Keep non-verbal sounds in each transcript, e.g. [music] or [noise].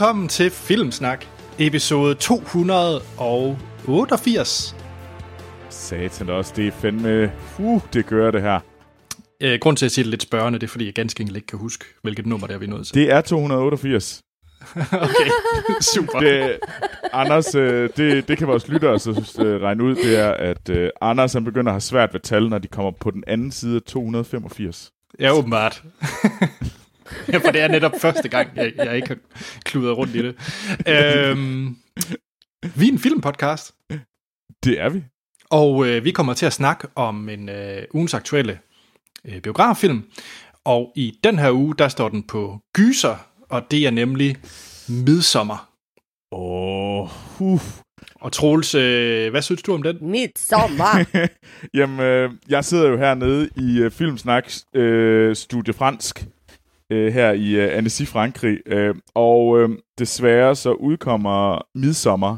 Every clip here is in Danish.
Velkommen til Filmsnak, episode 288. Satan også, det er fandme... Uh, det gør det her. Øh, grund til at sige det lidt spørgende, det er fordi, jeg ganske enkelt ikke kan huske, hvilket nummer det er, vi er nået til. Det er 288. [laughs] Okay, [laughs] super. Det, Anders, øh, det, det kan vores lyttere så øh, regne ud, det er, at øh, Anders han begynder at have svært ved tal, når de kommer på den anden side af 285. Ja, åbenbart. [laughs] [laughs] for det er netop første gang, jeg, jeg ikke har kludret rundt i det. Øhm, vi er en filmpodcast, Det er vi. og øh, vi kommer til at snakke om en øh, ugens aktuelle øh, biograffilm. Og i den her uge, der står den på gyser, og det er nemlig Midsommer. Åh, oh, uh. Og Troels, øh, hvad synes du om den? Midsommer. [laughs] Jamen, øh, jeg sidder jo hernede i øh, Filmsnak øh, Studie Fransk øh, her i øh, Annecy, Frankrig. Øh, og øh, desværre så udkommer Midsommer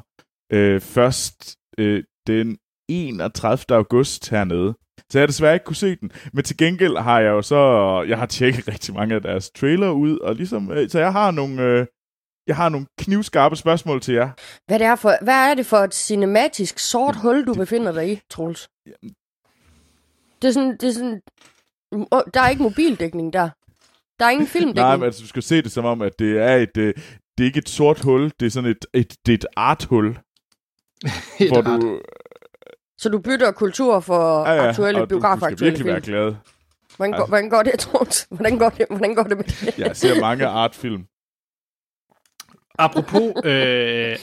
øh, først øh, den 31. august hernede. Så jeg har desværre ikke kunne se den. Men til gengæld har jeg jo så... Jeg har tjekket [laughs] rigtig mange af deres trailer ud, og ligesom... Øh, så jeg har nogle... Øh, jeg har nogle knivskarpe spørgsmål til jer. hvad, det er for, hvad er det for et cinematisk sort hul, du befinder dig i, Troels? Det er sådan... Det er sådan der er ikke mobildækning der. Der er ingen filmdækning. Nej, men altså, du skal se det som om, at det er et... Øh, det er ikke et sort hul, det er sådan et, et, det er et arthul, [laughs] Helt hvor ret. du... Så du bytter kultur for ja, ja, aktuelle og du, du skal virkelig film. være glad. Hvordan, går, Altså- hvordan går det, Troels? Hvordan går det, hvordan går det med det? Jeg ser mange artfilm. Apropos øh,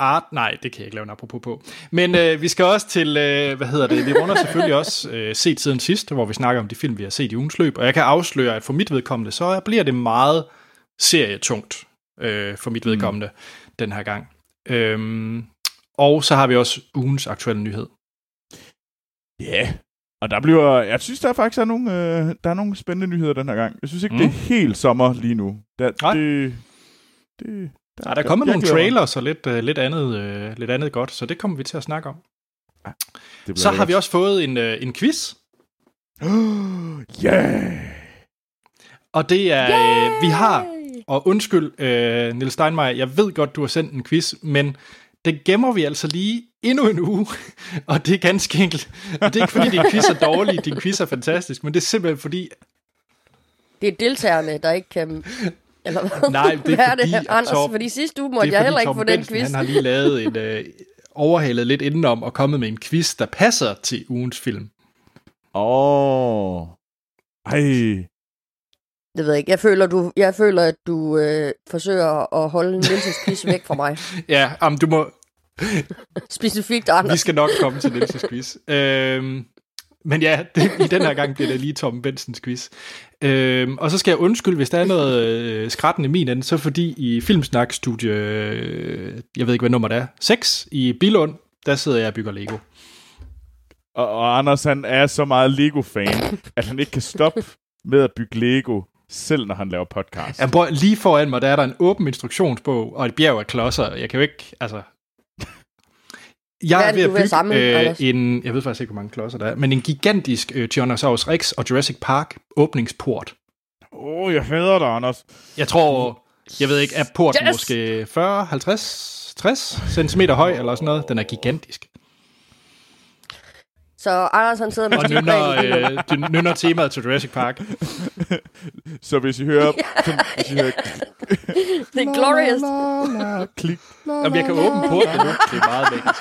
art, nej, det kan jeg ikke lave en apropos på. Men øh, vi skal også til, øh, hvad hedder det, vi runder selvfølgelig også øh, set siden sidst, hvor vi snakker om de film, vi har set i ugens løb. Og jeg kan afsløre, at for mit vedkommende, så bliver det meget serietungt øh, for mit vedkommende mm. den her gang. Øhm, og så har vi også ugens aktuelle nyhed. Ja. Yeah. Og der bliver... Jeg synes, der faktisk er nogle, øh, der er nogle spændende nyheder den her gang. Jeg synes ikke, mm. det er helt sommer lige nu. Der, Nej. det, det, Ja, der er kommet jeg nogle trailers og lidt, øh, lidt, andet, øh, lidt andet godt, så det kommer vi til at snakke om. Det bliver Så har vi også fået en, øh, en quiz, [gasps] Yeah! og det er, øh, vi har Og undskyld, øh, Niels Steinmeier, jeg ved godt, du har sendt en quiz, men det gemmer vi altså lige endnu en uge, [laughs] og det er ganske enkelt. Og det er ikke fordi, din quiz er dårlig, din quiz er fantastisk, men det er simpelthen fordi, Det er deltagerne, der ikke kan... Eller hvad? Nej, det er [laughs] hvad fordi, det, at Anders? Torben- fordi sidste uge måtte er jeg fordi heller ikke Tom få den Benson, quiz. han har lige lavet en, øh, overhalet lidt indenom og kommet med en quiz, der passer til ugens film. Åh. Oh. Ej. Det ved jeg ikke. Jeg føler, du, jeg føler at du øh, forsøger at holde Nielsens quiz væk fra mig. [laughs] Ja, jamen, du må, [laughs] Specifikt Anders. vi skal nok komme til Niels' quiz. Øhm, men ja, det, i den her gang bliver det lige Tom Bensens quiz. Øhm, og så skal jeg undskylde, hvis der er noget øh, skratten i min ende, så fordi i Filmsnak-studie, øh, jeg ved ikke, hvad nummer det er, 6 i Bilund, der sidder jeg og bygger Lego. Og, og Anders, han er så meget Lego-fan, at han ikke kan stoppe med at bygge Lego, selv når han laver podcast. Ja, bror, lige foran mig, der er der en åben instruktionsbog og et bjerg af klodser. Jeg kan jo ikke, altså... Jeg er er ved at bygge samle, øh, Anders? en, jeg ved faktisk ikke, hvor mange klodser der er, men en gigantisk øh, Tyrannosaurus Rex og Jurassic Park åbningsport. Åh, oh, jeg hader dig, Anders. Jeg tror, jeg ved ikke, er porten Yes! måske 40, 50, 60 cm høj eller sådan noget. Den er gigantisk. Så Anders han sidder med Og nynner, øh, de nynner temaet til Jurassic Park. [laughs] Så hvis I hører... hvis I hører [laughs] Det er glorious. La, la, klik. Jamen, jeg kan åbne porten nu. Det er meget magisk.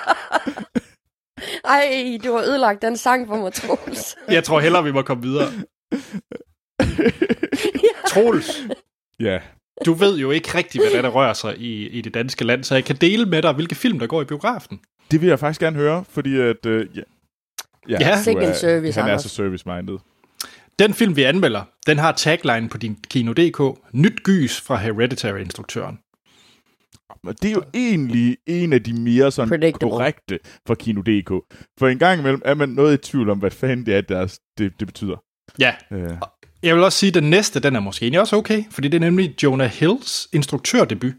[laughs] Ej, du har ødelagt den sang for mig, Troels. Jeg tror hellere, vi må komme videre. Troels, Ja. du ved jo ikke rigtigt, hvad der, er, der rører sig i, i det danske land, så jeg kan dele med dig, hvilke film, der går i biografen. Det vil jeg faktisk gerne høre, fordi at... Øh, ja, Ja. du Sikke en er- service, Han er Anders. så service-minded. Den film, vi anmelder, den har tagline på din Kino.dk. Nyt gys fra Hereditary-instruktøren. Og det er jo egentlig en af de mere sådan korrekte fra Kino.dk. For en gang imellem er man noget i tvivl om, hvad fanden det er, deres, det, det betyder. Ja, Øh, jeg vil også sige, at den næste, den er måske egentlig også okay, fordi det er nemlig Jonah Hills instruktørdebut.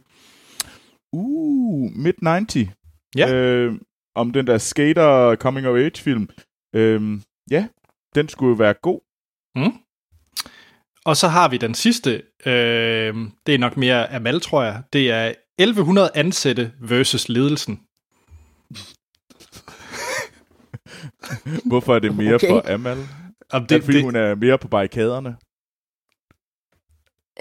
uh, Mid-90. Ja. Øh, om den der skater coming-of-age-film. Øh, ja, den skulle jo være god. Mm. Og så har vi den sidste, øh, det er nok mere Amal, tror jeg. Det er 1100 ansatte versus ledelsen. [laughs] Hvorfor er det mere Okay. for Amal? Om Det, det, er, fordi det, hun er mere på barrikaderne. [laughs]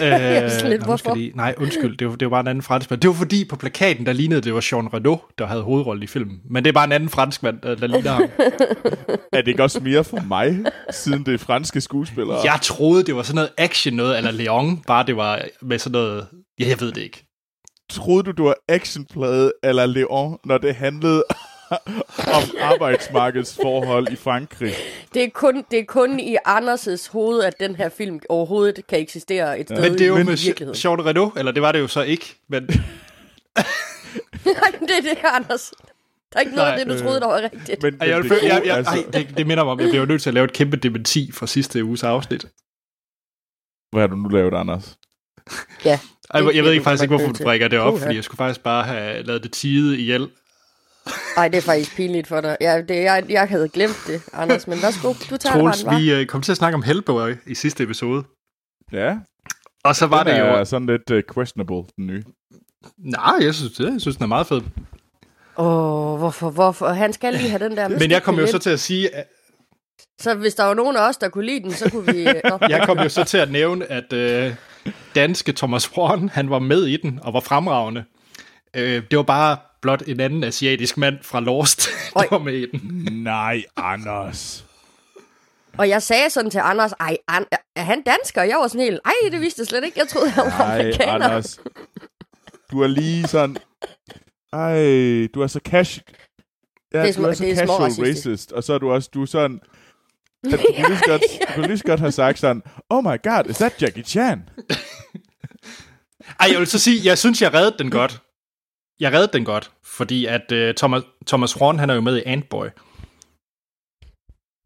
jeg er lidt, Øh? Lige, nej, undskyld, det var, det var bare en anden franskmand. Det var fordi på plakaten, der lignede, det var Jean Reno, der havde hovedrollen i filmen. Men det er bare en anden franskmand, der, der ligner ham. [laughs] Er det ikke også mere for mig, siden det er franske skuespillere? Jeg troede, det var sådan noget action noget, eller Leon, bare det var med sådan noget... Ja, jeg ved det ikke. Troede du, du var actionplade eller Leon, når det handlede om arbejdsmarkedsforhold i Frankrig? Det er, kun, det er kun i Anders' hoved, at den her film overhovedet kan eksistere et sted Men det er jo i med. Jean Reno, eller det var det jo så ikke, men [laughs] Nej, det er det, Anders. Der er ikke noget af Nej, det, du øh, troede, der var rigtigt. Men, jeg, men vil, det jeg, jeg, altså, ej, det, det minder mig om, jeg bliver nødt til at lave et kæmpe dementi fra sidste uges afsnit. Hvad har du nu lavet, Anders? Ja. Ej, Det jeg ved ikke faktisk ikke, hvorfor du brækker det op, fordi jeg skulle faktisk bare have lavet det tide ihjel. Nej, det er faktisk pinligt for dig. Ja, det, jeg, jeg havde glemt det, Anders, men værsgo, du tager Troels, det bare, vi uh, kom til at snakke om Hellboy i sidste episode. Ja, Og så var den det jo... er sådan lidt uh, questionable, den nye. Nej, jeg synes, det, jeg synes, den er meget fed. Åh, oh, hvorfor, hvorfor? Han skal lige have den der Men jeg kom jo så til at sige, at Så hvis der var nogen af os, der kunne lide den, så kunne vi... Nå. [laughs] jeg kom jo så til at nævne, at øh, danske Thomas Warren, han var med i den og var fremragende. Øh, det var bare blot en anden asiatisk mand fra Lost, [laughs] der var med i den. Nej, Anders. Og jeg sagde sådan til Anders, ej, an, er han dansker? Og jeg var sådan helt, ej, det vidste jeg slet ikke. Jeg troede, han var Nej, amerikaner. Anders. Du er lige sådan... Ej, du er så cash... Ja, Det er du er små- så det er små casual racistisk. racist, og så er du også du er sådan... At [laughs] du, kunne lige godt, du kunne lige godt have sagt sådan, oh my god, is that Jackie Chan? Ej, jeg vil så sige, jeg synes, jeg reddede den godt. Jeg reddede den godt, fordi at øh, Thomas, Thomas Warren, han er jo med i Antboy.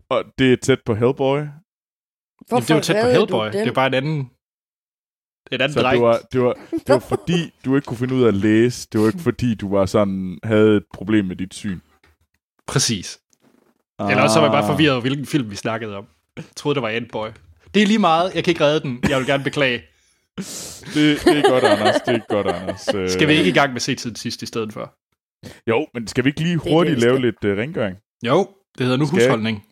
Og det er tæt på Hellboy. Jamen, det er jo tæt på Hellboy. Det er bare en anden... Et andet Så dreng. det var, det, var, [laughs] det var fordi, du ikke kunne finde ud af at læse. Det var ikke fordi, du var sådan, havde et problem med dit syn. Præcis. Eller også så var jeg Ah. bare forvirret over, hvilken film vi snakkede om. Jeg troede, det var Endboy. Det er lige meget. Jeg kan ikke redde den. Jeg vil gerne beklage. Det, det er godt, Anders. Det er godt, Anders. [laughs] Skal vi ikke i gang med se tiden sidst i stedet for? Jo, men skal vi ikke lige hurtigt lave lidt uh, rengøring? Jo, det hedder nu Skal- husholdning.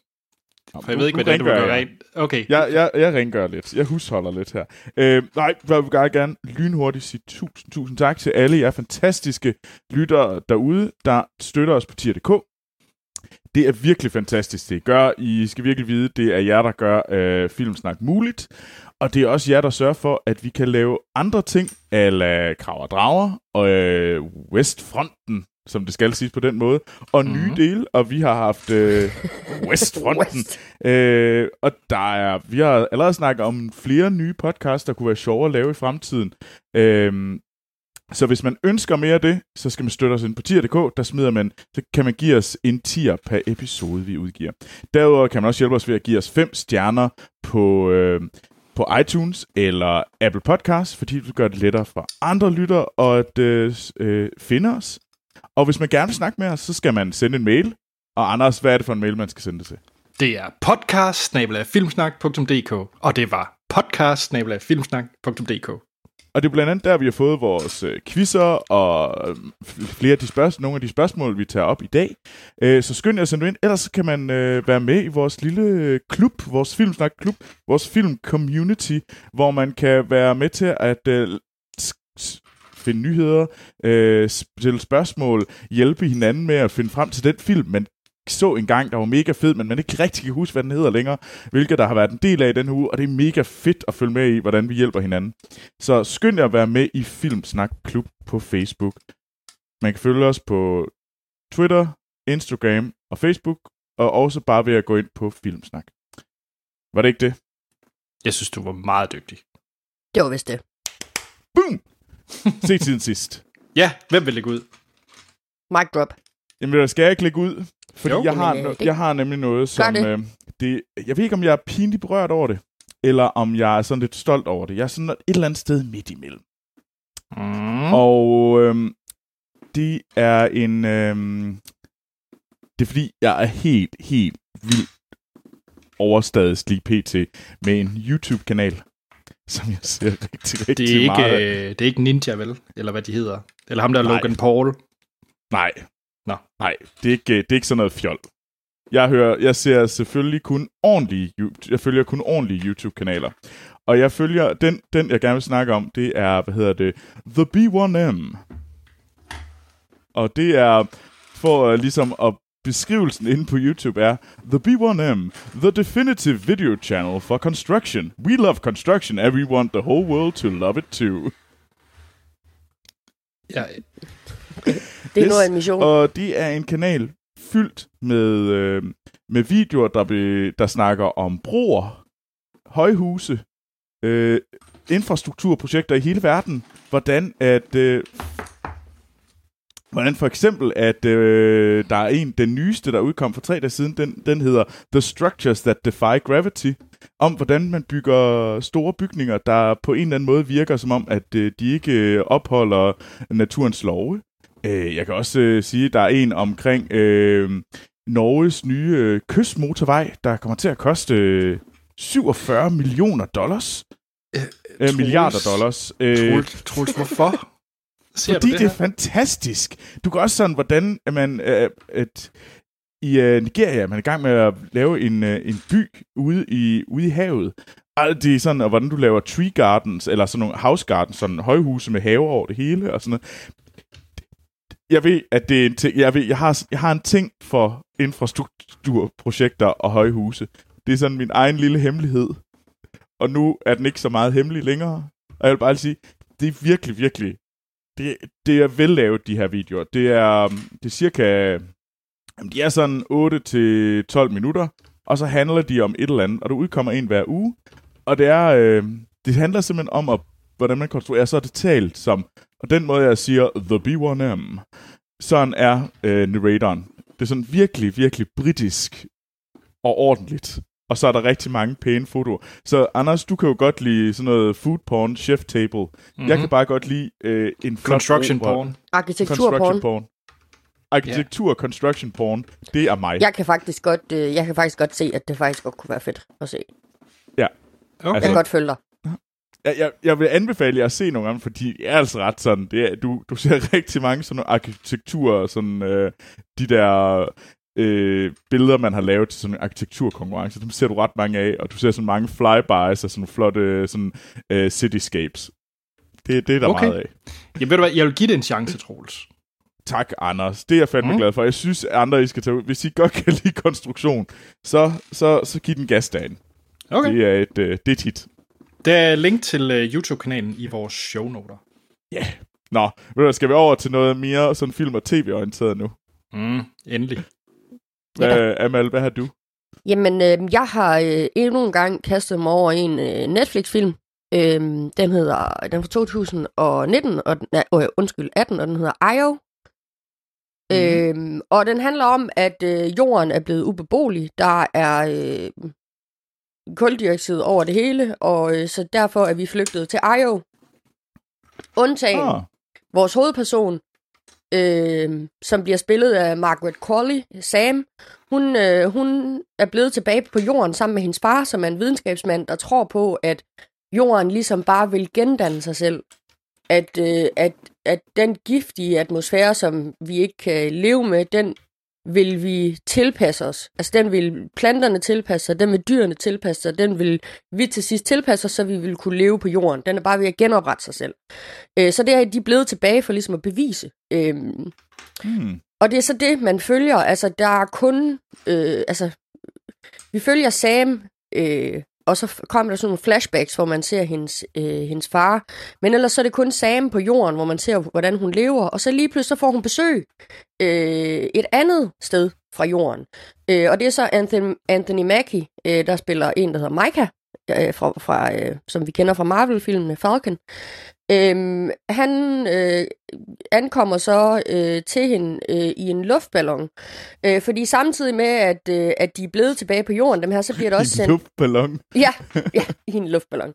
For jeg ved ikke, hvordan du vil gøre rent. Okay. Jeg, jeg, jeg rengør lidt. Jeg husholder lidt her. Øh, nej, jeg vil gerne, gerne lynhurtigt sige tusind, tusind tak til alle jer fantastiske lyttere derude, der støtter os på tier.dk. Det er virkelig fantastisk, det I gør. I skal virkelig vide, det er jer, der gør øh, Filmsnak muligt. Og det er også jer, der sørger for, at vi kan lave andre ting, ala Krav og Drager, og øh, Westfronten, som det skal siges på den måde, og nye Mhm. dele, og vi har haft øh, [laughs] Westfronten, West. Øh, og der er, vi har allerede snakket om flere nye podcasts, der kunne være sjove at lave i fremtiden. Øh, så hvis man ønsker mere af det, så skal man støtte os ind på tier.dk, der smider man, så kan man give os en tier per episode, vi udgiver. Derudover kan man også hjælpe os ved at give os fem stjerner på, øh, på iTunes eller Apple Podcasts, fordi det gør det lettere for andre lyttere at øh, øh, finde os. Og hvis man gerne vil snakke med os, så skal man sende en mail. Og Anders, hvad er det for en mail, man skal sende det til? Det er podcast og det var podcast og det er blandt andet der, vi har fået vores øh, quizzer og øh, flere af de spørgsmål, nogle af de spørgsmål, vi tager op i dag. Øh, så skynd jer at sende ind. Ellers kan man øh, være med i vores lille øh, klub, vores Filmsnak-klub, vores film-community, hvor man kan være med til at øh, finde nyheder, øh, stille spørgsmål, hjælpe hinanden med at finde frem til den film, man så en gang, der var mega fed, men man ikke rigtig kan huske, hvad den hedder længere, hvilket der har været en del af i den uge, og det er mega fedt at følge med i, hvordan vi hjælper hinanden. Så skynd jer at være med i Filmsnak Klub på Facebook. Man kan følge os på Twitter, Instagram og Facebook, og også bare ved at gå ind på Filmsnak. Var det ikke det? Jeg synes, du var meget dygtig. Det var vist det. Boom! Se tiden sidst. [laughs] Ja, hvem vil lægge ud? Mic drop. Jamen, skal jeg ikke lægge ud? Fordi Jo. jeg, har, Jamen, øh, jeg har nemlig noget, som... det. Øh, det, jeg ved ikke, om jeg er pinligt berørt over det, eller om jeg er sådan lidt stolt over det. Jeg er sådan et eller andet sted midt imellem. Mm. Og øhm, det er en... Øhm, det er fordi, jeg er helt, helt vildt overstadig lige pt. med en YouTube-kanal, som jeg ser rigtig, rigtig Det er, ikke, meget. øh, det er ikke Ninja, vel? Eller hvad de hedder. Eller ham der Nej. Logan Paul. Nej. Nå. Nej, det er, ikke, øh, det er ikke sådan noget fjol. Jeg, hører, jeg ser selvfølgelig kun ordentlige, jeg følger kun ordentlige YouTube-kanaler. Og jeg følger, den, den jeg gerne vil snakke om, det er, hvad hedder det, The B1M. Og det er, for uh, ligesom at beskrivelsen inde på YouTube er, The B1M, the definitive video channel for construction. We love construction, and we want the whole world to love it too. Ja, det er Yes, noget af en mission. Og det er en kanal fyldt med, øh, med videoer, der, be, der snakker om broer, højhuse, øh, infrastrukturprojekter i hele verden. Hvordan at... Øh, Hvordan for eksempel, at øh, der er en, den nyeste, der udkom for tre dage siden, den, den hedder The Structures That Defy Gravity, om hvordan man bygger store bygninger, der på en eller anden måde virker som om, at øh, de ikke øh, opholder naturens love. Øh, jeg kan også øh, sige, at der er en omkring øh, Norges nye øh, kystmotorvej, der kommer til at koste øh, 47 millioner dollars. Øh, Troels. milliarder dollars. Øh, Troels, hvorfor? Ser fordi det, det, er fantastisk. Du kan også sådan, hvordan at man... Øh, at i øh, Nigeria er man i gang med at lave en, øh, en by ude i, ude i havet. Og det er sådan, og hvordan du laver tree gardens, eller sådan nogle house gardens, sådan højhuse med have over det hele, og sådan noget. Jeg ved, at det er en ting, jeg, ved, jeg, har, jeg har en ting for infrastrukturprojekter og højhuse. Det er sådan min egen lille hemmelighed. Og nu er den ikke så meget hemmelig længere. Og jeg vil bare sige, det er virkelig, virkelig det, det er vellavet, de her videoer. Det er, um, det er cirka... Jamen, de er sådan 8-12 minutter, og så handler de om et eller andet, og der udkommer en hver uge. Og det er... Øh, det handler simpelthen om, at, hvordan man konstruerer, så er det talt som... Og den måde, jeg siger, The B1M, sådan er øh, narratoren. Det er sådan virkelig, virkelig britisk og ordentligt. Og så er der rigtig mange pæne fotoer. Så Anders, du kan jo godt lide sådan noget food porn, chef table. Mm-hmm. Jeg kan bare godt lide øh, en Construction opera. porn. Arkitekturporn. Construction porn. Arkitektur yeah. construction porn, det er mig. Jeg kan faktisk godt, øh, jeg kan faktisk godt se, at det faktisk godt kunne være fedt at se. Okay. Jeg Altså- kan godt følge dig. Jeg, jeg, jeg vil anbefale jer at se nogle af dem, fordi det er altså ret sådan. Det er, du, du ser [laughs] rigtig mange sådan nogle arkitekturer, sådan øh, de der øh, billeder, man har lavet til sådan en arkitekturkonkurrence. Dem ser du ret mange af, og du ser sådan mange flybys og sådan flotte sådan, øh, cityscapes. Det, det er der Okay. meget af. Ja, ved du hvad, jeg vil give det en chance, Troels. Tak, Anders. Det er jeg fandme Mm. glad for. Jeg synes, andre I skal tage ud. Hvis I godt kan lide konstruktion, så, så, så giv den gas dagen. Okay. Det er et, øh, det er et hit. Der er link til uh, YouTube-kanalen i vores shownoter. Nå, ved du, hvad, skal vi over til noget mere sådan film- og tv-orienteret nu? Mm, endelig. Ja. Hvad, Amal, hvad har du? Jamen, øh, jeg har øh, endnu en gang kastet mig over en øh, Netflix-film. Øhm, den hedder, den er fra 2019, og den er, øh, undskyld, 18, og den hedder IO. Mm. Øhm, og den handler om, at øh, jorden er blevet ubeboelig. Der er øh, kuldioxid over det hele, og øh, så derfor er vi flygtet til IO. Undtagen Ah, vores hovedperson, øh, som bliver spillet af Margaret Qualley, Sam, hun, øh, hun er blevet tilbage på jorden sammen med hendes far, som er en videnskabsmand, der tror på, at jorden ligesom bare vil gendanne sig selv. At, øh, at, at den giftige atmosfære, som vi ikke kan leve med, den vil vi tilpasse os. Altså den vil planterne tilpasse sig, den vil dyrene tilpasse sig, den vil vi til sidst tilpasse os, så vi vil kunne leve på jorden. Den er bare ved at genoprette sig selv. Øh, så det er de blevet tilbage for ligesom at bevise. Øhm, hmm. og det er så det, man følger. Altså, der er kun... Øh, altså, vi følger Sam, øh, og så kommer der sådan nogle flashbacks, hvor man ser hendes, øh, hendes far. Men ellers så er det kun Sam på jorden, hvor man ser, hvordan hun lever. Og så lige pludselig så får hun besøg øh, et andet sted fra jorden. Øh, og det er så Anthony, Anthony Mackie, øh, der spiller en, der hedder Micah, øh, fra, fra, øh, som vi kender fra Marvel-filmene Falcon. Øhm, han øh, ankommer så øh, til hende øh, i en luftballon. Øh, fordi samtidig med, at, øh, at de er blevet tilbage på jorden, dem her, så bliver der [laughs] også En sendt... luftballon. [laughs] Ja, ja, i en luftballon.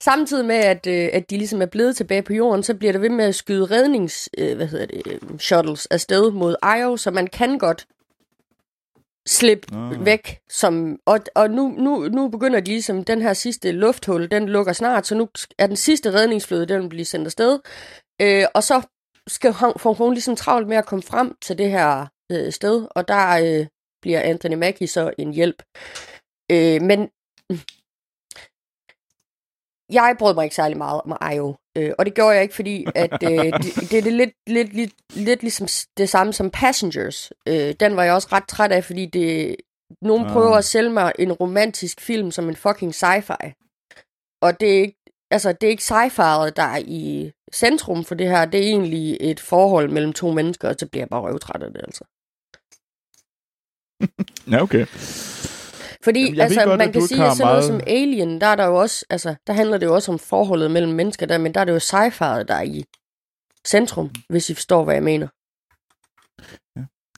Samtidig med, at, øh, at de ligesom er blevet tilbage på jorden, så bliver der ved med at skyde rednings, øh, hvad hedder det, øh, shuttles afsted mod Io, så man kan godt slippe Ah. væk. Som, og og nu, nu, nu begynder de ligesom, den her sidste lufthul, den lukker snart, så nu er den sidste redningsfløde, den vil blive sendt afsted. Øh, og så skal hun, får hun ligesom travlt med at komme frem til det her øh, sted, og der øh, bliver Anthony Mackie så en hjælp. Øh, men jeg brød mig ikke særlig meget om Ayo. Øh, og det gjorde jeg ikke, fordi at, øh, [laughs] det, det er lidt, lidt, lidt, lidt ligesom det samme som Passengers. Øh, den var jeg også ret træt af, fordi det, nogen Ah. prøver at sælge mig en romantisk film som en fucking sci-fi. Og det er ikke, altså, det er ikke sci-fi'et, der er i centrum for det her. Det er egentlig et forhold mellem to mennesker, og så bliver jeg bare røvtræt af det, altså. [laughs] Ja, okay. Fordi Jamen, altså, godt, man kan sige, at sådan noget meget- som Alien, der er der jo også, altså, der handler det jo også om forholdet mellem mennesker der, men der er det jo sci-fi'et, der er i centrum, hvis I forstår, hvad jeg mener.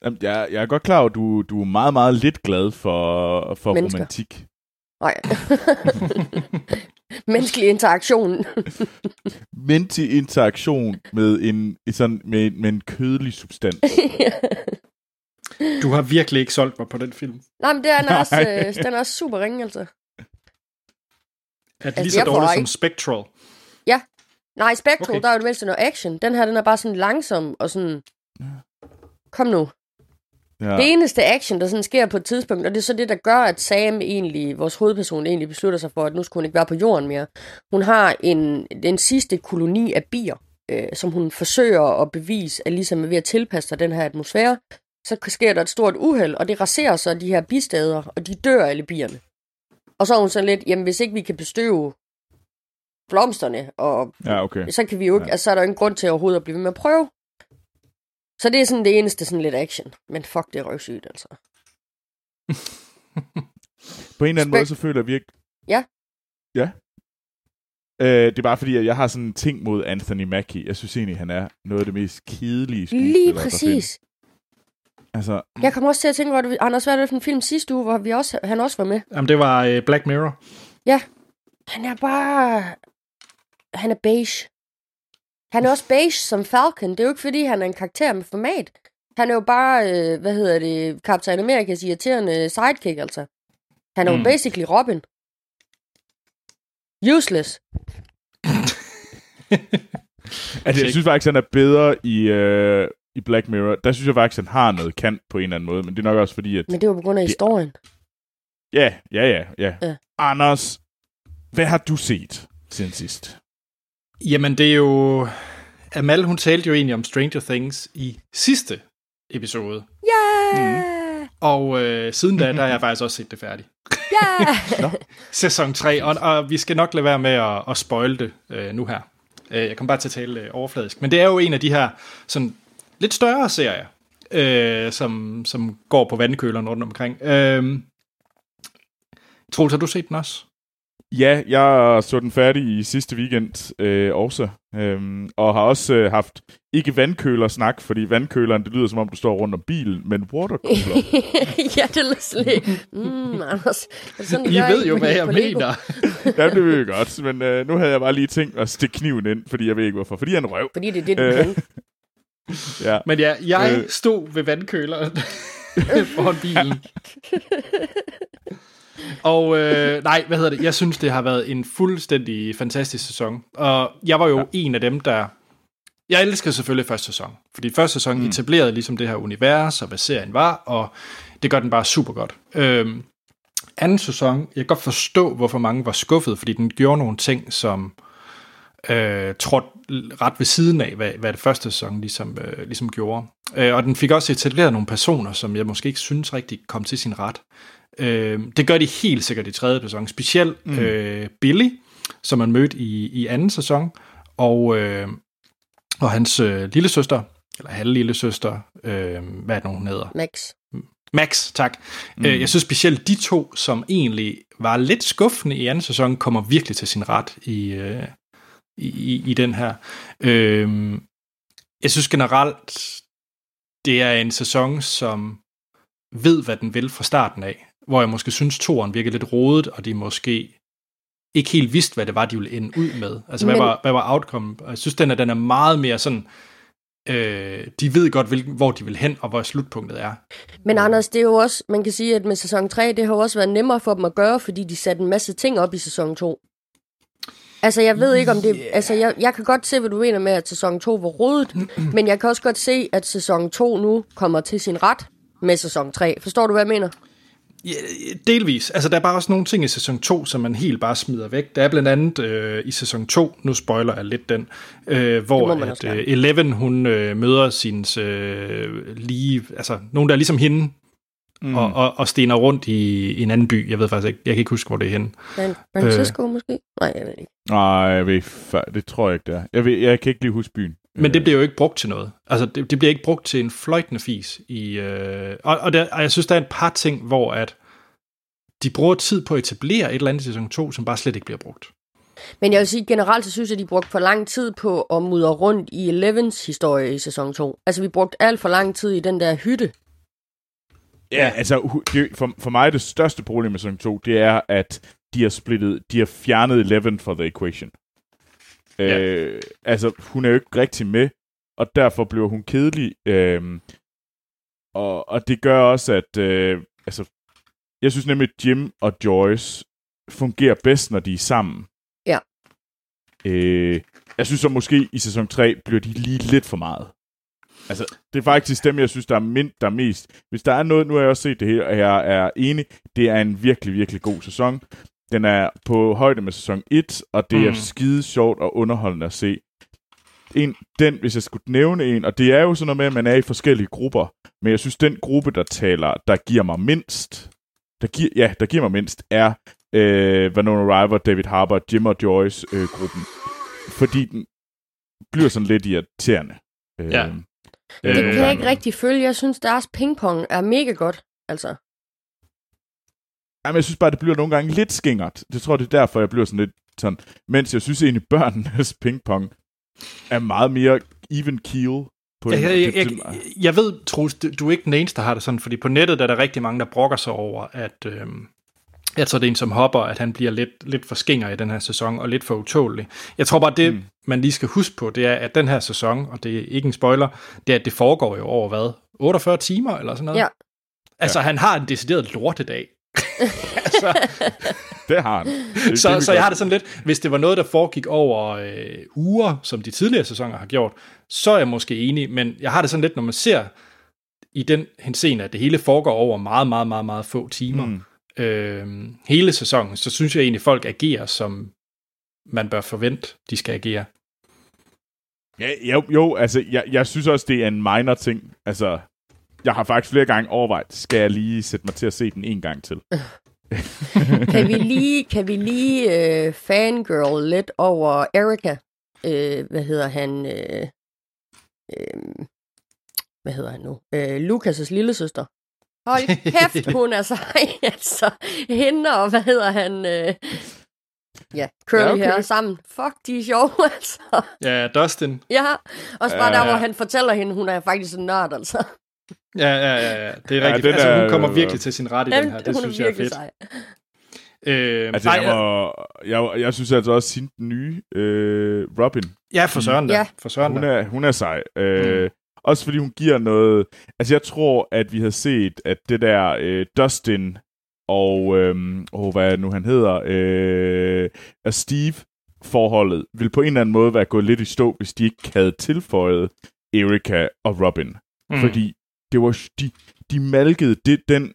Jamen, jeg, jeg er godt klar over, at du, du er meget, meget lidt glad for, for Mennesker. romantik. Nej. [laughs] Menneskelig interaktion. [laughs] Menneskelig interaktion med en, sådan, med, med en kødelig substans. [laughs] Du har virkelig ikke solgt mig på den film. Nej, men det er, den, er også, øh, den er også super ringe, altså. Er det Altså, lige så dårligt som Spectral? Nej, Spectral, Okay. der er jo det mindste noget action. Den her, den er bare sådan langsom og sådan... Kom nu. Ja. Ja. Det eneste action, der sådan sker på et tidspunkt, og det er så det, der gør, at Sam egentlig, vores hovedperson, egentlig beslutter sig for, at nu skulle hun ikke være på jorden mere. Hun har en, den sidste koloni af bier, øh, som hun forsøger at bevise, at ligesom er ved at tilpasse sig den her atmosfære. Så sker der et stort uheld, og det raserer så de her bisteder, og de dør alle bierne. Og så er hun sådan lidt, jamen hvis ikke vi kan bestøve blomsterne, og ja, okay. så kan vi jo ikke, Ja. altså så er der ingen grund til overhovedet at blive ved med at prøve. Så det er sådan det eneste sådan lidt action. Men fuck, det er røvsygt, altså. [laughs] På en eller anden Spek- måde, så føler vi ikke... Ja. Ja. Øh, det er bare fordi, at jeg har sådan en ting mod Anthony Mackie. Jeg synes egentlig, han er noget af det mest kedelige skuespillere, Lige præcis. Altså, Jeg kom også til at tænke, hvor du, Anders, hvad er det for en film sidste uge, hvor vi også, han også var med? Jamen, det var øh, Black Mirror. Han er bare... Han er beige. Han er også beige som Falcon. Det er jo ikke, fordi han er en karakter med format. Han er jo bare, øh, hvad hedder det, Captain Amerikas irriterende sidekick, altså. Han er jo Mm. basically Robin. Useless. [laughs] altså jeg synes faktisk, han er bedre i, øh, i Black Mirror. Der synes jeg faktisk, han har noget kant på en eller anden måde. Men det er nok også fordi, at... Men det var på grund af Det- historien. Ja, ja, ja, ja. Ja. Anders, hvad har du set siden sidst? Jamen, det er jo... Amal, hun talte jo egentlig om Stranger Things i sidste episode. Yeah! Og øh, siden da, der har jeg faktisk også set det færdigt. Yeah! [laughs] Sæson 3, og, og vi skal nok lade være med at, at spoil det øh, nu her. Øh, jeg kommer bare til at tale øh, overfladisk. Men det er jo en af de her sådan, lidt større serier, øh, som, som går på vandkøleren rundt omkring. Øh, Troels, har du set den også? Ja, jeg så den færdig i sidste weekend øh, også. Øhm, og har også øh, haft ikke vandkøler-snak, fordi vandkøleren, det lyder som om, du står rundt om bilen, men watercooler. [laughs] ja, det er lidt... Mm, Anders. Er det sådan, I ved jo, hvad jeg mener. [laughs] ja, det ved jeg godt, men øh, nu havde jeg bare lige tænkt at stikke kniven ind, fordi jeg ved ikke hvorfor. Fordi jeg er en røv. Fordi det er det, du Øh. Ja. [laughs] Men ja, jeg Øh. stod ved vandkøleren [laughs] foran bilen. Og øh, nej, hvad hedder det? Jeg synes, det har været en fuldstændig fantastisk sæson. Og jeg var jo ja. en af dem, der... Jeg elsker selvfølgelig første sæson. Fordi første sæson mm. etablerede ligesom det her univers, og hvad serien var, og det gør den bare super godt. Øhm, anden sæson, jeg kan godt forstå, hvorfor mange var skuffet, fordi den gjorde nogle ting, som øh, trådte ret ved siden af, hvad, hvad det første sæson ligesom, øh, ligesom gjorde. Øh, og den fik også etableret nogle personer, som jeg måske ikke synes rigtig kom til sin ret. Øh, det gør de helt sikkert i tredje sæson. Specielt mm. øh, Billy, som man mødte i, i anden sæson, og, øh, og hans øh, lille søster, eller halv lille søster, øh, hvad er det nu, hun hedder? Max. Max, tak. Mm. Jeg synes specielt de to, som egentlig var lidt skuffende i anden sæson, kommer virkelig til sin ret i, øh, i, i, i den her. Øh, jeg synes generelt, det er en sæson, som ved, hvad den vil fra starten af. Hvor jeg måske synes, toren virker lidt rodet, og de måske ikke helt vidste, hvad det var, de ville ende ud med. Altså, hvad, Men- var, hvad var outcome? Og jeg synes, den er, den er meget mere sådan øh, de ved godt, hvilken, hvor de vil hen, og hvor slutpunktet er. Men Anders, det er jo også, man kan sige, at med sæson 3, det har jo også været nemmere for dem at gøre, fordi de satte en masse ting op i sæson 2. Altså, jeg ved ikke om det... Yeah. Altså, jeg, jeg kan godt se, hvad du mener med, at sæson 2 var rodet, [clears throat] men jeg kan også godt se, at sæson 2 nu kommer til sin ret med sæson 3. Forstår du, hvad jeg mener? Ja, delvis. Altså, der er bare også nogle ting i sæson 2, som man helt bare smider væk. Der er blandt andet øh, i sæson 2, nu spoiler jeg lidt den, øh, hvor at, øh, Eleven, hun øh, møder sin øh, lige, altså nogen, der er ligesom hende, mm. og, og, og stener rundt i, i en anden by. Jeg ved faktisk ikke, jeg kan ikke huske, hvor det er henne. San Francisco øh, måske? Nej, jeg ved ikke. Nej, jeg ved, det tror jeg ikke, det er. Jeg, ved, jeg kan ikke lige huske byen. Men det bliver jo ikke brugt til noget. Altså, det, det bliver ikke brugt til en fløjtende fis. I, øh, og, og, der, og jeg synes, der er et par ting, hvor at de bruger tid på at etablere et eller andet i sæson 2, som bare slet ikke bliver brugt. Men jeg vil sige, generelt så synes jeg, at de brugte for lang tid på at mudre rundt i Elevens historie i sæson 2. Altså, vi brugte alt for lang tid i den der hytte. Ja, altså, det, for, for mig det største problem med sæson 2, det er, at de har splittet, de har fjernet Eleven fra The Equation. Ja. Øh, altså, hun er jo ikke rigtig med, og derfor bliver hun kedelig. Øh, og, og det gør også, at øh, altså, jeg synes nemlig, at Jim og Joyce fungerer bedst, når de er sammen. Ja. Øh, jeg synes så måske i sæson 3 bliver de lige lidt for meget. Altså, det er faktisk dem, jeg synes, der er, mind, der er mest. Hvis der er noget, nu har jeg også set det her, og jeg er enig, det er en virkelig, virkelig god sæson. Den er på højde med sæson 1, og det mm. er skide sjovt og underholdende at se. En, den, hvis jeg skulle nævne en, og det er jo sådan noget med, at man er i forskellige grupper, men jeg synes, den gruppe, der taler, der giver mig mindst, der giver, ja, der giver mig mindst, er øh, Vanilla River, David Harbour, Jim og Joyce-gruppen. Øh, fordi den bliver sådan lidt irriterende. Øh, ja. Øh, det kan jeg ikke rigtig følge. Jeg synes, deres pingpong er mega godt. Altså. Jamen, jeg synes bare, det bliver nogle gange lidt skingert. Det tror jeg, det er derfor, jeg bliver sådan lidt sådan. Mens jeg synes egentlig, [laughs] børnenes pingpong er meget mere even keel. På jeg, jeg, jeg, jeg, jeg ved, Troels, du, du er ikke den eneste, der har det sådan, fordi på nettet der er der rigtig mange, der brokker sig over, at, øhm, jeg tror, det er en som hopper, at han bliver lidt, lidt for skinger i den her sæson, og lidt for utålig. Jeg tror bare, det mm. man lige skal huske på, det er, at den her sæson, og det er ikke en spoiler, det er, at det foregår jo over hvad? 48 timer eller sådan noget? Ja. Altså, ja. han har en decideret lortedag. [laughs] altså, det har han. Det [laughs] så, så jeg har det sådan lidt, hvis det var noget, der foregik over øh, uger, som de tidligere sæsoner har gjort, så er jeg måske enig, men jeg har det sådan lidt, når man ser i den henseende, at det hele foregår over meget, meget, meget, meget få timer, mm øh, hele sæsonen, så synes jeg egentlig, at folk agerer, som man bør forvente, de skal agere. Ja, jo, jo, altså, jeg, jeg synes også, det er en minor ting. Altså, jeg har faktisk flere gange overvejet, skal jeg lige sætte mig til at se den en gang til. [laughs] [laughs] kan vi lige, kan vi lige øh, fangirl lidt over Erika? Øh, hvad hedder han? Øh, øh, hvad hedder han nu? Øh, Lukas' lille søster. Hold kæft, [laughs] hun er sej. altså, hende og hvad hedder han? Øh, ja, Curly ja, okay. her sammen. Fuck, de er sjove, [laughs] altså. Ja, Dustin. Ja, også bare ja, der, hvor han fortæller hende, hun er faktisk en nørd, altså. Ja, ja, ja, ja. det er rigtigt. Ja, altså, hun kommer virkelig til sin ret i Jamen, den her. Det synes jeg er fedt. Sej. Øh, altså, nej, jeg, må, jeg, jeg synes altså også, at den nye øh, Robin. Ja, for Søren da. Ja. For Søren hun, er, hun er sej. Øh, mm. Også fordi hun giver noget... Altså, jeg tror, at vi har set, at det der øh, Dustin og... Øh, oh, hvad nu han hedder? Øh, Steve forholdet vil på en eller anden måde være gået lidt i stå, hvis de ikke havde tilføjet Erika og Robin. Mm. Fordi det var, de, de malkede det, den,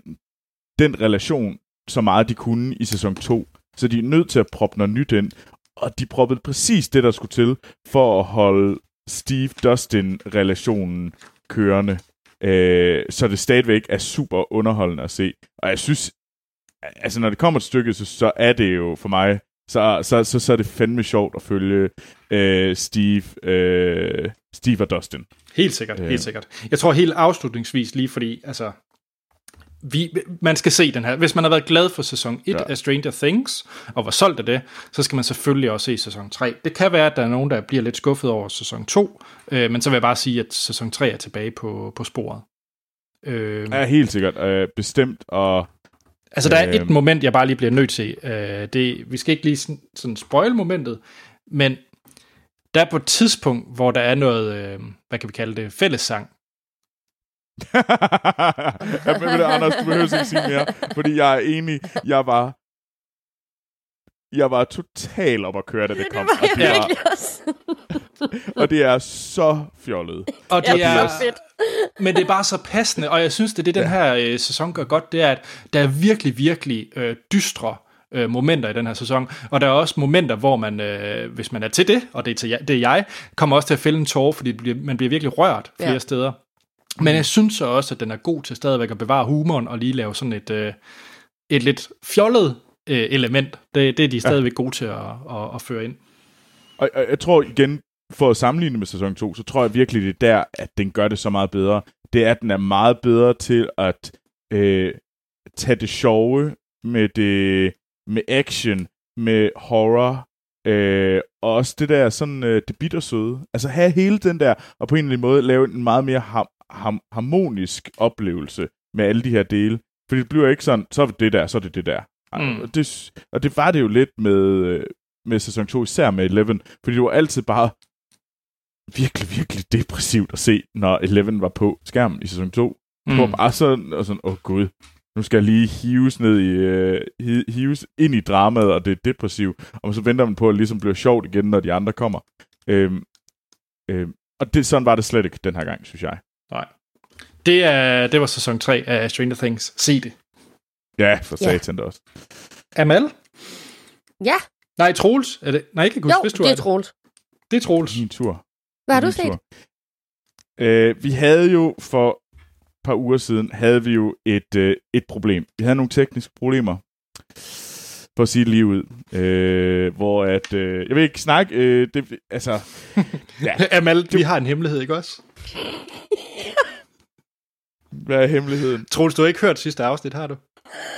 den relation så meget de kunne i sæson 2. Så de er nødt til at proppe noget nyt ind. Og de proppede præcis det, der skulle til for at holde Steve-Dustin-relationen kørende, øh, så det stadigvæk er super underholdende at se. Og jeg synes, altså når det kommer til stykket, så, så er det jo for mig, så, så, så, så er det fandme sjovt at følge øh, Steve, øh, Steve og Dustin. Helt sikkert, øh. helt sikkert. Jeg tror helt afslutningsvis lige, fordi altså, vi, man skal se den her. Hvis man har været glad for sæson 1 ja. af Stranger Things, og var solgt af det, så skal man selvfølgelig også se sæson 3. Det kan være, at der er nogen, der bliver lidt skuffet over sæson 2, øh, men så vil jeg bare sige, at sæson 3 er tilbage på, på sporet. Øh, ja, helt sikkert. Øh, bestemt, og... Altså, der er et øh, moment, jeg bare lige bliver nødt til. Øh, det, vi skal ikke lige sådan, sådan spoil momentet, men der er på et tidspunkt, hvor der er noget, øh, hvad kan vi kalde det, fællessang. Ja, men det, Anders, du behøver ikke sige mere, fordi jeg er enig. Jeg var jeg var total op at køre, da det, det kom. var og, jeg det virkelig også. og det er så fjollet. Og det Ja, det er, var fedt. men det er bare så passende, og jeg synes, det er det, den her øh, sæson gør godt, det er, at der er virkelig, virkelig øh, dystre øh, momenter i den her sæson, og der er også momenter, hvor man, øh, hvis man er til det, og det er, til, jeg- det er jeg, kommer også til at fælde en tårer, fordi det bliver, man bliver virkelig rørt flere Ja. steder. Men jeg synes så også, at den er god til stadigvæk at bevare humoren, og lige lave sådan et, øh, et lidt fjollet øh, element. Det, det er de stadigvæk gode til at, at, at føre ind. Og, og jeg tror igen, for at sammenligne med sæson 2, så tror jeg virkelig, det er der, at den gør det så meget bedre. Det er, at den er meget bedre til at øh, tage det sjove med det med action, med horror, øh, og også det der sådan øh, det bittersøde. Altså have hele den der, og på en eller anden måde lave en meget mere ham, harmonisk oplevelse med alle de her dele. Fordi det bliver ikke sådan, så er det det der, så er det det der. Mm. Og, det, og det var det jo lidt med, øh, med sæson 2, især med Eleven, fordi det var altid bare virkelig, virkelig depressivt at se, når Eleven var på skærmen i sæson 2. Mm. Det var bare sådan, og sådan, åh oh, gud, nu skal jeg lige hives ned i, uh, hi- hives ind i dramaet, og det er depressivt, og så venter man på, at det ligesom bliver sjovt igen, når de andre kommer. Øhm, øhm, og det, sådan var det slet ikke den her gang, synes jeg. Nej. Det, er, det var sæson 3 af Stranger Things. Se det. Ja, for Ja. satan da også. Amal? Ja, Nej, Troels. Er det? Nej, ikke Gus, jo, hvis du det er det. Troels. Det er Troels. Min tur. Hvad har du set? tur. Øh, vi havde jo for et par uger siden, havde vi jo et, øh, et problem. Vi havde nogle tekniske problemer, for at sige det lige ud. Øh, hvor at, øh, jeg vil ikke snakke, øh, det, altså, [laughs] ja, Amal, vi har en hemmelighed, ikke også? hvad er hemmeligheden? Troels, du har ikke hørt sidste afsnit, har du?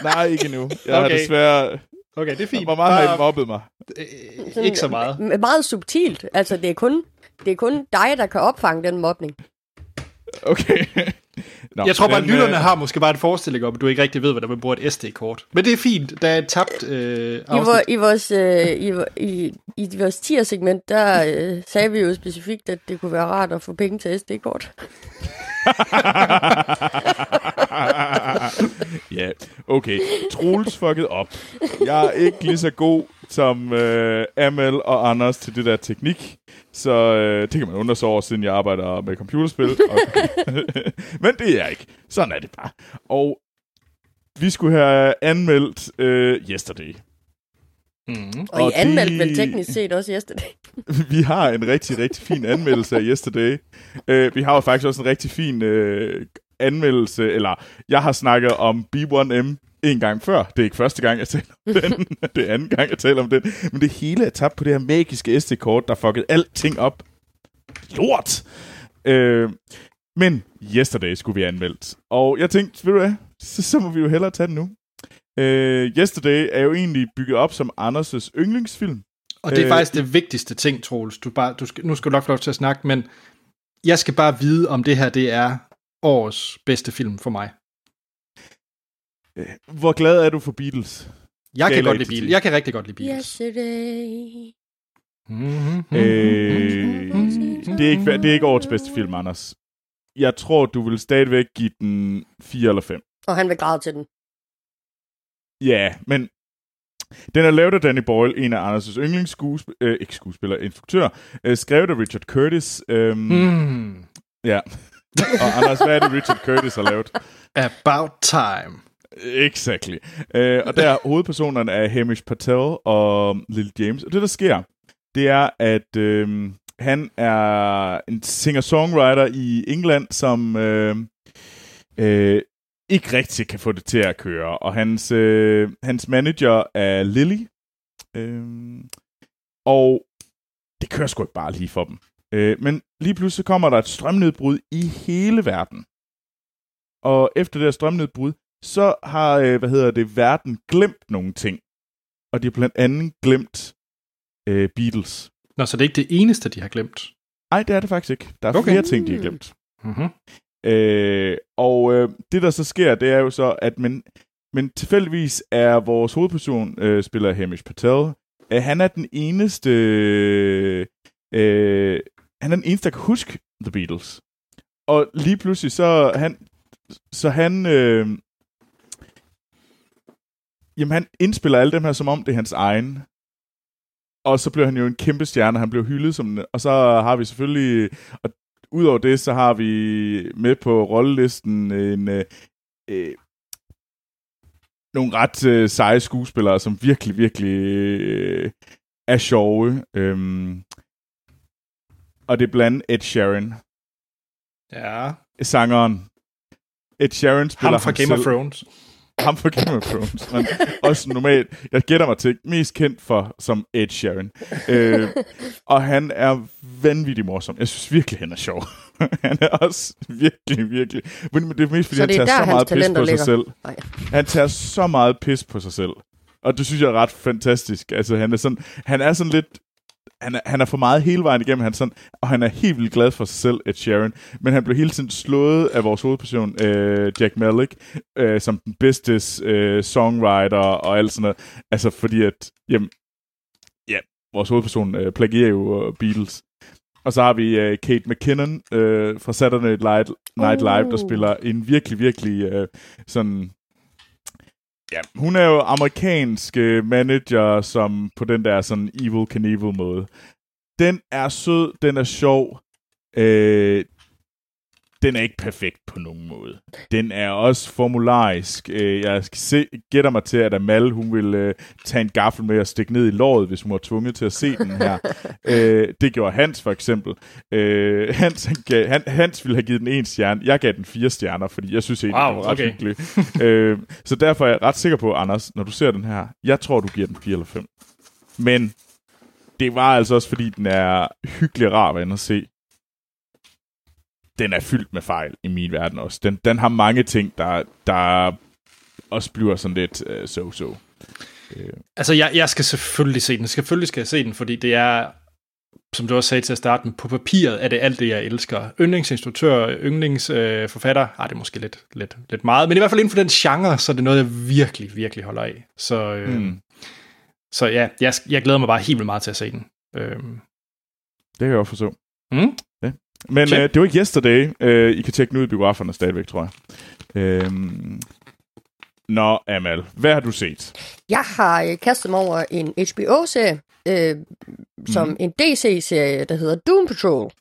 Nej, ikke endnu. Jeg okay. har Okay. desværre, Okay, det er fint. hvor meget har I mobbet mig? Øh, ikke så meget. M- Meget subtilt. Altså, det er kun, det er kun dig, der kan opfange den mobning. Okay. Nå, Jeg tror bare, men, lytterne øh, har måske bare en forestilling om, at du ikke rigtig ved, hvordan man bruger et SD-kort. Men det er fint. Der er et tabt øh, I, afsnit. vor, i, vores, øh, i, i, I vores tier-segment, der øh, sagde vi jo specifikt, at det kunne være rart at få penge til SD-kort. [laughs] ja, okay. Troels fucket op. Jeg er ikke lige så god som øh, Amel og Anders til det der teknik. Så øh, det kan man undre sig over, siden jeg arbejder med computerspil. Og [laughs] Men det er jeg ikke. Sådan er det bare. Og vi skulle have anmeldt øh, Yesterday. Mm. og Og I anmeldte de- vel teknisk set også yesterday. [laughs] vi har en rigtig, rigtig fin anmeldelse af Yesterday. Uh, vi har jo faktisk også en rigtig fin uh, anmeldelse, eller jeg har snakket om B1M en gang før. Det er ikke første gang, jeg taler om den. [laughs] det er anden gang, jeg taler om den. Men det hele er tabt på det her magiske SD-kort, der fuckede alting op. Lort! Uh, men Yesterday skulle vi anmeldt. Og jeg tænkte, ved du hvad, så, så må vi jo hellere tage den nu. Uh, Yesterday er jo egentlig bygget op som Anders' yndlingsfilm. Og det er Øh, faktisk det vigtigste ting, Troels. Du bare, du skal, nu skal du nok få lov til at snakke, men jeg skal bare vide, om det her det er årets bedste film for mig. Hvor glad er du for Beatles? Jeg kan Skala godt lide. Beatles. Jeg kan rigtig godt lide Beatles. Yesterday. Mm-hmm. Øh, det, er ikke, det er ikke årets bedste film, Anders. Jeg tror, du vil stadigvæk give den 4 eller 5. Og han vil græde til den. Ja, men den er lavet af Danny Boyle, en af Anders' yndlingsskuespillere, øh, ikke skuespiller, instruktør, øh, skrevet af Richard Curtis. Øhm, Mm. Ja. [laughs] Og Anders, hvad er det, Richard Curtis har lavet? About time. Exactly. Øh, og der hovedpersonerne er Hamish Patel og Lil James. Og det, der sker, det er, at øh, han er en singer-songwriter i England, som øh, øh, ikke rigtig kan få det til at køre. Og hans, øh, hans manager er Lily. Øh, og det kører sgu ikke bare lige for dem. Øh, men lige pludselig kommer der et strømnedbrud i hele verden. Og efter det her strømnedbrud, så har, øh, hvad hedder det, verden glemt nogle ting. Og de har blandt andet glemt øh, Beatles. Nå, så det er ikke det eneste, de har glemt. Nej, det er det faktisk ikke. Der er okay. Flere ting, de har glemt. Mm-hmm. Øh, og øh, det, der så sker, det er jo så, at men, men tilfældigvis er vores hovedperson, øh, spiller Hamish Patel, øh, han er den eneste Øh, han er den eneste, der kan huske The Beatles. Og lige pludselig, så han, så han, øh, jamen han indspiller alle dem her, som om det er hans egen. Og så blev han jo en kæmpe stjerne, han blev hyldet som Og så har vi selvfølgelig, og udover det, så har vi med på rollelisten en, øh, øh, nogle ret øh, seje skuespillere, som virkelig, virkelig øh, er sjove. Øhm, og det er blandt Ed Sheeran. Ja. Sangeren. Ed Sheeran spiller ham fra Game selv. of Thrones. Ham fra Game of Thrones. Men også normalt, jeg gætter mig til, mest kendt for som Ed Sheeran. Øh, og han er vanvittig morsom. Jeg synes virkelig, han er sjov. [laughs] han er også virkelig, virkelig... Men det er mest, fordi Så han er tager så meget pis på sig selv. Nej. Han tager så meget pis på sig selv. Og det synes jeg er ret fantastisk. Altså, han er sådan, han er sådan lidt... Han er, han er for meget hele vejen igennem, han sådan, og han er helt vildt glad for sig selv, Ed Sheeran. Men han blev hele tiden slået af vores hovedperson, øh, Jack Malik, øh, som den bedste øh, songwriter og alt sådan noget. Altså fordi at, jamen, ja, vores hovedperson øh, plagierer jo øh, Beatles. Og så har vi øh, Kate McKinnon øh, fra Saturday Night, Night Live, der Uh. spiller en virkelig, virkelig øh, sådan... Ja, hun er jo amerikansk øh, manager, som på den der sådan evil Knievel måde. Den er sød, den er sjov. Øh, den er ikke perfekt på nogen måde. Den er også formularisk. Øh, jeg skal se, gætter mig til, at Amal, hun vil øh, tage en gaffel med og stikke ned i låret, hvis hun var tvunget til at se den her. [laughs] øh, det gjorde Hans for eksempel. Øh, Hans, han gav, han, Hans ville have givet den en stjerne. Jeg gav den fire stjerner, fordi jeg synes egentlig, Wow, det var ret okay. hyggelig. øh, så derfor er jeg ret sikker på, Anders, når du ser den her, jeg tror, du giver den 4 eller 5. Men det var altså også, fordi den er hyggelig og rar at at se. Den er fyldt med fejl i min verden også. Den, den har mange ting, der, der også bliver sådan lidt uh, so-so. Øh, Altså, jeg, jeg skal selvfølgelig se den. Selvfølgelig skal jeg se den, fordi det er, som du også sagde til at starte med, på papiret er det alt det, jeg elsker. Yndlingsinstruktør, yndlingsforfatter, øh, ah, det er måske lidt, lidt, lidt meget, men i hvert fald inden for den genre, så er det noget, jeg virkelig, virkelig holder af. Så, øh, mm. så ja, jeg, jeg glæder mig bare helt vildt meget til at se den. Øh, Det kan jeg også forstå. mm? Men Check. øh, det var ikke yesterday. Øh, I kan tjekke den ud i biograferne stadigvæk, tror jeg. Øhm. Nå, Amal, hvad har du set? Jeg har øh, kastet mig over en HBO-serie, øh, som Mhm. en DC-serie, der hedder Doom Patrol.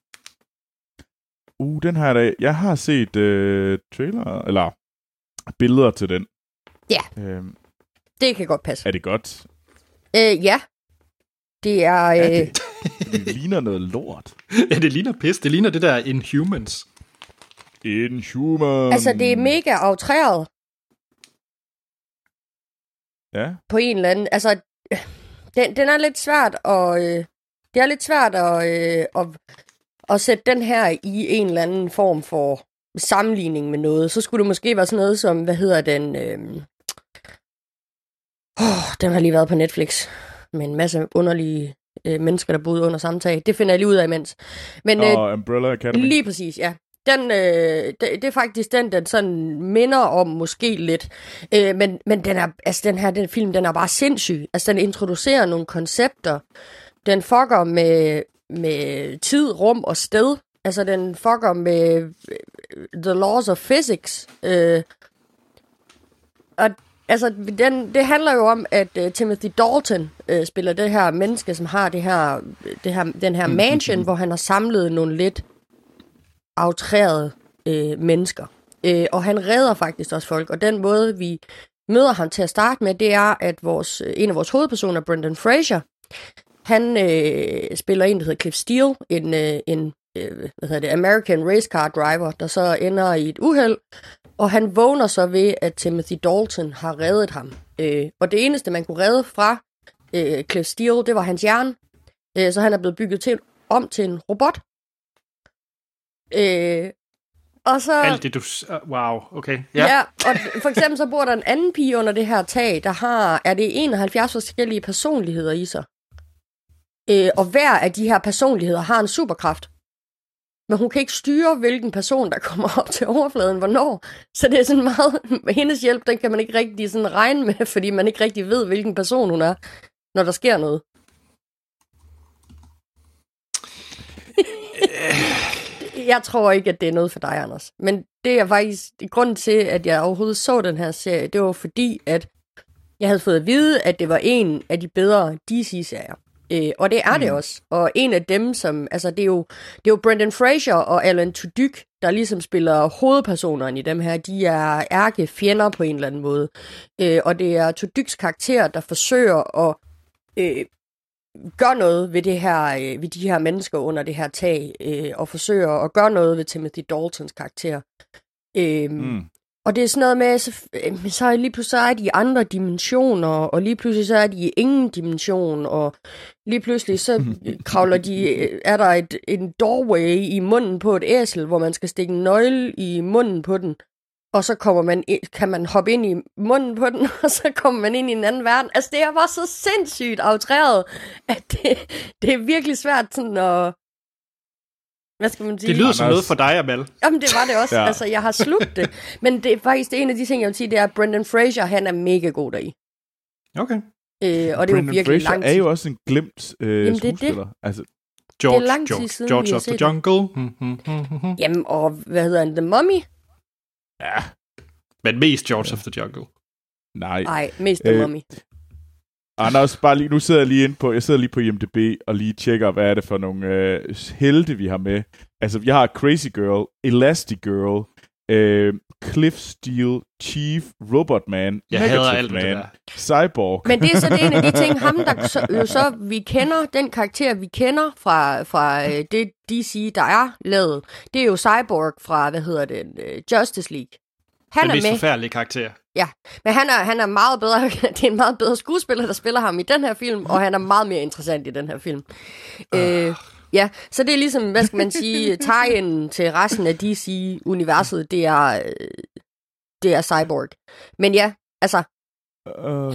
Uh, den har jeg da... Jeg har set øh, trailer, eller billeder til den. Ja. Øhm, Det kan godt passe. er det godt? Øh, ja. Det er... Øh, Er det? Det ligner noget lort. ja, det ligner pis. Det ligner det der Inhumans. Inhuman. altså, det er mega aftræret Ja. på en eller anden... Altså, den, den er lidt svært at... Øh, det er lidt svært at, øh, at, at sætte den her i en eller anden form for sammenligning med noget. Så skulle det måske være sådan noget som, hvad hedder den... Øh, oh, den har lige været på Netflix med en masse underlige øh, mennesker, der boede under samme tag. Det finder jeg lige ud af imens. Men øh, Og Umbrella Academy. Lige præcis, ja. Den, øh, det, det er faktisk den, den sådan minder om måske lidt. Øh, men, men den, er, altså, den her den film, den er bare sindssyg. Altså, den introducerer nogle koncepter. Den fucker med, med tid, rum og sted. Altså, den fucker med øh, the laws of physics. Øh, og altså, den, det handler jo om, at uh, Timothy Dalton uh, spiller det her menneske, som har det her, det her, den her mansion, hvor han har samlet nogle lidt outrerede øh, mennesker. Øh, og han redder faktisk også folk, og den måde, vi møder ham til at starte med, det er, at vores, en af vores hovedpersoner, Brendan Fraser, han øh, spiller en, der hedder Cliff Steele, en, øh, en øh, hvad hedder det, American race car driver, der så ender i et uheld, og han vågner så ved, at Timothy Dalton har reddet ham. Øh, og det eneste, man kunne redde fra øh, Cliff Steele, det var hans hjerne. Øh, så han er blevet bygget til, om til en robot. Øh, og så... Alt det, du... uh, Wow, okay. Ja. ja, og for eksempel så bor der en anden pige under det her tag, der har, er det 71 forskellige personligheder i sig. Øh, og hver af de her personligheder har en superkraft. Men hun kan ikke styre, hvilken person, der kommer op til overfladen, hvornår. Så det er sådan meget... [laughs] Hendes hjælp, den kan man ikke rigtig sådan regne med, [laughs] fordi man ikke rigtig ved, hvilken person hun er, når der sker noget. [laughs] jeg tror ikke, at det er noget for dig, Anders. Men det er faktisk grunden til, at jeg overhovedet så den her serie, det var fordi, at jeg havde fået at vide, at det var en af de bedre DC-serier. Øh, og det er mm. det også. Og en af dem, som... Altså, det er jo, det er jo Brendan Fraser og Alan Tudyk, der ligesom spiller hovedpersonerne i dem her. De er ærke fjender på en eller anden måde. Øh, og det er Tudyks karakter, der forsøger at øh, gøre noget ved, det her, øh, ved de her mennesker under det her tag, øh, og forsøger at gøre noget ved Timothy Daltons karakter. Øh, mm. Og det er sådan noget med, så, øh, så lige pludselig så er de i andre dimensioner, og lige pludselig så er de i ingen dimension, og lige pludselig så [laughs] kravler de, øh, er der et, en doorway i munden på et æsel, hvor man skal stikke en nøgle i munden på den, og så kommer man, kan man hoppe ind i munden på den, [laughs] og så kommer man ind i en anden verden. Altså det er bare så sindssygt aftræret, at det, det er virkelig svært sådan at, hvad skal man sige? Det lyder som noget for dig, Amal. Jamen, det var det også. ja. Altså, jeg har slugt det. Men det er faktisk det en af de ting, jeg vil sige, det er, at Brendan Fraser, han er mega god deri. Okay. Øh, og det Brendan er jo virkelig Fraser lang tid. er jo også en glemt øh, Jamen, det er det. skuespiller. Altså, George, Det er lang tid George, siden, George of the. Jungle. Hmm, hmm, hmm. Jamen, og hvad hedder han? The Mummy? ja, Men mest George of the Jungle. nej. Nej, mest The Øh, Mummy. Anders, bare lige, nu sidder jeg lige ind på, jeg sidder lige på IMDb og lige tjekker, hvad er det for nogle øh, helte, vi har med. Altså, vi har Crazy Girl, Elastic Girl, øh, Cliff Steel, Chief, Robot Man, Jeg Negative hader alt Man, det der. Cyborg. Men det er så det en af de ting, [laughs] ham der så, jo så, vi kender, den karakter, vi kender fra, fra øh, det DC, der er lavet, det er jo Cyborg fra, hvad hedder det, øh, Justice League. Han Den er mest med, forfærdelige karakter. ja. Men han er, han er meget bedre, [laughs] det er en meget bedre skuespiller, der spiller ham i den her film, og han er meget mere interessant i den her film. Øh, ja, så det er ligesom, hvad skal man sige, [laughs] tegnen til resten af DC-universet, det er, øh, det er Cyborg. Men ja, altså, Uh,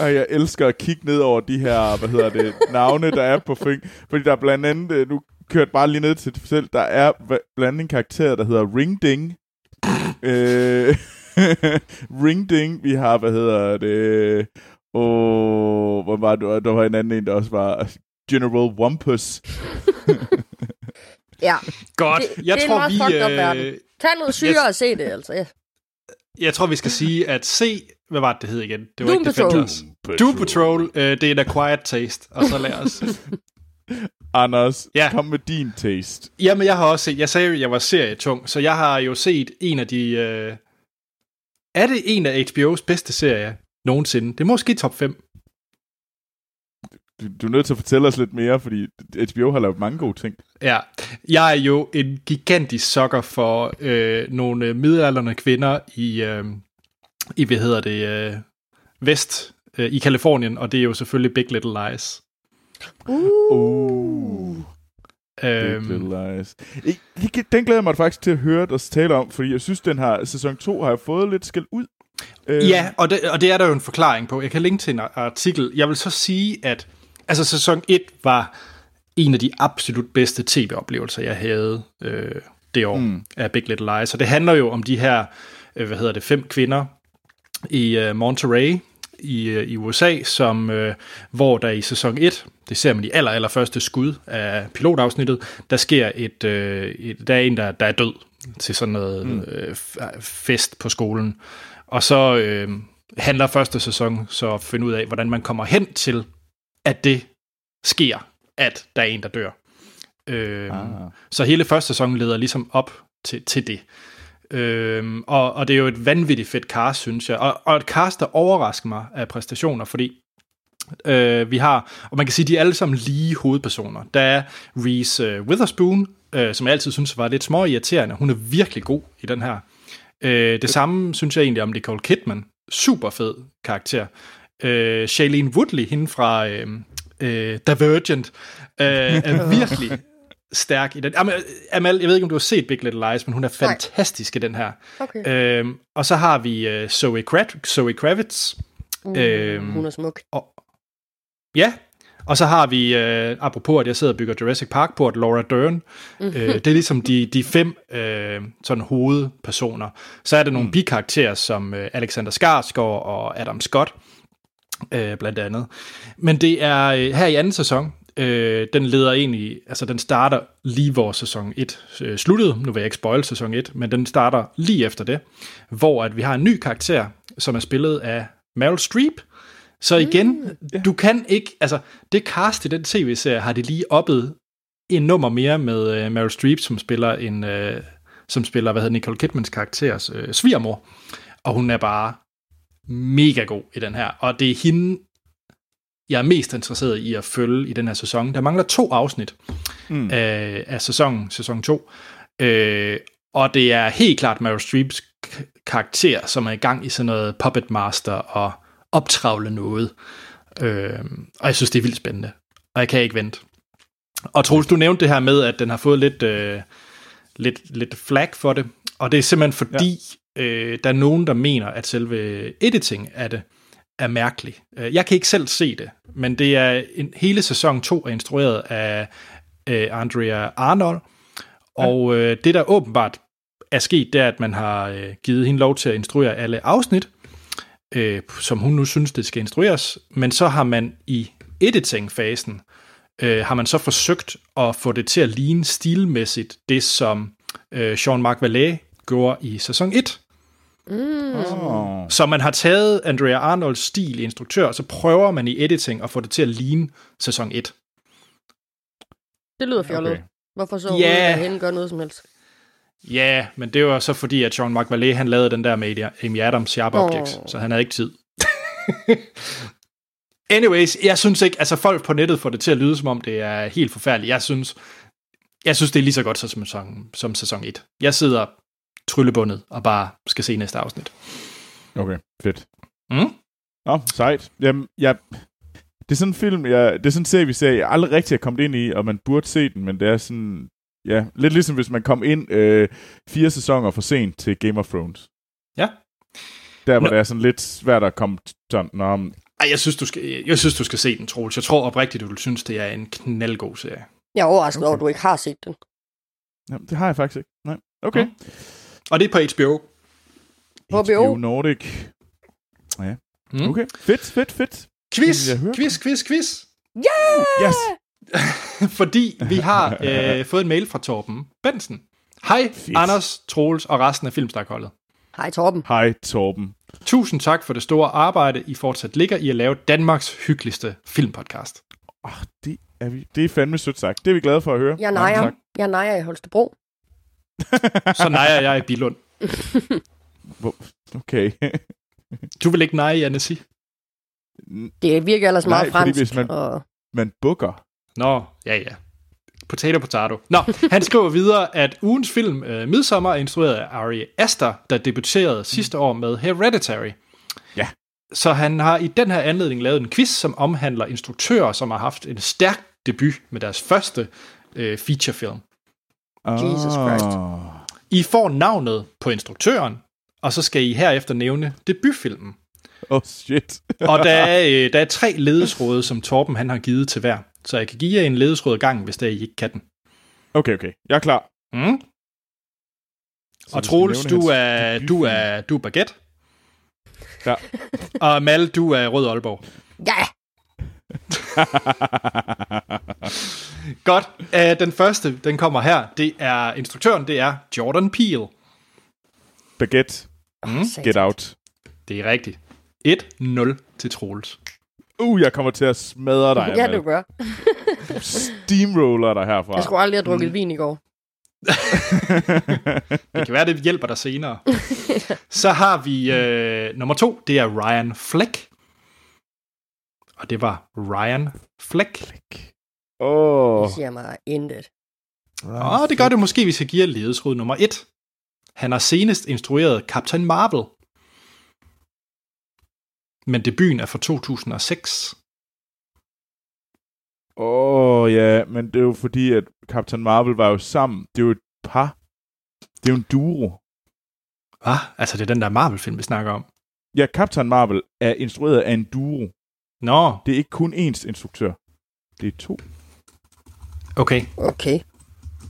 og jeg elsker at kigge ned over de her, hvad hedder det, navne, der er på Fing. Fordi der er blandt andet, øh, nu kørt bare lige ned til det selv, der er blandt andet en karakter, der hedder Ring Ding. Øh, [laughs] Ring Ding, vi har, hvad hedder det, og hvor var det, der var en anden en, der også var General Wampus. [laughs] ja. Godt. Det- jeg det er en tror, meget vi, fucked up øh, verden. Tag noget syre jeg- og se det, altså. Ja. jeg tror, vi skal sige, at C... Hvad var det, det hed igen? Det var Doom ikke Patrol. Defenders. Doom Patrol, øh, det er en acquired taste. Og så lad os... [laughs] Anders, Ja. kom med din taste. Jamen, jeg har også set... Jeg sagde jo, at jeg var serietung, så jeg har jo set en af de... Øh, er det en af HBO's bedste serier nogensinde? Det er måske top 5. Du, du er nødt til at fortælle os lidt mere, fordi HBO har lavet mange gode ting. Ja, jeg er jo en gigantisk sokker for øh, nogle middelalderne kvinder i, øh, i hvad hedder det, øh, vest øh, i Kalifornien, og det er jo selvfølgelig Big Little Lies. Uh. Big Øhm, Little Lies. Den glæder jeg mig faktisk til at høre dig tale om, fordi jeg synes, den her sæson 2 har jeg fået lidt skæld ud. Øh, Ja, og det, og det er der jo en forklaring på. Jeg kan linke til en artikel. Jeg vil så sige, at altså, sæson 1 var en af de absolut bedste tv-oplevelser, jeg havde øh, det år mm. af Big Little Lies. Og det handler jo om de her, øh, hvad hedder det, fem kvinder i øh, Monterey i, øh, i USA, som, øh, hvor der i sæson 1, det ser man i aller, aller første skud af pilotafsnittet, der sker et, øh, et der er en, der, der er død til sådan noget mm. øh, f- fest på skolen. Og så øh, handler første sæson så at finde ud af, hvordan man kommer hen til, at det sker, at der er en, der dør. Øh, Ah. Så hele første sæson leder ligesom op til, til det. Øhm, og, og det er jo et vanvittigt fedt cast, synes jeg. Og, og et cast, der overrasker mig af præstationer, fordi øh, vi har, og man kan sige, de er alle sammen lige hovedpersoner. Der er Reese øh, Witherspoon, øh, som jeg altid synes var lidt små irriterende. Hun er virkelig god i den her. Øh, det samme synes jeg egentlig om Nicole Kidman. Super fed karakter. Øh, Shailene Woodley, hende fra øh, øh, Divergent, øh, er [laughs] virkelig stærk i den. Amal, Amal, jeg ved ikke, om du har set Big Little Lies, men hun er Nej. fantastisk i den her. Okay. Øhm, og så har vi øh, Zoe, Krat- Zoe Kravitz. Mm, øhm, hun er smuk. Og, ja, og så har vi, øh, apropos at jeg sidder og bygger Jurassic Park på, at Laura Dern, øh, det er ligesom de, de fem øh, sådan hovedpersoner. Så er der nogle mm. bikarakterer som øh, Alexander Skarsgård og Adam Scott, øh, blandt andet. Men det er øh, her i anden sæson, Øh, den leder egentlig, altså den starter lige hvor sæson 1 øh, sluttede. Nu vil jeg ikke spoil sæson 1, men den starter lige efter det, hvor at vi har en ny karakter, som er spillet af Meryl Streep. Så igen, mm, du kan ikke, altså det cast i den tv-serie har de lige oppet en nummer mere med øh, Meryl Streep, som spiller en, øh, som spiller, hvad hedder Nicole Kidmans karakters øh, svigermor. Og hun er bare mega god i den her. Og det er hende, jeg er mest interesseret i at følge i den her sæson. Der mangler to afsnit mm. af, af sæsonen, sæson 2. Øh, og det er helt klart Meryl Streeps karakter, som er i gang i sådan noget puppet master og optravle noget. Øh, og jeg synes, det er vildt spændende. Og jeg kan ikke vente. Og Troels, du nævnte det her med, at den har fået lidt, øh, lidt, lidt flag for det. Og det er simpelthen fordi, ja. øh, der er nogen, der mener, at selve editing af det er mærkelig. Øh, jeg kan ikke selv se det, men det er en, hele sæson 2 er instrueret af øh, Andrea Arnold, og øh, det der åbenbart er sket, det er, at man har øh, givet hende lov til at instruere alle afsnit, øh, som hun nu synes, det skal instrueres, men så har man i editing-fasen, øh, har man så forsøgt at få det til at ligne stilmæssigt det, som øh, Jean-Marc Vallée gjorde i sæson 1. Mm. Oh. Så man har taget Andrea Arnolds stil i instruktør, og så prøver man i editing at få det til at ligne sæson 1. Det lyder fjollet. Okay. Hvorfor så yeah. hun hende gøre noget som helst? Ja, men det var så fordi, at Jean-Marc Vallée, han lavede den der med Amy Adams Sharp Objects, oh. så han havde ikke tid. [laughs] Anyways, jeg synes ikke, altså folk på nettet får det til at lyde, som om det er helt forfærdeligt. Jeg synes, jeg synes det er lige så godt som sæson, som sæson 1. Jeg sidder tryllebundet og bare skal se næste afsnit. Okay, fedt. Mm? Nå, sejt. Jamen, jeg, det er sådan en film, jeg, det er sådan en serie, vi ser, jeg aldrig rigtig er kommet ind i, og man burde se den, men det er sådan, ja, lidt ligesom hvis man kom ind øh, fire sæsoner for sent til Game of Thrones. Ja. Der, hvor Nå. det er sådan lidt svært at komme sådan, nå, ej, jeg synes, du skal, jeg synes, du skal se den, Troels. Jeg tror oprigtigt, du vil synes, det er en knaldgod serie. Jeg er overrasket okay. over, at du ikke har set den. Jamen, det har jeg faktisk ikke. Nej. Okay. Mm. Og det er på HBO. HBO. HBO Nordic. Ja. Mm. Okay. Fedt, fedt, fedt. Quiz, quiz, quiz, quiz. Yeah! Yes! [laughs] Fordi vi har [laughs] øh, fået en mail fra Torben Bensen. Hej, Fedt. Anders, Troels og resten af Filmstakholdet. Hej Torben. Hej Torben. Tusind tak for det store arbejde, I fortsat ligger i at lave Danmarks hyggeligste filmpodcast. Oh, det, er vi, det er fandme sødt sagt. Det er vi glade for at høre. Jeg nejer. Jeg nejer i Holstebro. Så nejer jeg i Bilund. okay. du vil ikke neje i Annecy? Det virker ellers Nej, meget fransk. Fordi hvis man, og... man bukker. Nå, ja ja. Potato, potato. Nå, han skriver videre, at ugens film uh, Midsommer er instrueret af Ari Aster, der debuterede sidste år med Hereditary. Ja. Så han har i den her anledning lavet en quiz, som omhandler instruktører, som har haft en stærk debut med deres første uh, featurefilm. Jesus Christ. I får navnet på instruktøren, og så skal I herefter nævne debutfilmen. Oh shit. og der [laughs] er, øh, der er tre ledesråd, som Torben han har givet til hver. Så jeg kan give jer en ledesråd gang, hvis det I ikke kan den. Okay, okay. Jeg er klar. Mm. og Troels, du er, du er, du er baguette. Ja. og Mal, du er Rød Aalborg. Ja! Godt. Uh, den første, den kommer her. Det er instruktøren, det er Jordan Peele. Baguette. Mm. Get out. Det er rigtigt. 1-0 til Troels. Uh, jeg kommer til at smadre dig. [laughs] ja, du gør. Steamroller dig herfra. Jeg skulle aldrig have drukket mm. vin i går. [laughs] det kan være, det hjælper dig senere. [laughs] Så har vi øh, nummer to, det er Ryan Fleck. Og det var Ryan Fleck. Fleck. Oh. Det siger mig intet. Og det gør det måske, hvis jeg giver ledesråd nummer et. Han har senest instrueret Captain Marvel men debuten er fra 2006. Åh oh, ja, men det er jo fordi, at Captain Marvel var jo sammen. Det er jo et par. Det er jo en duo. Hvad? Altså, det er den der Marvel-film, vi snakker om? Ja, Captain Marvel er instrueret af en duo. Nå. Det er ikke kun én instruktør. Det er to. Okay. Okay.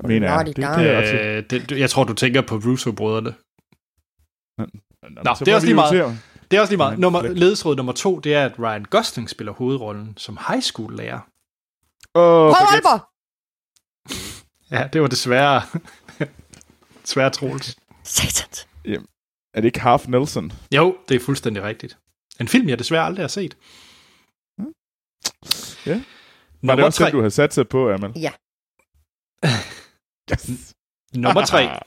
Mener jeg. Det, det, det, det, jeg tror, du tænker på Russo-brødrene. Nå, Nå det er også lige meget. Det er også lige meget. Nummer, ledesråd nummer to, det er, at Ryan Gosling spiller hovedrollen som high school lærer. Åh. Aalborg! Ja, det var desværre... [laughs] desværre Troels. Satans. Er det ikke Half Nelson? Jo, det er fuldstændig rigtigt. En film, jeg desværre aldrig har set. Ja. Var Nummer det også tre. den, du havde sat sig på, Amal? Ja. [laughs] Yes. Nummer tre.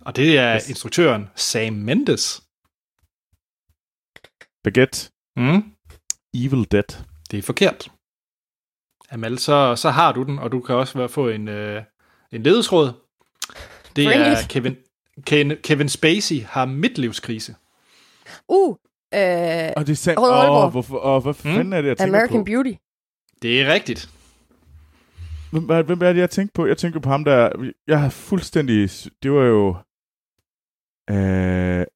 Og det er Yes. instruktøren Sam Mendes. Baguette. Mm. Evil Dead. Det er forkert. Amal, så, så har du den, og du kan også være- få en, øh, en ledesråd. Det Bring er it. [laughs] Kevin, Kevin, Kevin Spacey har midtlivskrise. Uh, øh, Og det er Åh, Aalborg. hvorfor, åh, hvad fanden er det, jeg tænker American på? Beauty. Det er rigtigt. Hvem, hvem er det, jeg tænkte på? Jeg tænker på ham, der... Jeg har fuldstændig... Det var jo... Øh,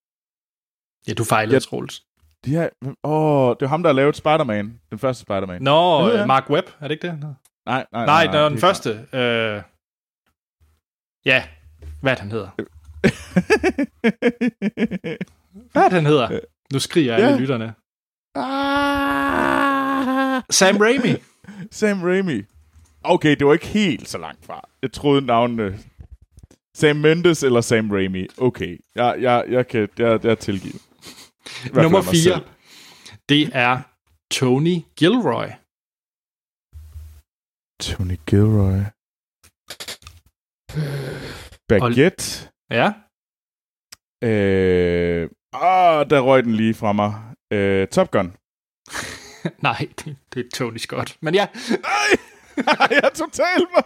Ja, du fejlede, ja. Troels. de her, åh, det var ham, der lavet Spider-Man. Den første Spider-Man. Nå, hedder øh? Mark Webb, er det ikke det? han hedder? Nej, nej, Nej, nej, den det første. Øh, ja, hvad det, han hedder? [laughs] Hvad det, han hedder? Nu skriger alle Ja. lytterne. Ah! Sam Raimi. Sam Raimi. Okay, det var ikke helt så langt fra. Jeg troede navnene... Sam Mendes eller Sam Raimi. Okay, jeg, jeg, jeg kan... Jeg, jeg fald Nummer af mig 4. selv. Det er Tony Gilroy. Tony Gilroy. Baguette. Ja, Øh, ah, der røg den lige fra mig. Øh, Top Gun. [laughs] nej, det, det er Tony Scott. Men ja, Nej, jeg er totalt [laughs]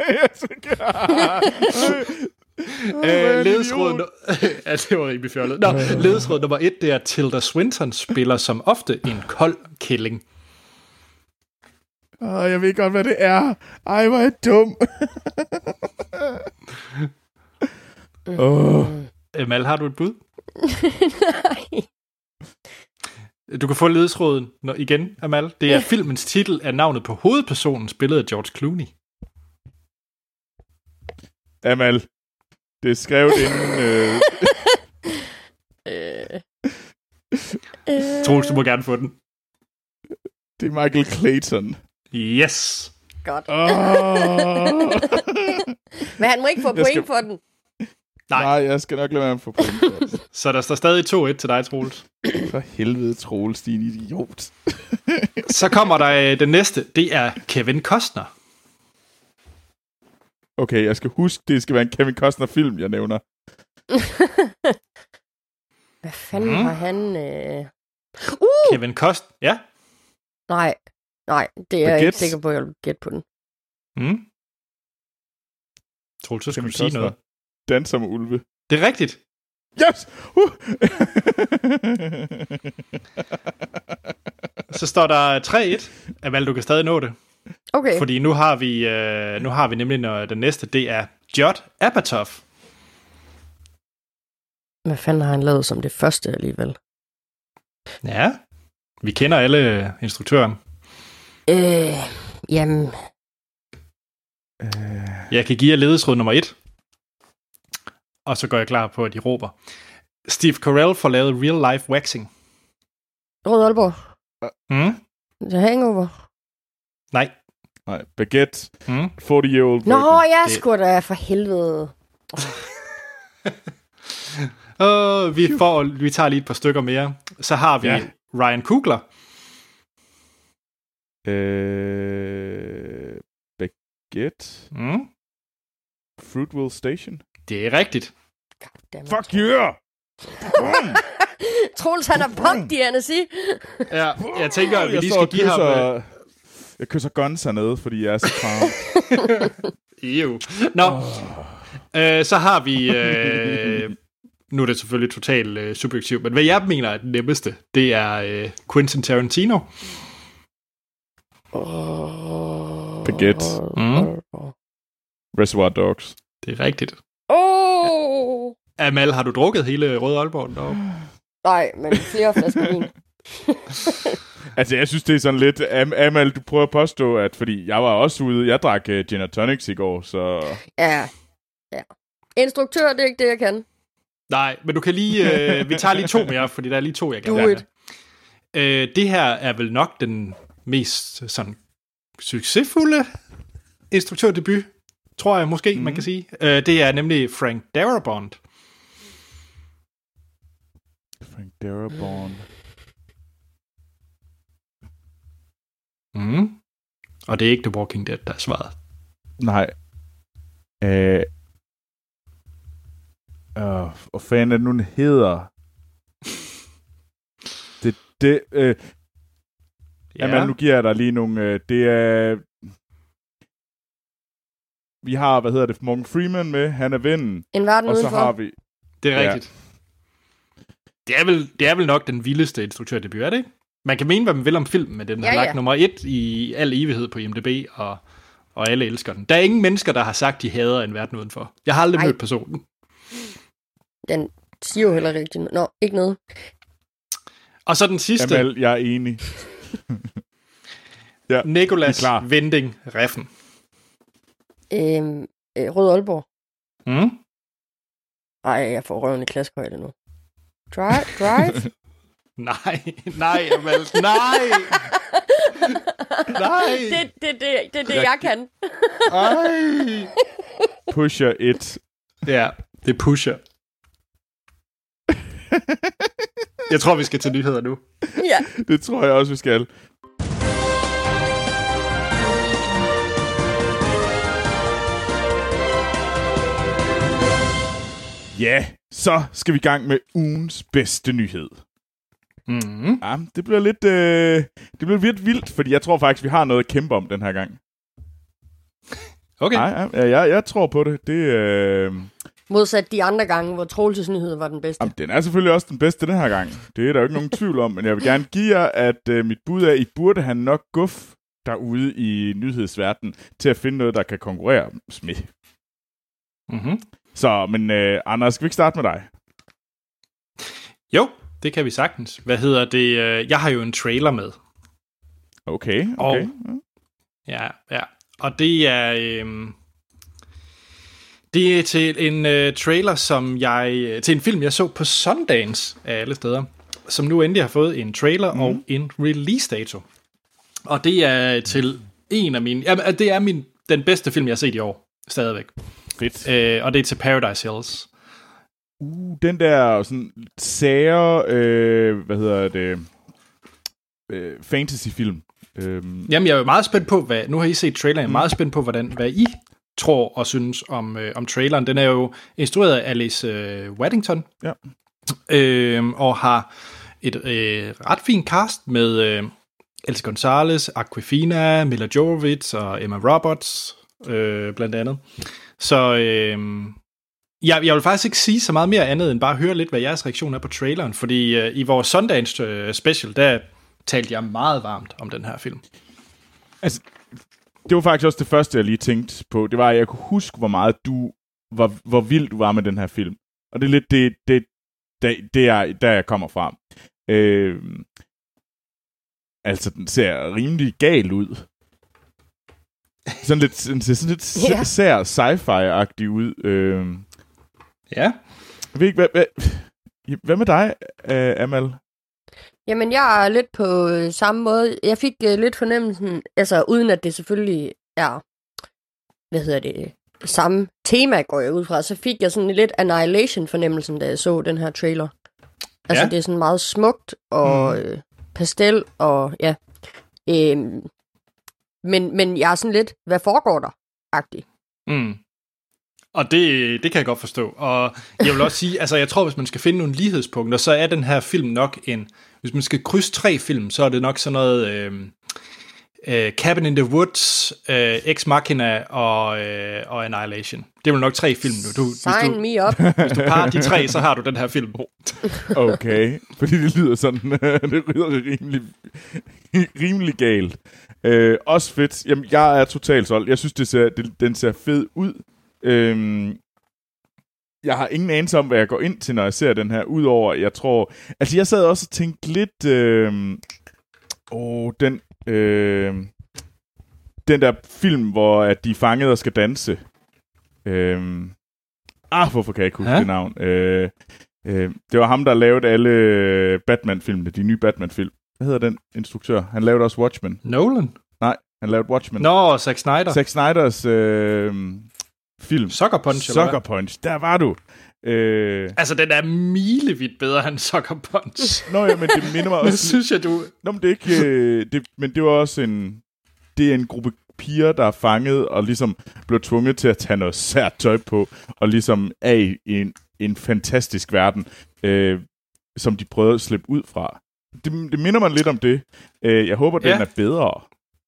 øh, ledesråd... nu- [laughs] ja, det var rimelig fjollet. Nå, ledesråd nummer 1, det er Tilda Swinton spiller som ofte en kold killing. oh, jeg ved godt, hvad det er. Ej, hvor er jeg dum. Åh. Mal, har du et bud? Nej. Du kan få ledesråden når, igen, Amal. Det er filmens titel af navnet på hovedpersonen, spillet af George Clooney. Amal, det er skrevet [laughs] inden... Øh, Øh. Øh, Troels, du må gerne få den. det er Michael Clayton. Yes. Godt. Oh. [laughs] Men han må ikke få point skal- for den. Nej. Nej, jeg skal nok lade være med at få point. [laughs] Så der står stadig 2-1 til dig, Troels. For helvede, Troels, din idiot. [laughs] Så kommer der øh, den næste. Det er Kevin Costner. Okay, jeg skal huske, det skal være en Kevin Costner-film, jeg nævner. [laughs] Hvad fanden Mm. har han... Øh... Uh! Kevin Costner. Ja. Nej, nej, det er jeg ikke sikker på, at jeg vil gætte på den. Mm. Troels, så skal Kevin du sige Costner. noget. Danser med ulve. Det er rigtigt. Yes! Uh! [laughs] Så står der 3-1. Amal, du kan stadig nå det. Okay, Fordi nu har vi, øh, nu har vi nemlig når den næste, det er Judd Apatow. hvad fanden har han lavet som det første alligevel? Ja. Vi kender alle instruktøren. Øh, jamen, Øh, Jeg kan give jer ledesråd nummer 1. Og så går jeg klar på, at de råber. Steve Carell får lavet real life waxing. Rød Aalborg. Mm? The Hangover. Nej. nej, Baguette, Mm? 40-year-old Nå, virgin. jeg Det- skulle da for helvede. [laughs] Uh, vi, får, vi tager lige et par stykker mere. Så har vi Ja. ja. Ryan Coogler. Øh, Baguette, Mm? Fruitville Station. Det er rigtigt. Goddammit. Fuck yeah! [laughs] Troels, han er han at sige. Ja, jeg tænker, at vi jeg lige skal give ham... kysser, Jeg kysser guns hernede, fordi jeg er så kram. [laughs] Øh, ew. Nå, øh, så har vi... Øh, nu er det selvfølgelig totalt øh, subjektivt, men hvad jeg mener er den nemmeste, det er øh, Quentin Tarantino. Baguette. Mm. Reservoir Dogs. Det er rigtigt. Amal, har du drukket hele Røde Aalborg? No. Nej, men flere flasker vin. [laughs] Altså, jeg synes, det er sådan lidt... Am Amal, du prøver at påstå, at... Fordi jeg var også ude... Jeg drak uh, gin and tonics i går, så... Ja, ja. Instruktør, det er ikke det, jeg kan. Nej, men du kan lige... Øh, vi tager lige to mere, fordi der er lige to, jeg Do gerne vil. Øh, det her er vel nok den mest sådan succesfulde instruktørdebut, tror jeg måske, mm. man kan sige. Øh, det er nemlig Frank Darabont. Frank Darabont. Mm. Og det er ikke The Walking Dead, der er svaret. Nej. Øh, øh, hvad fanden er det nu, den hedder? [laughs] Det, det, øh, ja. Jamen, nu giver jeg dig lige nogle, øh, det er, vi har, hvad hedder det, Morgan Freeman med, han er vennen. En verden Og så udenfor. har vi, Det er Ja. Rigtigt. Det, er vel, det er vel nok den vildeste instruktørdebut, er det ikke? Man kan mene, hvad man vil om filmen, men den har Ja, lagt ja. nummer et i al evighed på IMDb, og, og alle elsker den. Der er ingen mennesker, der har sagt, de hader en verden udenfor. Jeg har aldrig Ej. mødt personen. Den siger jo heller noget. Nå, ikke noget. Og så den sidste, Amal, jeg er enig. [laughs] ja, er klar. Vending Reffen. Øhm, øh, Rød Aalborg. Mm? Ej, jeg får røven i klaskehøjde nu. Drive? Drive? [laughs] Nej, nej, Amal, nej! Nej! det, det, det, det er det, jeg kan. Ej! Pusher 1. Ja, det pusher. Jeg tror, vi skal til nyheder nu. Ja. Det tror jeg også, vi skal. Ja, så skal vi i gang med ugens bedste nyhed. Mm-hmm. Ja, det bliver lidt, øh, det bliver lidt vildt, fordi jeg tror faktisk, vi har noget at kæmpe om den her gang. Okay. Nej, ja, jeg, jeg tror på det. Det, øh, Modsat de andre gange, hvor Troelses nyhed var den bedste. jamen, den er selvfølgelig også den bedste den her gang. Det er der jo ikke nogen tvivl om, men jeg vil gerne give jer, at øh, mit bud er, at I burde have nok guf derude i nyhedsverdenen til at finde noget, der kan konkurrere med. Mm-hmm. Så, men øh, Anders, skal vi ikke starte med dig? Jo, det kan vi sagtens. Hvad hedder det? øh, Jeg har jo en trailer med. Okay, Og- okay. Ja, ja. Og det er... Øhm, det er til en øh, trailer, som jeg... Til en film, jeg så på Sundance af alle steder. Som nu endelig har fået en trailer mm. og en release-dato. Og det er til en af mine... Jamen, det er min, den bedste film, jeg har set i år. Stadigvæk. Fedt. Øh, og det er til Paradise Hills. Uh, den der sådan sære, øh, hvad hedder det, øh, fantasyfilm. Øhm, Jamen, jeg er meget spændt på, hvad... Nu har I set traileren. Jeg er meget spændt på, hvordan, hvad I tror og synes om, øh, om traileren. Den er jo instrueret af Alice øh, Waddington. Ja. Øh, og har et øh, ret fint cast med øh, Elsa Gonzalez, Aquafina, Mila Jovovich og Emma Roberts, øh, blandt andet. Så øh, jeg, jeg vil faktisk ikke sige så meget mere andet, end bare høre lidt, hvad jeres reaktion er på traileren. Fordi øh, i vores Sundance øh, special, der talte jeg meget varmt om den her film. Altså, det var faktisk også det første, jeg lige tænkte på. Det var, at jeg kunne huske, hvor meget du, hvor, hvor vild du var med den her film. Og det er lidt det, det, det, det er, der jeg kommer fra. Øh, altså, den ser rimelig gal ud. Sådan lidt, sådan lidt Ja. yeah. sær sci-fi-agtig ud. Øh, Ja. jeg ved ikke, hvad, hvad, hvad med dig, uh, Amal? Jamen, jeg er lidt på øh, samme måde. Jeg fik øh, lidt fornemmelsen, altså uden at det selvfølgelig er, hvad hedder det, samme tema går jeg ud fra, så fik jeg sådan lidt Annihilation-fornemmelsen, da jeg så den her trailer. Altså, Ja. det er sådan meget smukt og øh, pastel, og ja. Øhm, men, men jeg er sådan lidt, hvad foregår der? Agtig. Mm. Og det, det kan jeg godt forstå. Og jeg vil også sige, altså jeg tror, hvis man skal finde nogle lighedspunkter, så er den her film nok en... Hvis man skal krydse tre film, så er det nok sådan noget... Øh, øh, Cabin in the Woods, øh, Ex Machina og, øh, og Annihilation. Det er vel nok tre film nu. Du, hvis, Sign du, me up. [laughs] hvis du parer de tre, så har du den her film. [laughs] Okay, fordi det lyder sådan, [laughs] det lyder rimelig, rimelig galt. Øh, også fedt. Jamen, jeg er totalt solgt. Jeg synes, det ser, det, den ser fed ud. Øhm, jeg har ingen anelse om, hvad jeg går ind til, når jeg ser den her, udover, jeg tror... Altså, jeg sad også og tænkte lidt... Øh, åh, den... Øh, den der film, hvor at de er fanget og skal danse. Øh, ah, hvorfor kan jeg ikke huske Ja? det navn? Øh, øh, det var ham, der lavede alle Batman-filmene, de nye Batman-film. Hvad hedder den instruktør? Han lavede også Watchmen. Nolan? Han Han lavede Watchmen. Nå, Zack Snyder. Zack Snyders øh, film. Sucker Punch, eller Sucker? Punch. Der var du. Øh, Altså, den er milevidt bedre end Sucker Punch. nå ja, men det minder mig [laughs] Det også... synes jeg, du... Nå, men det er ikke... Øh, det, men det var også en... Det er en gruppe piger, der er fanget og ligesom blev tvunget til at tage noget sært tøj på, og ligesom er i en, en fantastisk verden, øh, som de prøvede at slippe ud fra. Det, det minder mig lidt om det. Øh, jeg håber, den Ja. er bedre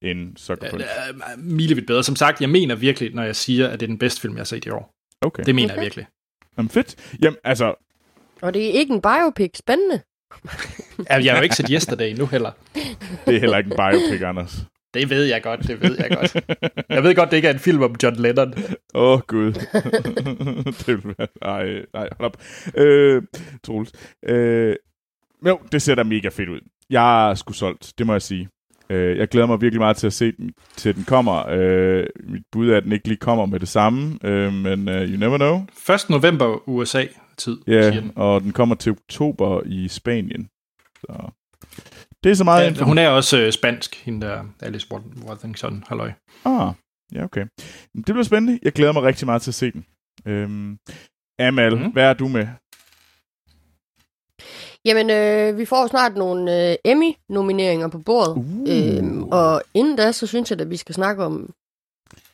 end Sucker Punch. er milevidt bedre. Som sagt, jeg mener virkelig, når jeg siger, at det er den bedste film, jeg har set i år. Okay. Det mener Okay. jeg virkelig. Jamen fedt. Jamen, altså, Og det er ikke en biopic. Spændende. Ja, [laughs] Jeg har jo ikke set Yesterday nu heller. det er heller ikke en biopic, Anders. Det ved jeg godt, det ved jeg godt. Jeg ved godt, det ikke er en film om John Lennon. Åh, oh, Gud. [laughs] det vil være... Ej, nej, hold op. Øh, Troels. Øh, jo, det ser da mega fedt ud. Jeg er sgu solgt, det må jeg sige. Øh, jeg glæder mig virkelig meget til at se den, til den kommer. Øh, mit bud er, at den ikke lige kommer med det samme, øh, men uh, you never know. 1. november USA-tid, Ja, yeah, den. og den kommer til oktober i Spanien. Så det er så meget Ja, info. hun er også øh, spansk, hende der Alice Wor- Worthington, halløj. Ah, ja, okay. Det bliver spændende. Jeg glæder mig rigtig meget til at se den. Øhm, Amal, mm. hvad er du med? Jamen, øh, vi får snart nogle øh, Emmy-nomineringer på bordet. Uh. Øhm, og inden da, så synes jeg, at vi skal snakke om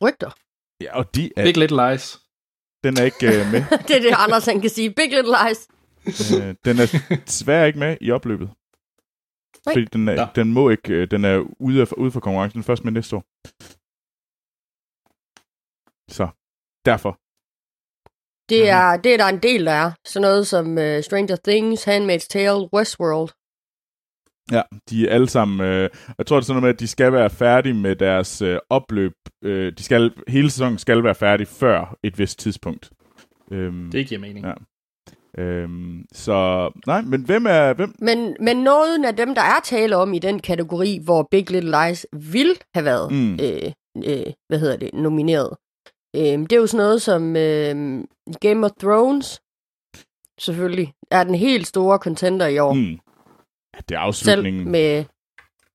rygter. Ja, og de er, Big Little Lies. den er ikke uh, med. [laughs] det er det, Anders han kan sige. Big Little Lies. uh, den er desværre ikke med i opløbet. Nej. Fordi den, er, den må ikke, øh, den er ude, af, ude for konkurrencen. Først med næste år. Så, derfor. Det er, det er der en del, der er. Sådan noget som uh, Stranger Things, Handmaid's Tale, Westworld. Ja, de er alle sammen... Øh, jeg tror, det er sådan noget med, at de skal være færdige med deres øh, opløb. Øh, de skal, hele sæsonen skal være færdig før et vist tidspunkt. Øhm, Det giver mening. Ja. Øhm, så, nej, men hvem er... Hvem? Men, men noget af dem, der er tale om i den kategori, hvor Big Little Lies vil have været, Mm. mm. øh, øh, hvad hedder det, nomineret. Øh, det er jo sådan noget som øh, Game of Thrones, selvfølgelig, er den helt store contender i år. Mm. Det er Selv afslutningen. med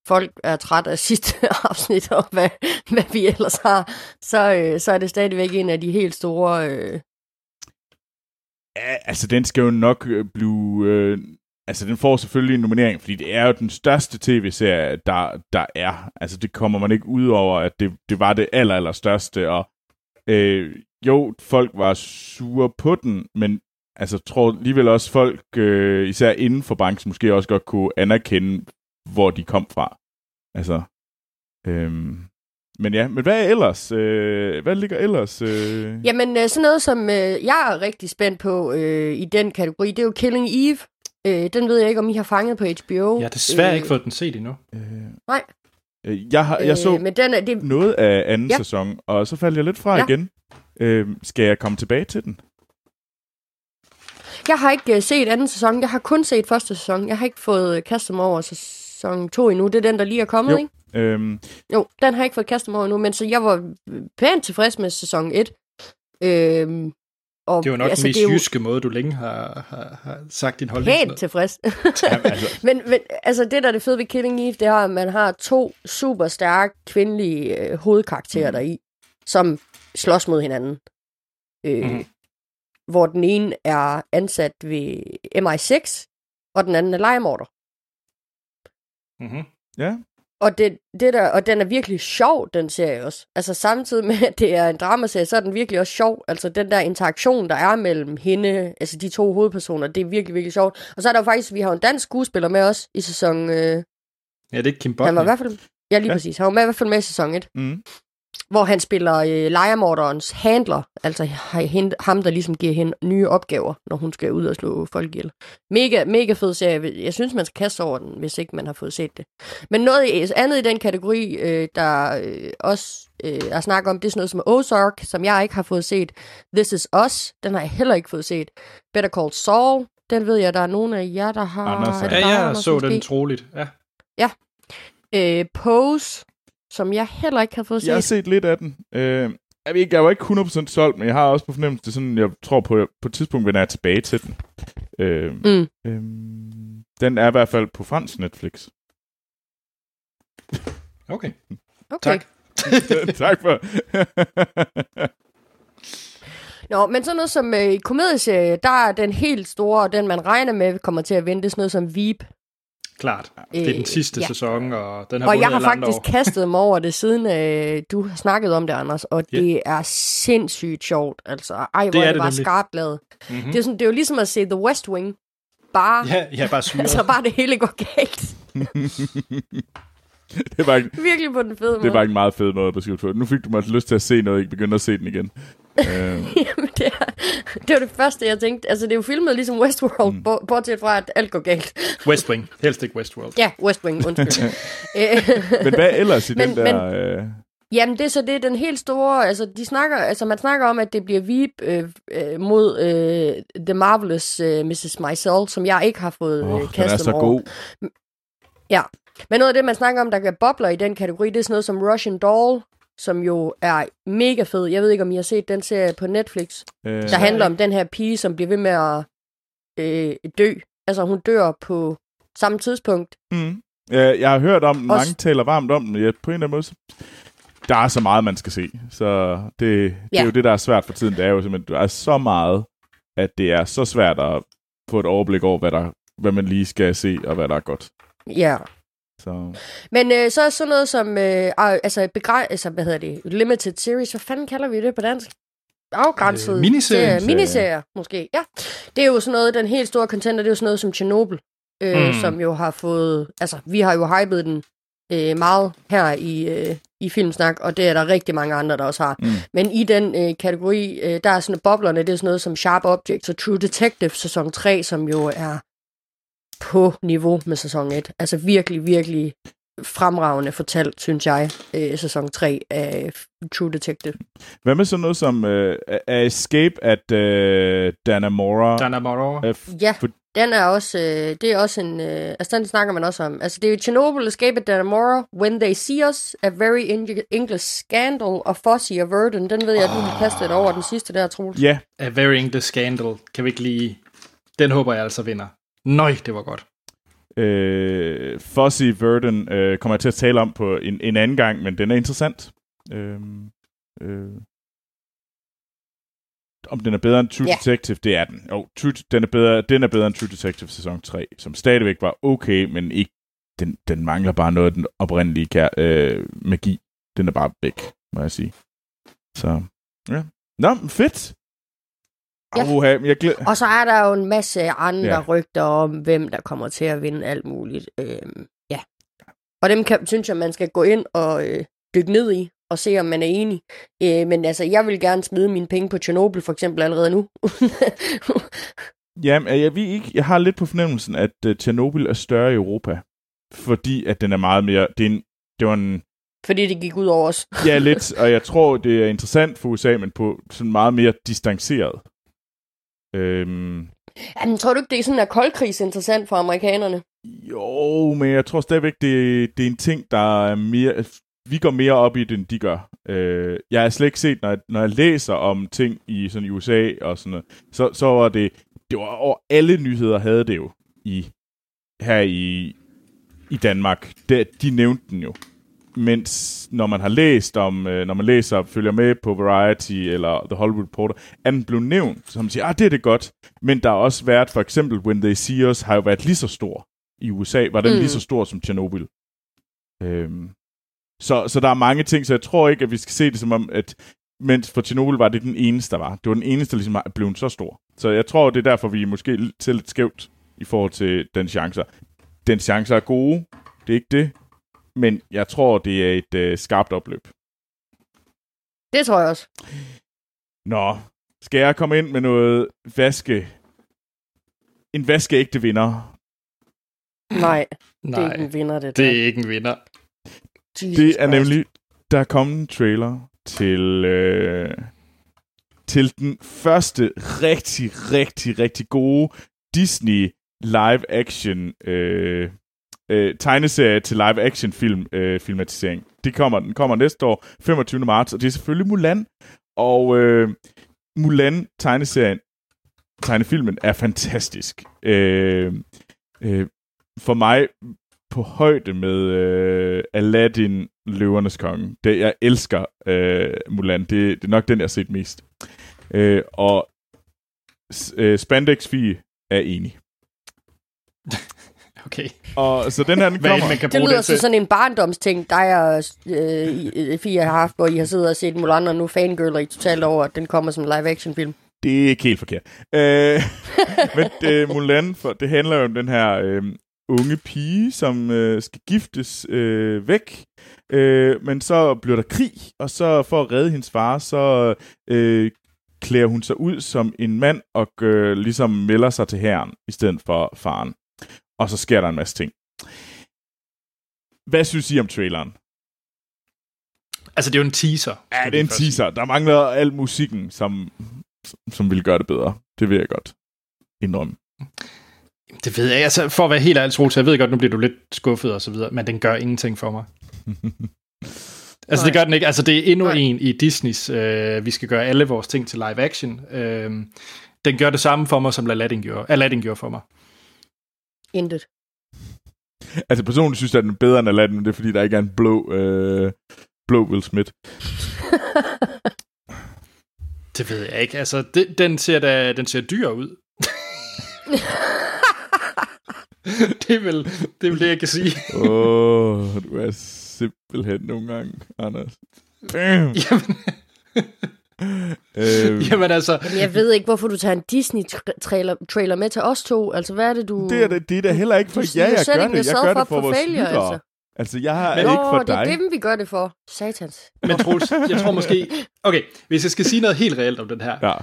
folk er træt af sidste [laughs] afsnit, og hvad, hvad vi ellers har, så, øh, så er det stadigvæk en af de helt store... Øh, Ja, altså, den skal jo nok øh, blive... Øh, altså, den får selvfølgelig en nominering, fordi det er jo den største tv-serie, der, der er. Altså, det kommer man ikke ud over, at det, det var det aller, aller største, og øh, jo, folk var sure på den, men altså, tror alligevel også folk, øh, især inden for branchen, måske også godt kunne anerkende, hvor de kom fra. Altså, øhm, men ja, men hvad er ellers? Øh, hvad ligger ellers? Øh? Jamen, øh, sådan noget, som øh, jeg er rigtig spændt på øh, i den kategori, det er jo Killing Eve. Øh, den ved jeg ikke, om I har fanget på HBO. Jeg har desværre Øh, ikke fået den set endnu. Øh, Nej. Øh, Jeg, har, jeg så Øh, men den er, det, noget af anden Ja. sæson, og så faldt jeg lidt fra Ja. igen. Øh, skal jeg komme tilbage til den? jeg har ikke øh, set anden sæson. Jeg har kun set første sæson. Jeg har ikke fået øh, kastet mig over sæson 2 endnu. Det er den, der lige er kommet, Jo. ikke? Øhm, Jo, den har jeg ikke fået kastet mig over endnu, men så jeg var pænt tilfreds med sæson 1. Øhm, og, Det er jo nok altså, den mest jo jyske måde, du længe har, har, har sagt din holdning. Pænt tilfreds. [laughs] jamen, altså, [laughs] men, men altså det, der er det fede ved Killing Eve, det er, at man har to super stærke kvindelige øh, hovedkarakterer Mm. deri, som slås mod hinanden. Øh, mm. Hvor den ene er ansat ved MI6, og den anden er legemorder. Mm-hmm. ja. Og, det, det der, og den er virkelig sjov, den serie også. Altså samtidig med, at det er en dramaserie, så er den virkelig også sjov. Altså den der interaktion, der er mellem hende, altså de to hovedpersoner, det er virkelig, virkelig sjovt. Og så er der jo faktisk, vi har en dansk skuespiller med os i sæson... Øh, Ja, det er Kim han var i hvert fald... Ja, lige ja. præcis. Han var med, i hvert fald med i sæson 1, Mm. Hvor han spiller øh, lejermorderens handler. Altså hende- ham, der ligesom giver hende nye opgaver, når hun skal ud og slå folk ihjel. Mega, mega fed serie. Jeg synes, man skal kaste over den, hvis ikke man har fået set det. Men noget andet i den kategori, øh, der øh, også øh, er snak om, det er sådan noget som Ozark, som jeg ikke har fået set. This Is Us, den har jeg heller ikke fået set. Better Call Saul, den ved jeg, der er nogen af jer, der har. Anders, Er Ja, jeg Anders, så måske? den troligt. Ja. Øh, Pose, som jeg heller ikke har fået set. Jeg har set lidt af den. Øh, jeg, ved ikke, jeg var ikke 100% solgt, men jeg har også på fornemmelse, det er sådan, jeg tror på, på et tidspunkt vender jeg tilbage til den. Øh, Mm. øh, den er i hvert fald på fransk Netflix. Okay. Okay. Tak. [laughs] tak for... Nå, men sådan noget som øh, i komedieserie, der er den helt store, den man regner med kommer til at vente, sådan noget som Veep. Klart. Det er den Øh, sidste ja. sæson, og den har Og jeg har faktisk år. kastet mig over det, siden øh, du har snakket om det, Anders, og Ja. det er sindssygt sjovt. Altså, ej, hvor Det det er det det bare skarpt lavet. Mhm. Det, er sådan, det er jo ligesom at se The West Wing, bare, Ja, ja, bare [laughs] syret. altså bare det hele går galt. [laughs] det, var ikke, Virkelig på den fede måde. det var ikke en meget fed måde at beskrive det på. Nu fik du mig lyst til at se noget, og ikke begyndte at se den igen. Øh, [laughs] Jamen, det, er, det var det første, jeg tænkte. Altså, det er jo filmet ligesom Westworld, mm. bortset fra, at alt går galt. West Wing. Helst ikke Westworld. Ja, West Wing, undskyld. [laughs] Øh, men hvad ellers i Men- den der... Øh, Jamen, det er så det den helt store, altså, de snakker, altså man snakker om, at det bliver Veep øh, øh, mod øh, The Marvelous øh, Mrs. Maisel, som jeg ikke har fået øh, oh, den er så over. god. Men noget af det, man snakker om, der kan bobler i den kategori, det er sådan noget som Russian Doll, som jo er mega fed. Jeg ved ikke, om I har set den serie på Netflix, Øh, der handler om den her pige, som bliver ved med at øh, dø. Altså, hun dør på samme tidspunkt. Mm. Ja, jeg har hørt om den, Også- mange taler varmt om den, ja, på en eller anden måde. så- Der er så meget, man skal se. Så det, det Ja. er jo det, der er svært for tiden. Det er jo simpelthen, der er så meget, at det er så svært at få et overblik over, hvad, der, hvad man lige skal se, og hvad der er godt. Ja. Så Men øh, så er sådan noget som, øh, altså, begrej- altså, hvad hedder det, limited series, hvad fanden kalder vi det på dansk? Afgrænset. Øh, miniserie. serie. Miniserier, måske, ja. Det er jo sådan noget, den helt store contender, det er jo sådan noget som Chernobyl, øh, mm. som jo har fået, altså, vi har jo hypet den øh, meget her i, øh, i Filmsnak, og det er der rigtig mange andre, der også har. Mm. Men i den øh, kategori, øh, der er sådan boblerne, det er sådan noget som Sharp Objects og True Detective sæson 3, som jo er på niveau med sæson 1. Altså virkelig, virkelig fremragende fortalt, synes jeg, øh, sæson 3 af True Detective. hvad med sådan noget som øh, er Escape at øh, Danamora? Dana Morrow. Øh, Ja, For- den er også, øh, det er også en, øh, altså den snakker man også om. Altså det er Chernobyl, Escape at Dannemora, When They See Us, A Very Eng- English Scandal og Fossey og Verdon. Den ved jeg, at du har kastet over den sidste der, Troels. ja, A Very English Scandal. Kan vi ikke lige... Den håber jeg altså vinder. Nøj, det var godt. øh, Fuzzy Verdon øh, kommer jeg til at tale om på en, en anden gang, men den er interessant. Øh, øh, om den er bedre end True Ja. Detective, det er den. Jo, True, den, er bedre, den er bedre end True Detective sæson 3, som stadigvæk var okay, men ikke, den, den mangler bare noget af den oprindelige kær, øh, magi. Den er bare væk, må jeg sige. Så, ja. Nå, fedt. Ja. Men jeg glæder... Og så er der jo en masse andre Ja. rygter om, hvem der kommer til at vinde alt muligt. Øhm, ja. Og dem kan, synes jeg, man skal gå ind og øh, dykke ned i, og se, om man er enig. Øh, men altså, jeg vil gerne smide mine penge på Chernobyl, for eksempel, allerede nu. [laughs] Jamen, jeg, ved ikke, jeg har lidt på fornemmelsen, at uh, Tjernobyl er større i Europa. Fordi at den er meget mere... Det, er en, det var en... Fordi det gik ud over os. Ja, lidt. [laughs] og jeg tror, det er interessant for USA, men på sådan meget mere distanceret. Øhm, Jamen, tror du ikke, det er sådan, at koldkrigs interessant for amerikanerne? jo, men jeg tror stadigvæk, det, det er en ting, der er mere... Vi går mere op i det, end de gør. Øh, jeg har slet ikke set, når jeg, når jeg læser om ting i sådan i USA og sådan noget, så, så var det... Det var over alle nyheder havde det jo i her i, i Danmark. Det, de nævnte den jo. Mens når man har læst om, øh, når man læser og følger med på Variety eller The Hollywood Reporter, er den blevet nævnt, så man siger, ah, det er det godt. Men der har også været, for eksempel, When They See Us, har jo været lige så stor. I USA var den mm. Mm. lige så stor som Chernobyl. Øhm, så, så der er mange ting, så jeg tror ikke, at vi skal se det som om, at mens for Chernobyl var det den eneste, der var. Det var den eneste, der ligesom blevet så stor. Så jeg tror, det er derfor, vi er måske til lidt skævt i forhold til den chancer. Den chancer er gode, det er ikke det. Men jeg tror, det er et øh, skarpt opløb. Det tror jeg også. Nå, skal jeg komme ind med noget vaske... En vaskeægte vinder. Nej, det er Nej, ikke en vinder, det det der. er ikke en vinder. Jesus Det er Christ. nemlig, der er kommet en trailer til, øh, til den første rigtig, rigtig, rigtig gode Disney live-action øh, øh, tegneserie til live-action film øh, filmatisering. Det kommer, den kommer næste år, 25. marts, og det er selvfølgelig Mulan. Og øh, Mulan tegneserien, tegnefilmen er fantastisk. Øh, øh, for mig på højde med øh, Aladdin, Løvernes Konge. Det, jeg elsker øh, Mulan. Det, det er nok den, jeg har set mest. Øh, og øh, Spandex Fie er enig. [laughs] Okay. Og så den her, den [laughs] kommer... man kan Det lyder som til. sådan en barndomsting, dig og øh, Fie har haft, hvor I har siddet og set Mulan, og nu fangirler I totalt over, at den kommer som live-action-film. Det er ikke helt forkert. Øh, [laughs] men det, Mulan, for, det handler jo om den her øh, unge pige, som øh, skal giftes øh, væk. Øh, men så bliver der krig, og så for at redde hendes far, så øh, klæder hun sig ud som en mand og øh, ligesom melder sig til herren i stedet for faren. Og så sker der en masse ting. Hvad synes I om traileren? Altså, det er jo en teaser. Ja, det er en sige. teaser. Der mangler al musikken, som, som vil gøre det bedre. Det vil jeg godt indrømme. Det ved jeg. Altså, for at være helt ærlig, Troels, jeg ved godt, nu bliver du lidt skuffet og så videre, men den gør ingenting for mig. [laughs] Altså, det Nej. gør den ikke. Altså, det er endnu Nej. en i Disneys, øh, vi skal gøre alle vores ting til live action. Øh, den gør det samme for mig, som Aladdin gjorde, Aladdin gjorde for mig. Intet. Altså personligt synes jeg, at den er bedre end Aladdin, men det er fordi, der ikke er en blå, øh, blå Will Smith. [laughs] Det ved jeg ikke. Altså, det, den, ser da, den ser dyr ud. [laughs] det, er vel, det er vel det, jeg kan sige. [laughs] Åh, oh, du er simpelthen nogle gange, Anders. Damn. Jamen, Øh, jamen altså, jeg ved ikke, hvorfor du tager en Disney-trailer trailer med til os to. Altså, hvad er det, du... det, er da, det er da heller ikke for Du- ja, jeg gør det. Jeg gør det for for vores failure, lyttere. altså. Altså, jeg har Men- ikke for det er dig. dem, vi gør det for. Satans. men Troels, jeg tror måske... Okay, hvis jeg skal sige noget helt reelt om den her. Ja.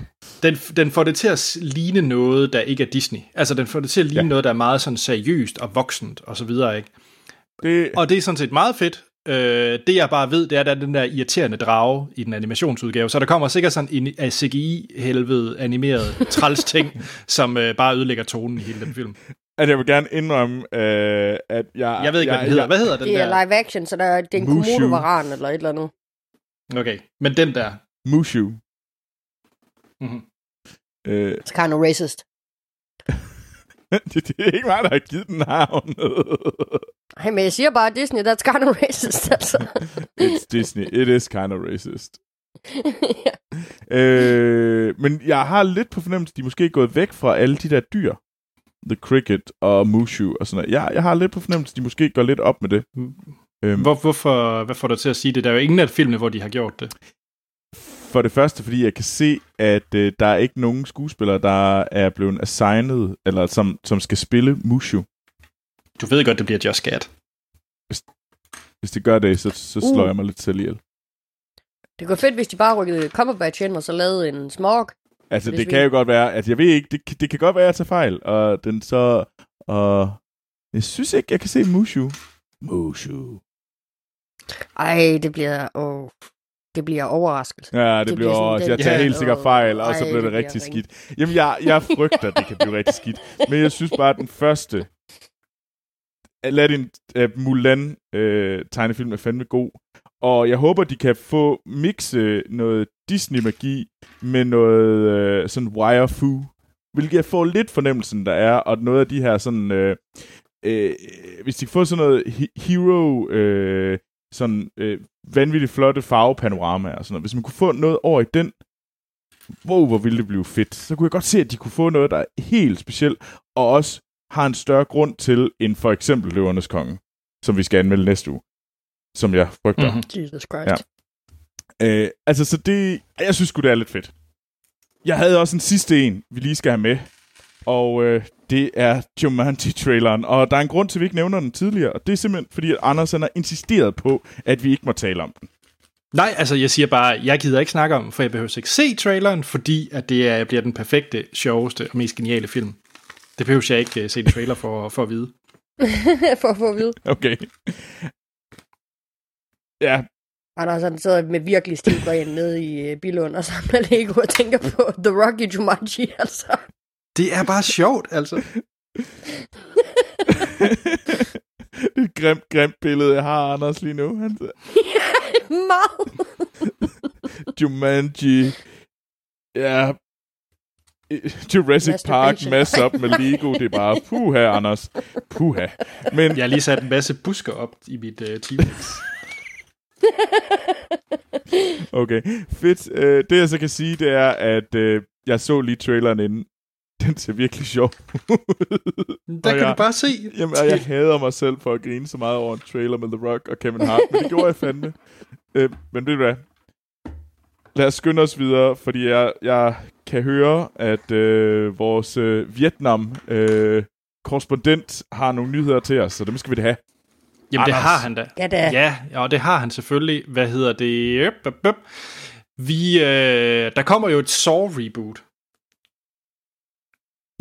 Den, den får det til at ligne noget, der ikke er Disney. Altså, den får det til at ligne ja. noget, der er meget sådan seriøst og voksent og så videre, ikke? Det, Og det er sådan set meget fedt. Øh, det jeg bare ved, det er, at der er den der irriterende drage i den animationsudgave. Så der kommer sikkert sådan en CGI-helvede animeret [laughs] træls ting, som øh, bare ødelægger tonen i hele den film. at jeg vil gerne indrømme, øh, at jeg... Jeg ved ikke, hvad den hedder. Hvad hedder den Det er der? live action, så der er, det er en komodo-varan eller et eller andet. Okay, men den der. Mushu. Mhm. Øh, It's kind of racist. [laughs] det, det er ikke mig, der har givet den navn. [laughs] Hey, men jeg siger bare, Disney, that's kind of racist, altså. [laughs] It's Disney. It is kind of racist. ja. Øh, men jeg har lidt på fornemmelse, at de måske er gået væk fra alle de der dyr. The Cricket og Mushu og sådan noget. Jeg, jeg har lidt på fornemmelse, at de måske går lidt op med det. Øhm, Hvor, hvorfor, hvad får dig til at sige det? Der er jo ingen af filmene, hvor de har gjort det. For det første, fordi jeg kan se, at øh, der er ikke nogen skuespillere, der er blevet assignet, eller som, som skal spille Mushu. Du ved godt, det bliver Josh Gad. Hvis det gør det, så, så slår Uh. jeg mig lidt selv ihjel. Det går fedt, hvis de bare rykkede Cumberbatch ind, og så lavede en smog. Altså, Hvis det vi- kan jo godt være, at jeg ved ikke, det, det kan godt være, at jeg tager fejl, og den så, og jeg synes ikke, jeg kan se Mushu. Mushu. Ej, det bliver... Åh, det bliver overraskelse. Ja, det, Det bliver den jeg tager der- helt sikkert fejl, og så Ej, bliver det det rigtig skidt. Jamen, jeg, jeg frygter, at det kan blive rigtig skidt. Men jeg synes bare, at den første Aladdin uh, Mulan uh, tegnefilm er fandme god. Og jeg håber, de kan få mixe noget Disney-magi med noget uh, sådan wire-fu. Hvilket jeg får lidt fornemmelsen, der er, og noget af de her sådan... Uh, uh, hvis de får sådan noget he- hero... Uh, sådan øh, vanvittigt flotte farvepanoramaer og sådan noget. Hvis man kunne få noget over i den, wow, hvor ville det blive fedt. Så kunne jeg godt se, at de kunne få noget, der er helt specielt, og også har en større grund til, end for eksempel Løvernes Konge, som vi skal anmelde næste uge, som jeg frygter. Mhm. Jesus Christ. Ja. Øh, altså, så det... Jeg synes sgu, det er lidt fedt. Jeg havde også en sidste en, vi lige skal have med. Og øh, det er Jumanji-traileren. Og der er en grund til, at vi ikke nævner den tidligere. Og det er simpelthen, fordi at Anders han har insisteret på, at vi ikke må tale om den. Nej, altså jeg siger bare, jeg gider ikke snakke om, for jeg behøver ikke se traileren, fordi at det er, bliver den perfekte, sjoveste og mest geniale film. Det behøver jeg ikke uh, se en trailer for, for at vide. [laughs] For at få at vide. Okay. Ja, Anders han sidder med virkelig stiv nede i uh, Bilund og samler Lego og tænker på The Rocky Jumanji, [laughs] altså. Det er bare sjovt, altså. [laughs] det er et grimt, grimt billede, jeg har, Anders, lige nu. Han siger, Meget. [laughs] Jumanji. Ja. Jurassic Park masse op med Lego. Det er bare, [laughs] puha, Anders. Puha. Men Jeg har lige sat en masse busker op i mit uh, T-Rex. Okay, fedt. Øh, det jeg så kan sige, det er, at øh, jeg så lige traileren inden. Den ser virkelig sjov ud. Der kan jeg- du bare se. Jamen, og jeg hader mig selv for at grine så meget over en trailer med The Rock og Kevin Hart, men det gjorde jeg fandme. [laughs] Øh, men ved du hvad? Lad os skynde os videre, fordi jeg, jeg kan høre, at øh, vores øh, Vietnam-korrespondent har nogle nyheder til os, så dem skal vi da have. Jamen, det Anders. har han da. Ja, da. Ja, og det har han selvfølgelig. Hvad hedder det? Øp, øp, øp. Vi, øh, der kommer jo et Saw-reboot.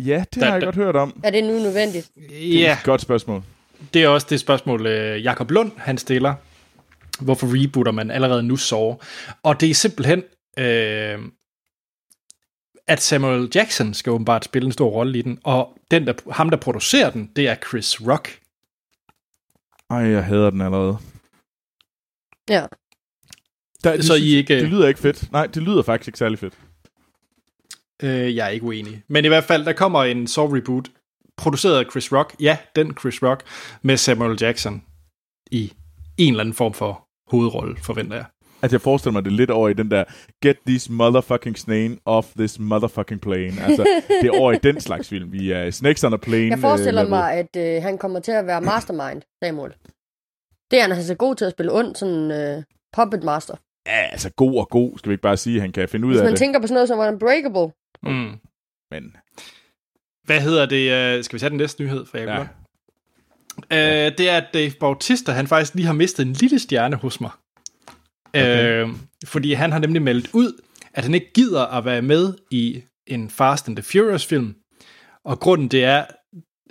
Ja, det Da- har jeg da- godt hørt om. Er det nu nødvendigt? Det er Ja, et godt spørgsmål. det er også det spørgsmål, øh, Jakob Lund han stiller. Hvorfor rebooter man allerede nu Saw? Og det er simpelthen, øh, at Samuel Jackson skal åbenbart spille en stor rolle i den, og den, der, ham, der producerer den, det er Chris Rock. Ej, jeg hader den allerede. Ja. Der, Så I ikke- Det lyder ikke fedt. Nej, det lyder faktisk ikke særlig fedt. Øh, jeg er ikke uenig. Men i hvert fald, der kommer en Saw reboot, produceret af Chris Rock. Ja, den Chris Rock, med Samuel Jackson i en eller anden form for hovedrolle, forventer jeg. Altså, jeg forestiller mig det lidt over i den der, get these motherfucking snake off this motherfucking plane. Altså, [laughs] det er over i den slags film. Vi er snakes on a plane. Jeg forestiller øh, mig, at øh, han kommer til at være [clears throat] mastermind, Samuel. Det er han altså god til at spille ond, sådan øh, puppet master. Ja, altså god og god, skal vi ikke bare sige, han kan finde ud Hvis af man det. tænker på sådan noget som Unbreakable. Mm. Men Hvad hedder det? øh, Skal vi tage den næste nyhed? For jeg ja, øh, Det er, at Dave Bautista, han faktisk lige har mistet en lille stjerne hos mig. Okay. Øh, fordi han har nemlig meldt ud, at han ikke gider at være med i en Fast and the Furious film. Og grunden det er,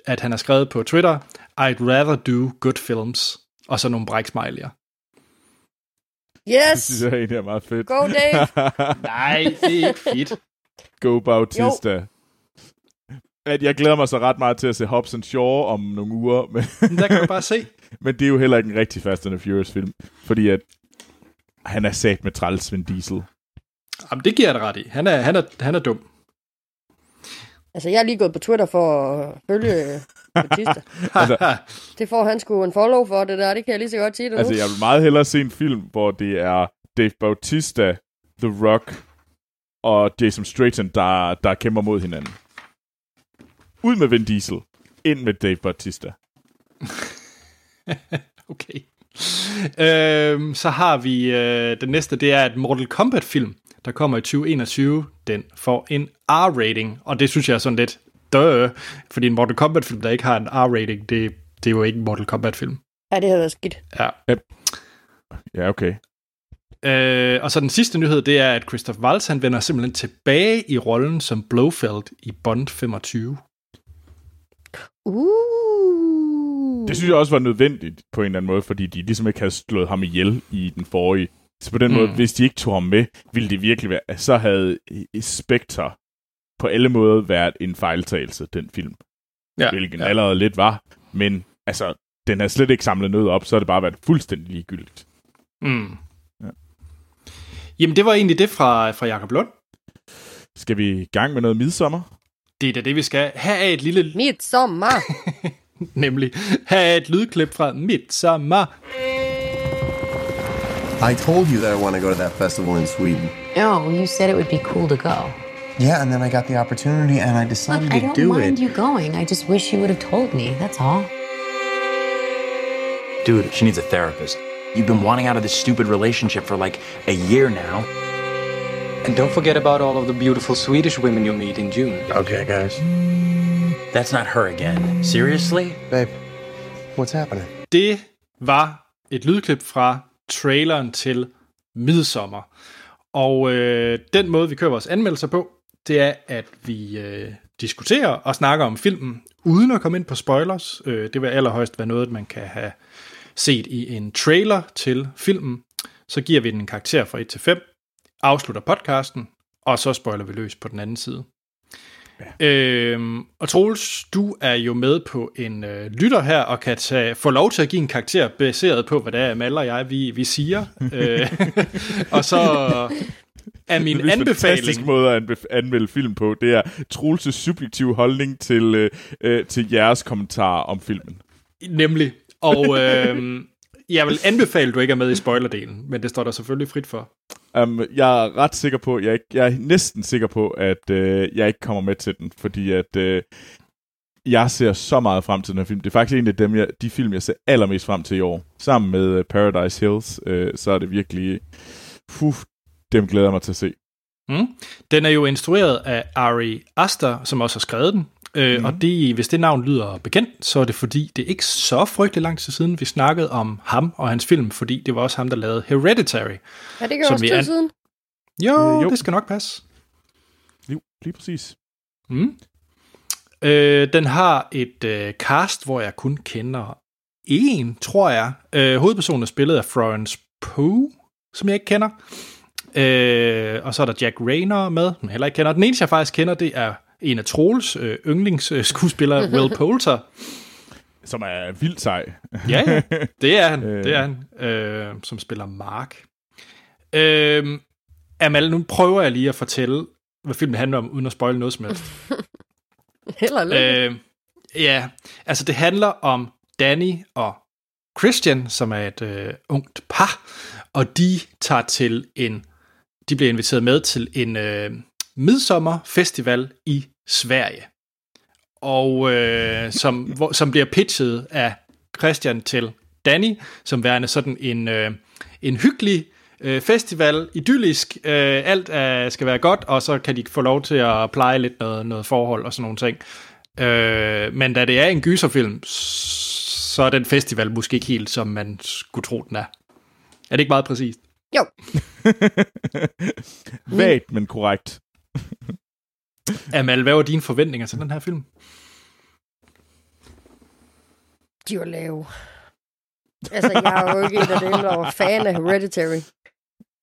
at han har skrevet på Twitter, I'd rather do good films. Og så nogle bræksmiley'er. det Yes! synes jeg egentlig er meget fedt. Go, Dave! [laughs] Nej, det er ikke fedt. Go Bautista. At jeg glæder mig så ret meget til at se Hobbs and Shaw om nogle uger, [laughs] men, Men der kan du bare se. men det er jo heller ikke en rigtig Fast and the Furious film, fordi at han er sat med træls Vin Diesel. Jamen, det giver jeg dig ret i. Han er, han er, han er dum. Altså, jeg er lige gået på Twitter for at følge [laughs] Batista. Altså- Det får han sgu en follow for, det der. Det kan jeg lige så godt sige det nu. Altså, jeg vil meget hellere se en film, hvor det er Dave Bautista, The Rock og Jason Statham, der, der kæmper mod hinanden. Ud med Vin Diesel. Ind med Dave Bautista. [laughs] Okay. Øhm, så har vi øh, den næste, det er et Mortal Kombat-film, der kommer i 2021. Den får en R-rating, og det synes jeg er sådan lidt dø, fordi en Mortal Kombat-film, der ikke har en R-rating, det, det er jo ikke en Mortal Kombat-film. Ja, det har været skidt. Ja. Ja, okay. Øh, og så den sidste nyhed, det er, at Christoph Waltz, han vender simpelthen tilbage i rollen som Blofeld i Bond 25. Uh. Det synes jeg også var nødvendigt på en eller anden måde, fordi de ligesom ikke havde slået ham ihjel i den forrige. Så på den Mm. måde, hvis de ikke tog ham med, ville det virkelig være... Så havde Spectre på alle måder været en fejltagelse, den film. Ja, hvilken ja. allerede lidt var. Men altså, den har slet ikke samlet noget op, så har det bare været fuldstændig ligegyldigt. Mm. Ja. Jamen, det var egentlig det fra, fra Jakob Lund. Skal vi i gang med noget midsommer? Det er da det, vi skal. Her er et lille Midsommar. [laughs] Nemlig. Her er et lydklip fra Midsommer. I told you that I want to go to that festival in Sweden. No, you said it would be cool to go. Yeah, and then I got the opportunity and I decided Look, I to don't do mind it. you going. I just wish you would have told me. That's all. Dude, she needs a therapist. You've been wanting out of this stupid relationship for like a year now. And don't forget about all of the beautiful Swedish women you'll meet in June. Okay, guys. That's not her again. Seriously? Babe, what's happening? Det var et lydklip fra traileren til Midsommer. Og øh, den måde, vi kører vores anmeldelser på, det er, at vi øh, diskuterer og snakker om filmen, uden at komme ind på spoilers. Øh, det vil allerhøjst være noget, man kan have set i en trailer til filmen. Så giver vi den en karakter fra 1 til 5, afslutter podcasten, og så spoiler vi løs på den anden side. Ja. Øhm, og Troels, du er jo med på en øh, lytter her, og kan tage, få lov til at give en karakter baseret på, hvad det er, Mal og jeg, vi, vi siger. [laughs] øh, [laughs] og så er min det er en fantastisk anbefaling... måde at anbe- anmelde film på. Det er Troels' subjektive holdning til, øh, øh, til jeres kommentarer om filmen. Nemlig. Og øh, jeg vil anbefale, at du ikke er med i spoilerdelen, men det står der selvfølgelig frit for. Um, jeg er ret sikker på, jeg, jeg er næsten sikker på, at øh, jeg ikke kommer med til den, fordi at øh, jeg ser så meget frem til den her film. Det er faktisk en af dem, jeg, de film, jeg ser allermest frem til i år. Sammen med øh, Paradise Hills, øh, så er det virkelig... Puh, dem glæder jeg mig til at se. Mm. Den er jo instrueret af Ari Aster, som også har skrevet den. Øh, Mhm. Og det, hvis det navn lyder bekendt, så er det fordi, det er ikke så frygtelig lang tid siden, vi snakkede om ham og hans film, fordi det var også ham, der lavede Hereditary. Ja, det gør Som også tid an- siden. Jo, Øh, jo. det skal nok passe. Jo, lige præcis. Mm. Øh, den har et øh, cast, hvor jeg kun kender en, tror jeg. Øh, hovedpersonen er spillet af Florence Pugh, som jeg ikke kender. Øh, og så er der Jack Rayner med, som jeg heller ikke kender. Den eneste, jeg faktisk kender, det er en af Troels øh, yndlingsskuespillere, [laughs] Will Poulter. Som er vildt sej. Ja, ja, det er han, Øh. [laughs] det er han, øh, som spiller Mark. Øh, Amal, nu prøver jeg lige at fortælle, hvad filmen handler om, uden at spoile noget som helst. [laughs] Held og lykke. Øh, ja, altså det handler om Danny og Christian, som er et øh, ungt par, og de tager til en, de bliver inviteret med til en øh, midsommerfestival i Sverige, og øh, som, hvor, som bliver pitchet af Christian til Danny, som værende sådan en, øh, en hyggelig øh, festival, idyllisk, øh, alt er, skal være godt, og så kan de få lov til at pleje lidt noget, noget forhold og sådan nogle ting. Øh, men da det er en gyserfilm, så er den festival måske ikke helt, som man skulle tro, den er. Er det ikke meget præcist? Jo, [laughs] Vagt, men korrekt. Amal, hvad var dine forventninger til den her film? de var lave. Altså, jeg er jo ikke en af dem, der var fan af Hereditary.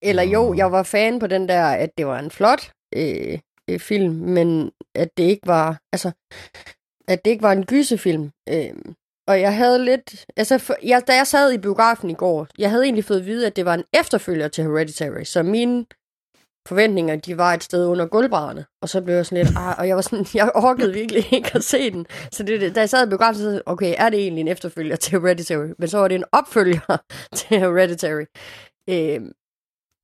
Eller jo, jeg var fan på den der, at det var en flot øh, øh, film, men at det ikke var, altså, at det ikke var en gyserfilm. Øh, og jeg havde lidt, altså, for, jeg, da jeg sad i biografen i går, jeg havde egentlig fået at vide, at det var en efterfølger til Hereditary, så mine forventninger, de var et sted under gulvbrædderne. Og så blev jeg sådan lidt, ah, og jeg var sådan, [laughs] jeg orkede virkelig ikke at se den. Så det, det- da jeg sad i biografen, så jeg, okay, er det egentlig en efterfølger til Hereditary? Men så var det en opfølger [laughs] til Hereditary. Øh,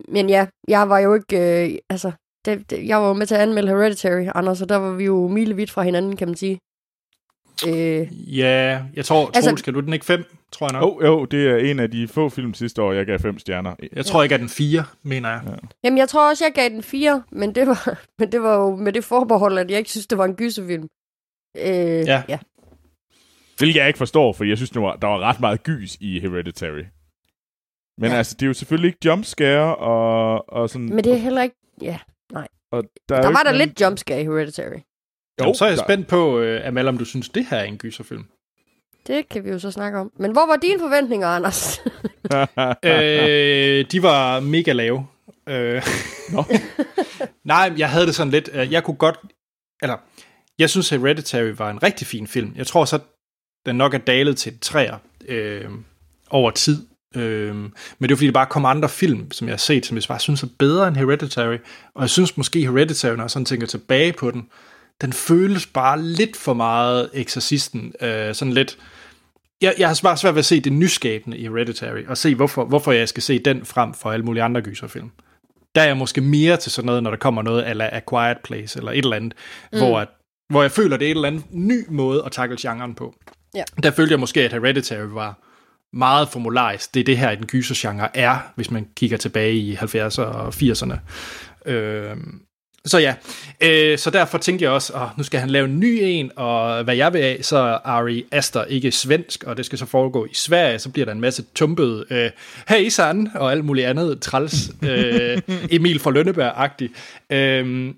men ja, jeg var jo ikke, øh, altså, det, det, jeg var jo med til at anmelde Hereditary, Anders, og der var vi jo milevidt fra hinanden, kan man sige. Øh, Ja, jeg tror, Altså- Troels, skal du den ikke fem, tror jeg nok. Jo, jo, det er en af de få film sidste år, jeg gav fem stjerner. Jeg tror ikke, at den fire, mener jeg. Ja. jamen, jeg tror også, jeg gav den fire, men det var, [laughs] men det var jo med det forbehold, at jeg ikke synes, det var en gyserfilm. Øh, Ja. ja. Hvilket jeg ikke forstår, for jeg synes, der var, der var ret meget gys i Hereditary. Men Ja. altså, det er jo selvfølgelig ikke jumpscare og, og sådan... Men det er heller ikke, ja. og der, er Der var der nogen- lidt jumpscare i Hereditary. Jo, så er jeg der- spændt på, uh, Amal, om du synes, det her er en gyserfilm. Det kan vi jo så snakke om. Men hvor var dine forventninger, Anders? [laughs] øh, de var mega lave. Øh, Nå. [laughs] nej, jeg havde det sådan lidt, jeg kunne godt, eller, jeg synes Hereditary var en rigtig fin film. Jeg tror så, den nok er dalet til træer øh, over tid. Øh, men det er fordi, der bare kommer andre film, som jeg har set, som jeg bare synes er bedre end Hereditary. Og jeg synes måske Hereditary, når jeg sådan tænker tilbage på den, den føles bare lidt for meget Exorcisten. Øh, sådan lidt, jeg, jeg har bare svært ved at se det nyskabende i Hereditary, og se, hvorfor, hvorfor jeg skal se den frem for alle mulige andre gyserfilm. Der er jeg måske mere til sådan noget, når der kommer noget af A Quiet Place, eller et eller andet, mm. hvor, at, hvor jeg føler, det er et eller andet ny måde at tackle genren på. Ja. Der følte jeg måske, at Hereditary var meget formularisk. Det er det her, den gysergenre er, hvis man kigger tilbage i 70'erne og 80'erne. Øh, så ja, øh, så derfor tænkte jeg også, at nu skal han lave en ny en, og hvad jeg vil af, så er Ari Aster ikke svensk, og det skal så foregå i Sverige, så bliver der en masse tumpet, øh, hey Sand, og alt muligt andet træls, øh, [laughs] Emil fra Lønneberg-agtig. Øh,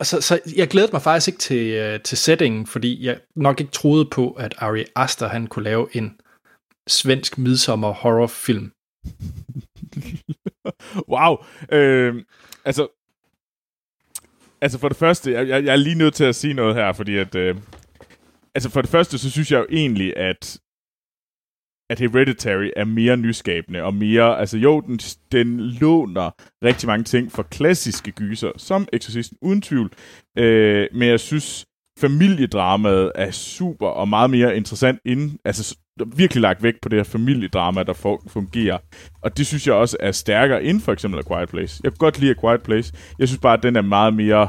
og så, så jeg glædede mig faktisk ikke til, øh, til settingen, fordi jeg nok ikke troede på, at Ari Aster han kunne lave en svensk midsommer horrorfilm. wow. Øh, altså, altså for det første, jeg, jeg, jeg er lige nødt til at sige noget her, fordi at... Øh, altså for det første, så synes jeg jo egentlig, at at Hereditary er mere nyskabende og mere, altså jo, den, den låner rigtig mange ting fra klassiske gyser, som Exorcisten, uden tvivl. Øh, men jeg synes, familiedramaet er super og meget mere interessant inden, altså virkelig lagt vægt på det her familiedrama, der fungerer. Og det synes jeg også er stærkere end for eksempel A Quiet Place. Jeg kan godt lide A Quiet Place. Jeg synes bare, at den er meget mere...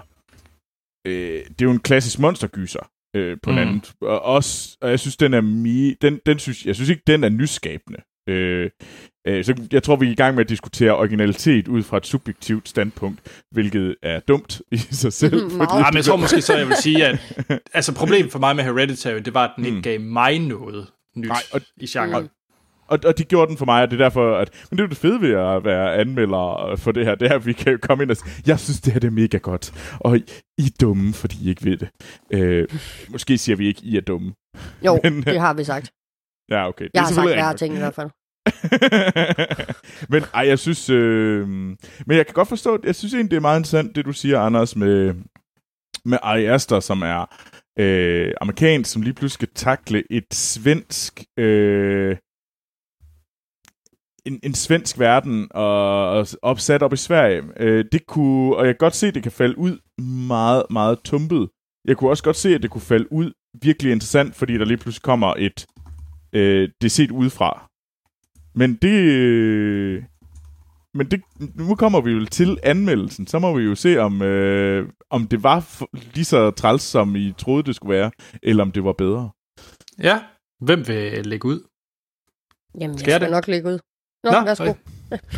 Øh, det er jo en klassisk monstergyser øh, på mm. Mm. landet. Og, også, og jeg synes, den er mi, den, den synes, jeg synes ikke, den er nyskabende. Øh, øh, så jeg tror, vi er i gang med at diskutere originalitet ud fra et subjektivt standpunkt, hvilket er dumt i sig selv. [laughs] Meget. fordi- Nej, men jeg tror [laughs] måske så, jeg vil sige, at altså, problemet for mig med Hereditary, det var, at den ikke Mm. gav mig noget nyt Nej, og- i genren. Og, og de gjorde den for mig, og det er derfor, at... Men det er jo det fede ved at være anmelder for det her, det er, at vi kan komme ind og sige, jeg synes, det her det er mega godt, og I, I er dumme, fordi I ikke ved det. Øh, måske siger vi ikke, I er dumme. Jo, Men, det har vi sagt. Ja, okay. Det Jeg er har sagt værre rigtigt. ting i hvert fald. [laughs] men ej, jeg synes... Øh, men jeg kan godt forstå, jeg synes egentlig, det er meget interessant, det du siger, Anders, med, med Ari Aster, som er øh, amerikansk, som lige pludselig skal takle et svensk... Øh, en, en svensk verden og, og opsat op i Sverige. Øh, det kunne, og jeg kan godt se, at det kan falde ud meget, meget tumpet. Jeg kunne også godt se, at det kunne falde ud virkelig interessant, fordi der lige pludselig kommer et... Øh, det er set udefra. Men det... øh, men det, nu kommer vi jo til anmeldelsen. Så må vi jo se, om, øh, om det var lige så træls, som I troede, det skulle være, eller om det var bedre. Ja, hvem vil lægge ud? Jamen, Skal jeg jeg skal det? nok lægge ud. Nå, Nå, værsgo.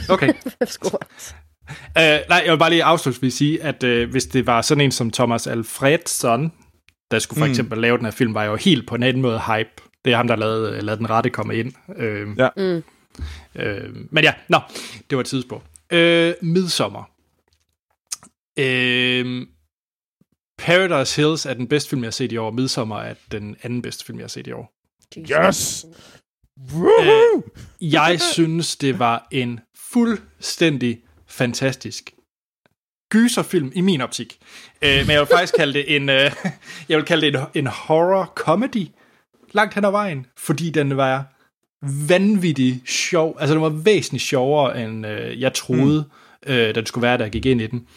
Okay. [laughs] værsgo. Uh, nej, jeg vil bare lige afslutningsvis sige, at uh, hvis det var sådan en som Thomas Alfredsson, der skulle for Mm. eksempel lave den her film, var jeg jo helt på en anden måde hype. Det er ham, der lavede, lavede den rette komme ind. Uh, Ja. Mm. Øh, men ja, nå, det var et tidspunkt. Øh, Midsommer. Øh, Paradise Hills er den bedste film, jeg har set i år. Midsommer er den anden bedste film, jeg har set i år. Yes! Woohoo! Jeg synes, det var en fuldstændig fantastisk gyserfilm i min optik. Øh, men jeg vil faktisk kalde det en, øh, [laughs] jeg vil kalde det en, en horror comedy langt hen ad vejen, fordi den var vanvittig sjov. Altså, den var væsentligt sjovere, end øh, jeg troede, mm. øh, den skulle være, da jeg gik ind i den,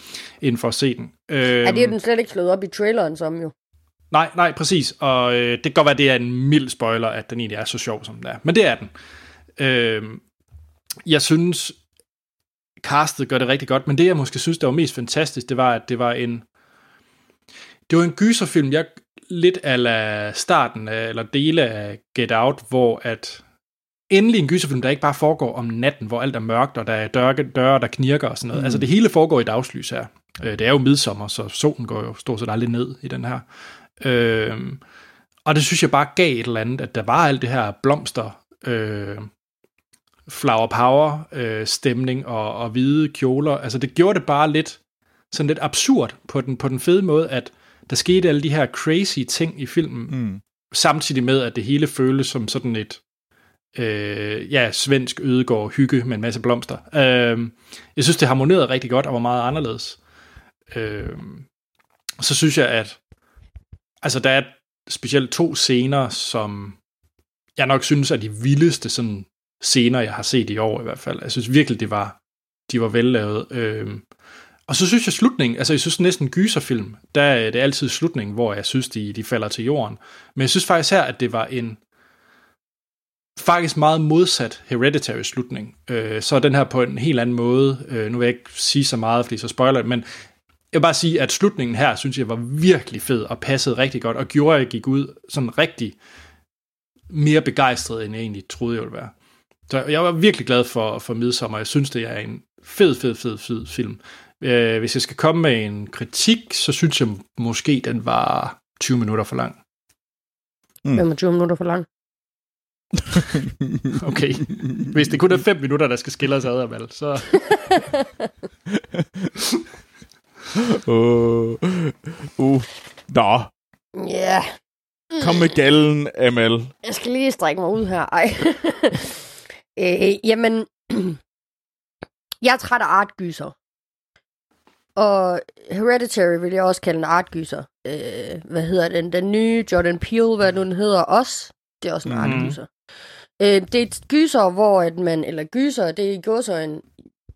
inden for at se den. Øh, Ja, det er den slet ikke slået op i traileren som jo. Nej, nej, præcis. Og øh, det kan godt være, det er en mild spoiler, at den egentlig er så sjov, som den er. Men det er den. Øh, jeg synes, castet gør det rigtig godt, men det, jeg måske synes, der var mest fantastisk, det var, at det var en... Det var en gyserfilm, jeg lidt ala starten af, eller dele af Get Out, hvor at endelig en gyserfilm, der ikke bare foregår om natten, hvor alt er mørkt, og der er døre, døre der knirker og sådan noget. Mm. Altså det hele foregår i dagslys her. Øh, Det er jo midsommer, så solen går jo stort set aldrig ned i den her. Øh, og det synes jeg bare gav et eller andet, at der var alt det her blomster, øh, flower power øh, stemning og, og hvide kjoler. Altså det gjorde det bare lidt sådan lidt absurd på den, på den fede måde, at der skete alle de her crazy ting i filmen, Mm. samtidig med, at det hele føles som sådan et øh, ja, svensk ødegård hygge med en masse blomster. Øh, jeg synes, det harmonerede rigtig godt og var meget anderledes. Øh, så synes jeg, at altså, der er specielt to scener, som jeg nok synes er de vildeste sådan, scener, jeg har set i år i hvert fald. Jeg synes virkelig, det var, de var vellavet. Øh, og så synes jeg slutningen, altså jeg synes næsten gyserfilm, der det er det altid slutningen, hvor jeg synes, de, de falder til jorden. Men jeg synes faktisk her, at det var en faktisk meget modsat hereditary slutning. Øh, så er den her på en helt anden måde. Øh, nu vil jeg ikke sige så meget, fordi så spoiler det, men jeg vil bare sige, at slutningen her, synes jeg, var virkelig fed og passede rigtig godt, og gjorde, at jeg gik ud sådan rigtig mere begejstret, end jeg egentlig troede, jeg ville være. Så jeg var virkelig glad for, for Midsommer. Jeg synes, det er en fed, fed, fed, fed film. Øh, hvis jeg skal komme med en kritik, så synes jeg måske, den var 20 minutter for lang. Mm. 25 minutter for lang. [laughs] Okay. Hvis det kun er 5 minutter, der skal skille os ad, Amal, så... [laughs] Uh, uh. Nå, Ja, kom med gallen, Amal. jeg skal lige strække mig ud her. Ej. [laughs] øh, jamen, [clears throat] jeg er træt af artgyser. Og Hereditary vil jeg også kalde en artgyser. Øh, hvad hedder den? Den nye Jordan Peele, hvad nu den hedder, også. Det er også en Mhm. mm-hmm. artgyser. Øh, det er et gyser, hvor at man, eller gyser, det er i gåsøjne,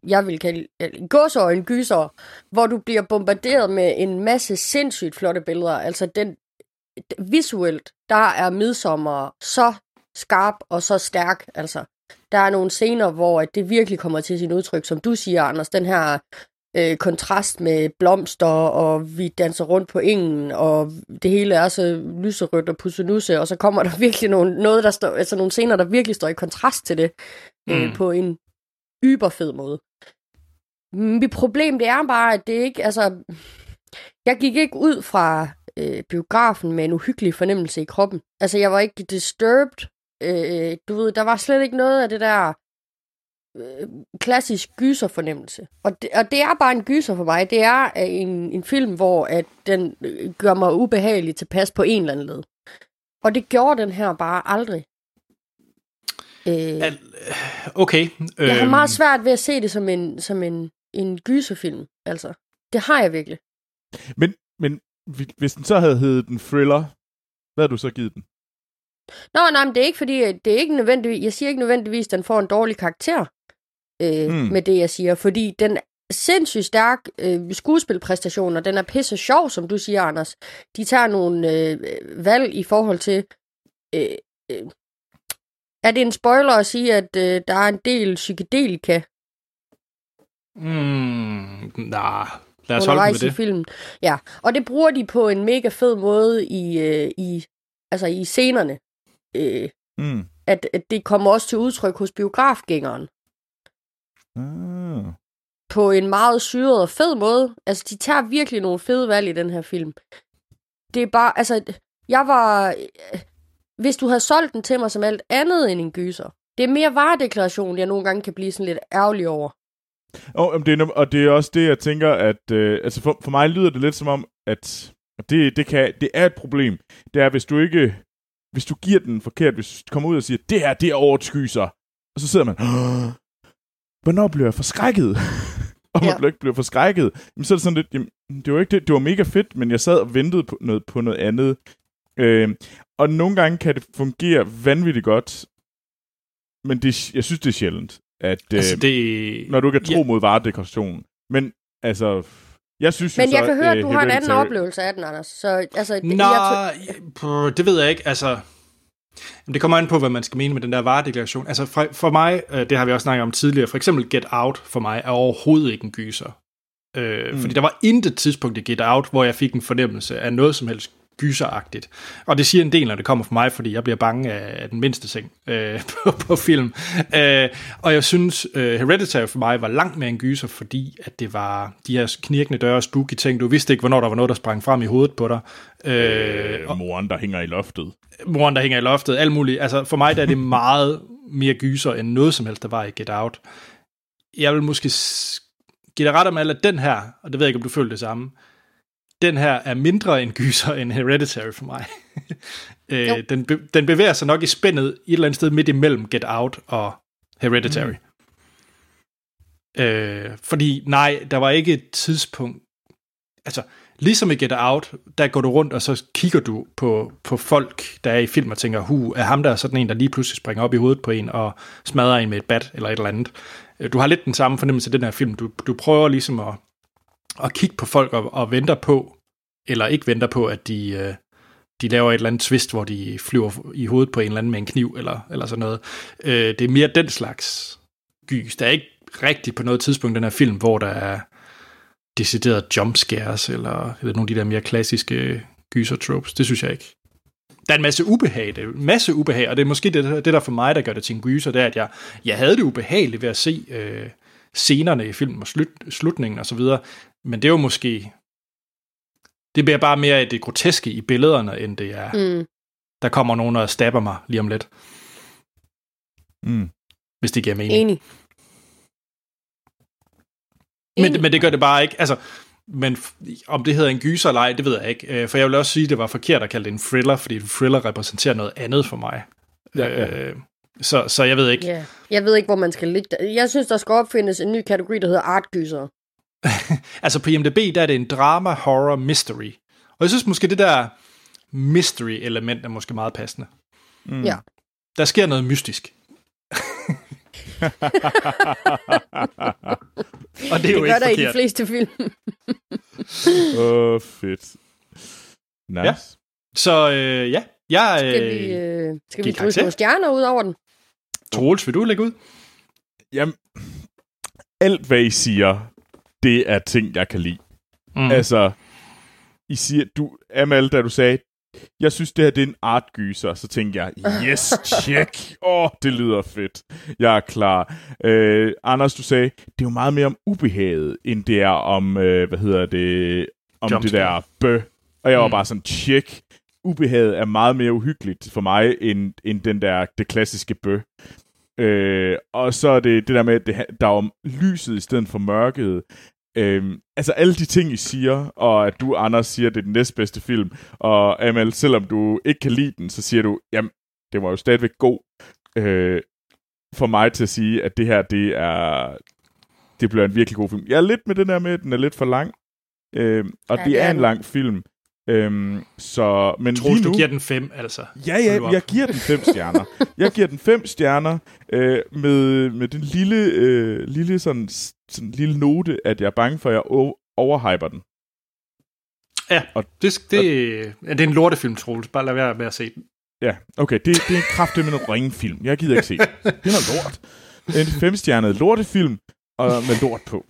jeg vil kalde gåsøjne gyser, hvor du bliver bombarderet med en masse sindssygt flotte billeder. Altså den, visuelt, der er midsommer så skarp og så stærk. Altså, der er nogle scener, hvor at det virkelig kommer til sin udtryk, som du siger, Anders, den her øh, kontrast med blomster, og vi danser rundt på engen, og det hele er så lyserødt og pussenusse, og så kommer [laughs] der virkelig nogle, noget, der står, altså nogle scener, der virkelig står i kontrast til det, øh, Mm. på en yberfed måde. Mit problem, det er bare, at det ikke, altså, jeg gik ikke ud fra øh, biografen med en uhyggelig fornemmelse i kroppen. Altså, jeg var ikke disturbed. Øh, du ved, der var slet ikke noget af det der øh, klassisk gyserfornemmelse. Og det, og det er bare en gyser for mig. Det er øh, en, en film, hvor at den øh, gør mig ubehagelig tilpas på en eller anden led. Og det gjorde den her bare aldrig. Øh, Okay. jeg har øhm, meget svært ved at se det som en, som en, en gyserfilm. Altså, det har jeg virkelig. Men, men vi- hvis den så havde heddet en thriller, hvad havde du så givet den? Nå, nej, men det er ikke fordi, at det er ikke nødvendigvis, jeg siger ikke nødvendigvis, at den får en dårlig karakter øh, Mm. med det, jeg siger, fordi den sindssygt stærk øh, skuespilpræstation, og den er pisse sjov, som du siger, Anders. De tager nogle øh, valg i forhold til, øh, øh, er det en spoiler at sige, at øh, der er en del psykedelika Mm, nah, lad os holde undervejs ved i det. filmen? Ja, og det bruger de på en mega fed måde i, øh, i, altså i scenerne. Øh, Mm. at, at det kommer også til udtryk hos biografgængeren. Ah. på en meget syret og fed måde. Altså, de tager virkelig nogle fede valg i den her film. Det er bare, altså, jeg var... Hvis du havde solgt den til mig som alt andet end en gyser, det er mere varedeklaration, jeg nogle gange kan blive sådan lidt ærgerlig over. Og, om det er, og det er også det, jeg tænker, at øh, altså for, for mig lyder det lidt som om, at det, det, kan, det er et problem. Det er, hvis du ikke, hvis du giver den forkert, hvis du kommer ud og siger, det her, det er overskyser, og så sidder man, "Åh, hvornår bliver jeg forskrækket? [laughs] og man Ja. ikke bliver forskrækket, jamen, så er det sådan lidt, jamen, det var ikke det, det var mega fedt, men jeg sad og ventede på noget, på noget andet. Øh, og nogle gange kan det fungere vanvittigt godt, men det, jeg synes, det er sjældent, at øh, Altså, det... når du ikke er tro Ja. mod varedekoration. Men altså, jeg synes jo Men så, jeg kan høre, at øh, du har en anden oplevelse af den, Anders. Så, altså, det, Nå, jeg pff, det ved jeg ikke. Altså, jamen, det kommer an på, hvad man skal mene med den der varedeklaration. Altså, for, for mig, øh, det har vi også snakket om tidligere, for eksempel Get Out for mig er overhovedet ikke en gyser. Øh, mm. Fordi der var intet tidspunkt i Get Out, hvor jeg fik en fornemmelse af noget som helst gyseragtigt. Og det siger en del, når det kommer fra mig, fordi jeg bliver bange af, af den mindste ting øh, [laughs] på, på film. Øh, og jeg synes, øh, Hereditary for mig var langt mere en gyser, fordi at det var de her knirkende døre og spooky ting. Du vidste ikke, hvornår der var noget, der sprang frem i hovedet på dig. Øh, Øh, moren, der hænger i loftet. moren, der hænger i loftet, alt muligt. Altså, for mig der er det meget mere gyser, end noget som helst, der var i Get Out. Jeg vil måske give dig ret om alt, at den her, og det ved jeg ikke, om du føler det samme, den her er mindre en gyser end Hereditary for mig. [laughs] øh, Jo. den, be, den bevæger sig nok i spændet et eller andet sted midt imellem Get Out og Hereditary. Mm. Øh, fordi nej, der var ikke et tidspunkt, altså ligesom i Get Out, der går du rundt, og så kigger du på, på folk, der er i film, og tænker, hu, er ham der sådan en, der lige pludselig springer op i hovedet på en, og smadrer en med et bat, eller et eller andet. Øh, Du har lidt den samme fornemmelse i den her film. Du, du prøver ligesom at, at kigge på folk, og, og venter på, eller ikke venter på, at de, øh, de laver et eller andet twist, hvor de flyver i hovedet på en eller anden med en kniv, eller, eller sådan noget. Øh, det er mere den slags gys. Der er ikke rigtigt på noget tidspunkt den her film, hvor der er decideret jumpscares, eller, eller nogle af de der mere klassiske gyser-tropes. Det synes jeg ikke. Der er en masse ubehag, det er en masse ubehag, og det er måske det, det der for mig, der gør det til en gyser, det er, at jeg, jeg havde det ubehageligt ved at se øh, scenerne i filmen og slut, slutningen og så videre, men det er jo måske, det bliver bare mere det groteske i billederne, end det er, mm. Der kommer nogen og stabber mig lige om lidt, Mm. hvis det giver mening. Enig. Men, men det gør det bare ikke. Altså, men om det hedder en gyser eller ej, det ved jeg ikke. Øh, For jeg vil også sige, at det var forkert at kalde det en thriller, fordi en thriller repræsenterer noget andet for mig. Ja, ja. Øh, så, så jeg ved ikke. Ja. Jeg ved ikke, hvor man skal ligge. Jeg synes, der skal opfindes en ny kategori, der hedder artgyser. [laughs] Altså på IMDb, der er det en drama, horror, mystery. Og jeg synes måske, det der mystery-element er måske meget passende. Mm. Ja. Der sker noget mystisk. Og det er jo Det gør ikke der i de forkert. fleste film. Åh, oh, fedt. Nice. Ja. Så øh, ja, Jeg, Skal øh, vi, øh, skal vi drysse nogle stjerner ud over den? Troels, vil du lægge ud? Jamen, alt hvad I siger, det er ting, jeg kan lide. Mm. Altså, I siger, du, Amal, da du sagde, jeg synes, det her det er en artgyser, så tænkte jeg, yes, check. [laughs] Åh, oh, det lyder fedt. Jeg er klar. Øh, Anders, du sagde, det er jo meget mere om ubehaget, end det er om, øh, hvad hedder det, om det Jumpscare. der bø. Og jeg var Mm. bare sådan, check. Ubehaget er meget mere uhyggeligt for mig, end, end den der, det klassiske bø. Øh, og så er det det der med, at det, der er om lyset i stedet for mørket. Øhm, altså alle de ting, I siger, og at du, Anders, siger, at det er den næstbedste film, og Amal, selvom du ikke kan lide den, så siger du, jamen, det var jo stadigvæk god. Øh, for mig til at sige, at det her, det er, det bliver en virkelig god film. Jeg er lidt med den der med, at den er lidt for lang, øhm, og Ja, det er en lang film. Øhm, så, men Troels, lige nu, du giver den fem, altså. Ja, ja, jeg giver den fem stjerner. Jeg giver den fem stjerner øh, med, med den lille, øh, lille sådan, sådan lille note, at jeg er bange for, at jeg overhyper den. Ja, Og- det, det, ja, det er en lortefilm, Troels. Bare lad være med at se den. Ja, okay, det, det er en kraftig med en ringfilm. Jeg gider ikke se den. Det er noget lort. En femstjernet lortefilm, og med lort på.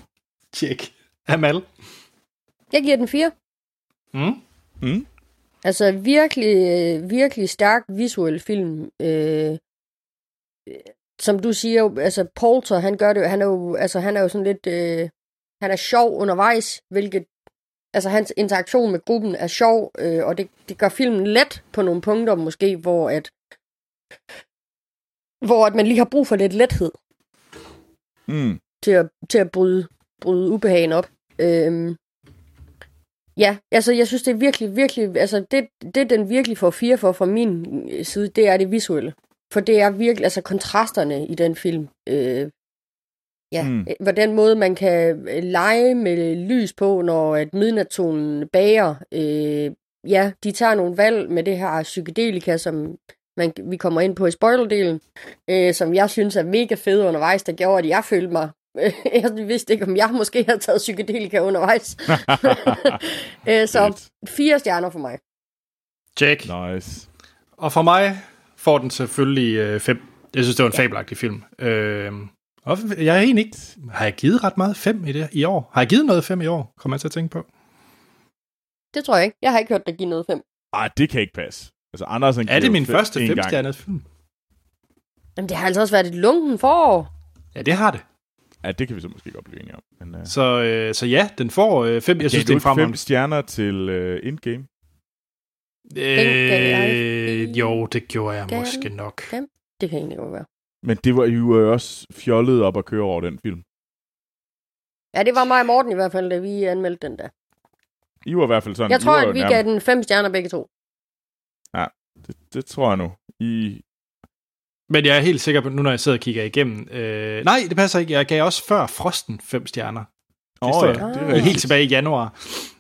Tjek. Amal. Jeg giver den fire. Mm? Mm? Altså virkelig, virkelig stærk visuel film. Øh, som du siger, altså Poulter, han gør det, han er jo, altså han er jo sådan lidt, øh, han er sjov undervejs, hvilket, altså hans interaktion med gruppen er sjov, øh, og det, det gør filmen let på nogle punkter måske, hvor at, hvor at man lige har brug for lidt lethed Mm. til at, til at bryde, bryde ubehagen op. Øhm, ja, altså jeg synes, det er virkelig, virkelig, altså det, det den virkelig får fire for fra min øh, side, det er det visuelle. For det er virkelig, altså kontrasterne i den film. Øh, ja, Mm. mm. hvordan måde man kan øh, lege med lys på, når at midnatsolen bager. Øh, ja, de tager nogle valg med det her psykedelika, som man, vi kommer ind på i spoilerdelen, øh, som jeg synes er mega fede undervejs, der gjorde, at jeg følte mig [laughs] jeg vidste ikke, om jeg måske havde taget psykedelika undervejs. [laughs] øh, så fire stjerner for mig. Tjek. Nice. Og for mig får den selvfølgelig øh, fem. Jeg synes, det var en fabelagtig film. Øh, og jeg er egentlig ikke... Har jeg givet ret meget fem i det i år? Har jeg givet noget fem i år? Kommer jeg til at tænke på. Det tror jeg ikke. Jeg har ikke hørt dig give noget fem. Ej, det kan ikke passe. Altså, Anders, han Er det min fem- første femstjernede film? Jamen, det har altså også været et lunken forår. Ja, det har det. Ja, det kan vi så måske godt blive enige om. Men, uh, Så, øh, så ja, den får øh, fem. Jeg synes, det er fem stjerner til uh, Endgame. Øh, jo, det gjorde jeg Gav jeg måske den? nok. Det kan egentlig godt være. Men det var jo øh, også fjollet op at køre over den film. Ja, det var mig og Morten i hvert fald, da vi anmeldte den der. I var i hvert fald sådan... Jeg tror, at vi nærmest- gav den fem stjerner begge to. Det, det tror jeg nu. I, Men jeg er helt sikker på, nu når jeg sidder og kigger igennem... Øh, nej, det passer ikke. Jeg gav også før Frosten fem stjerner. Åh står ja, det er rigtigt. Helt tilbage i januar.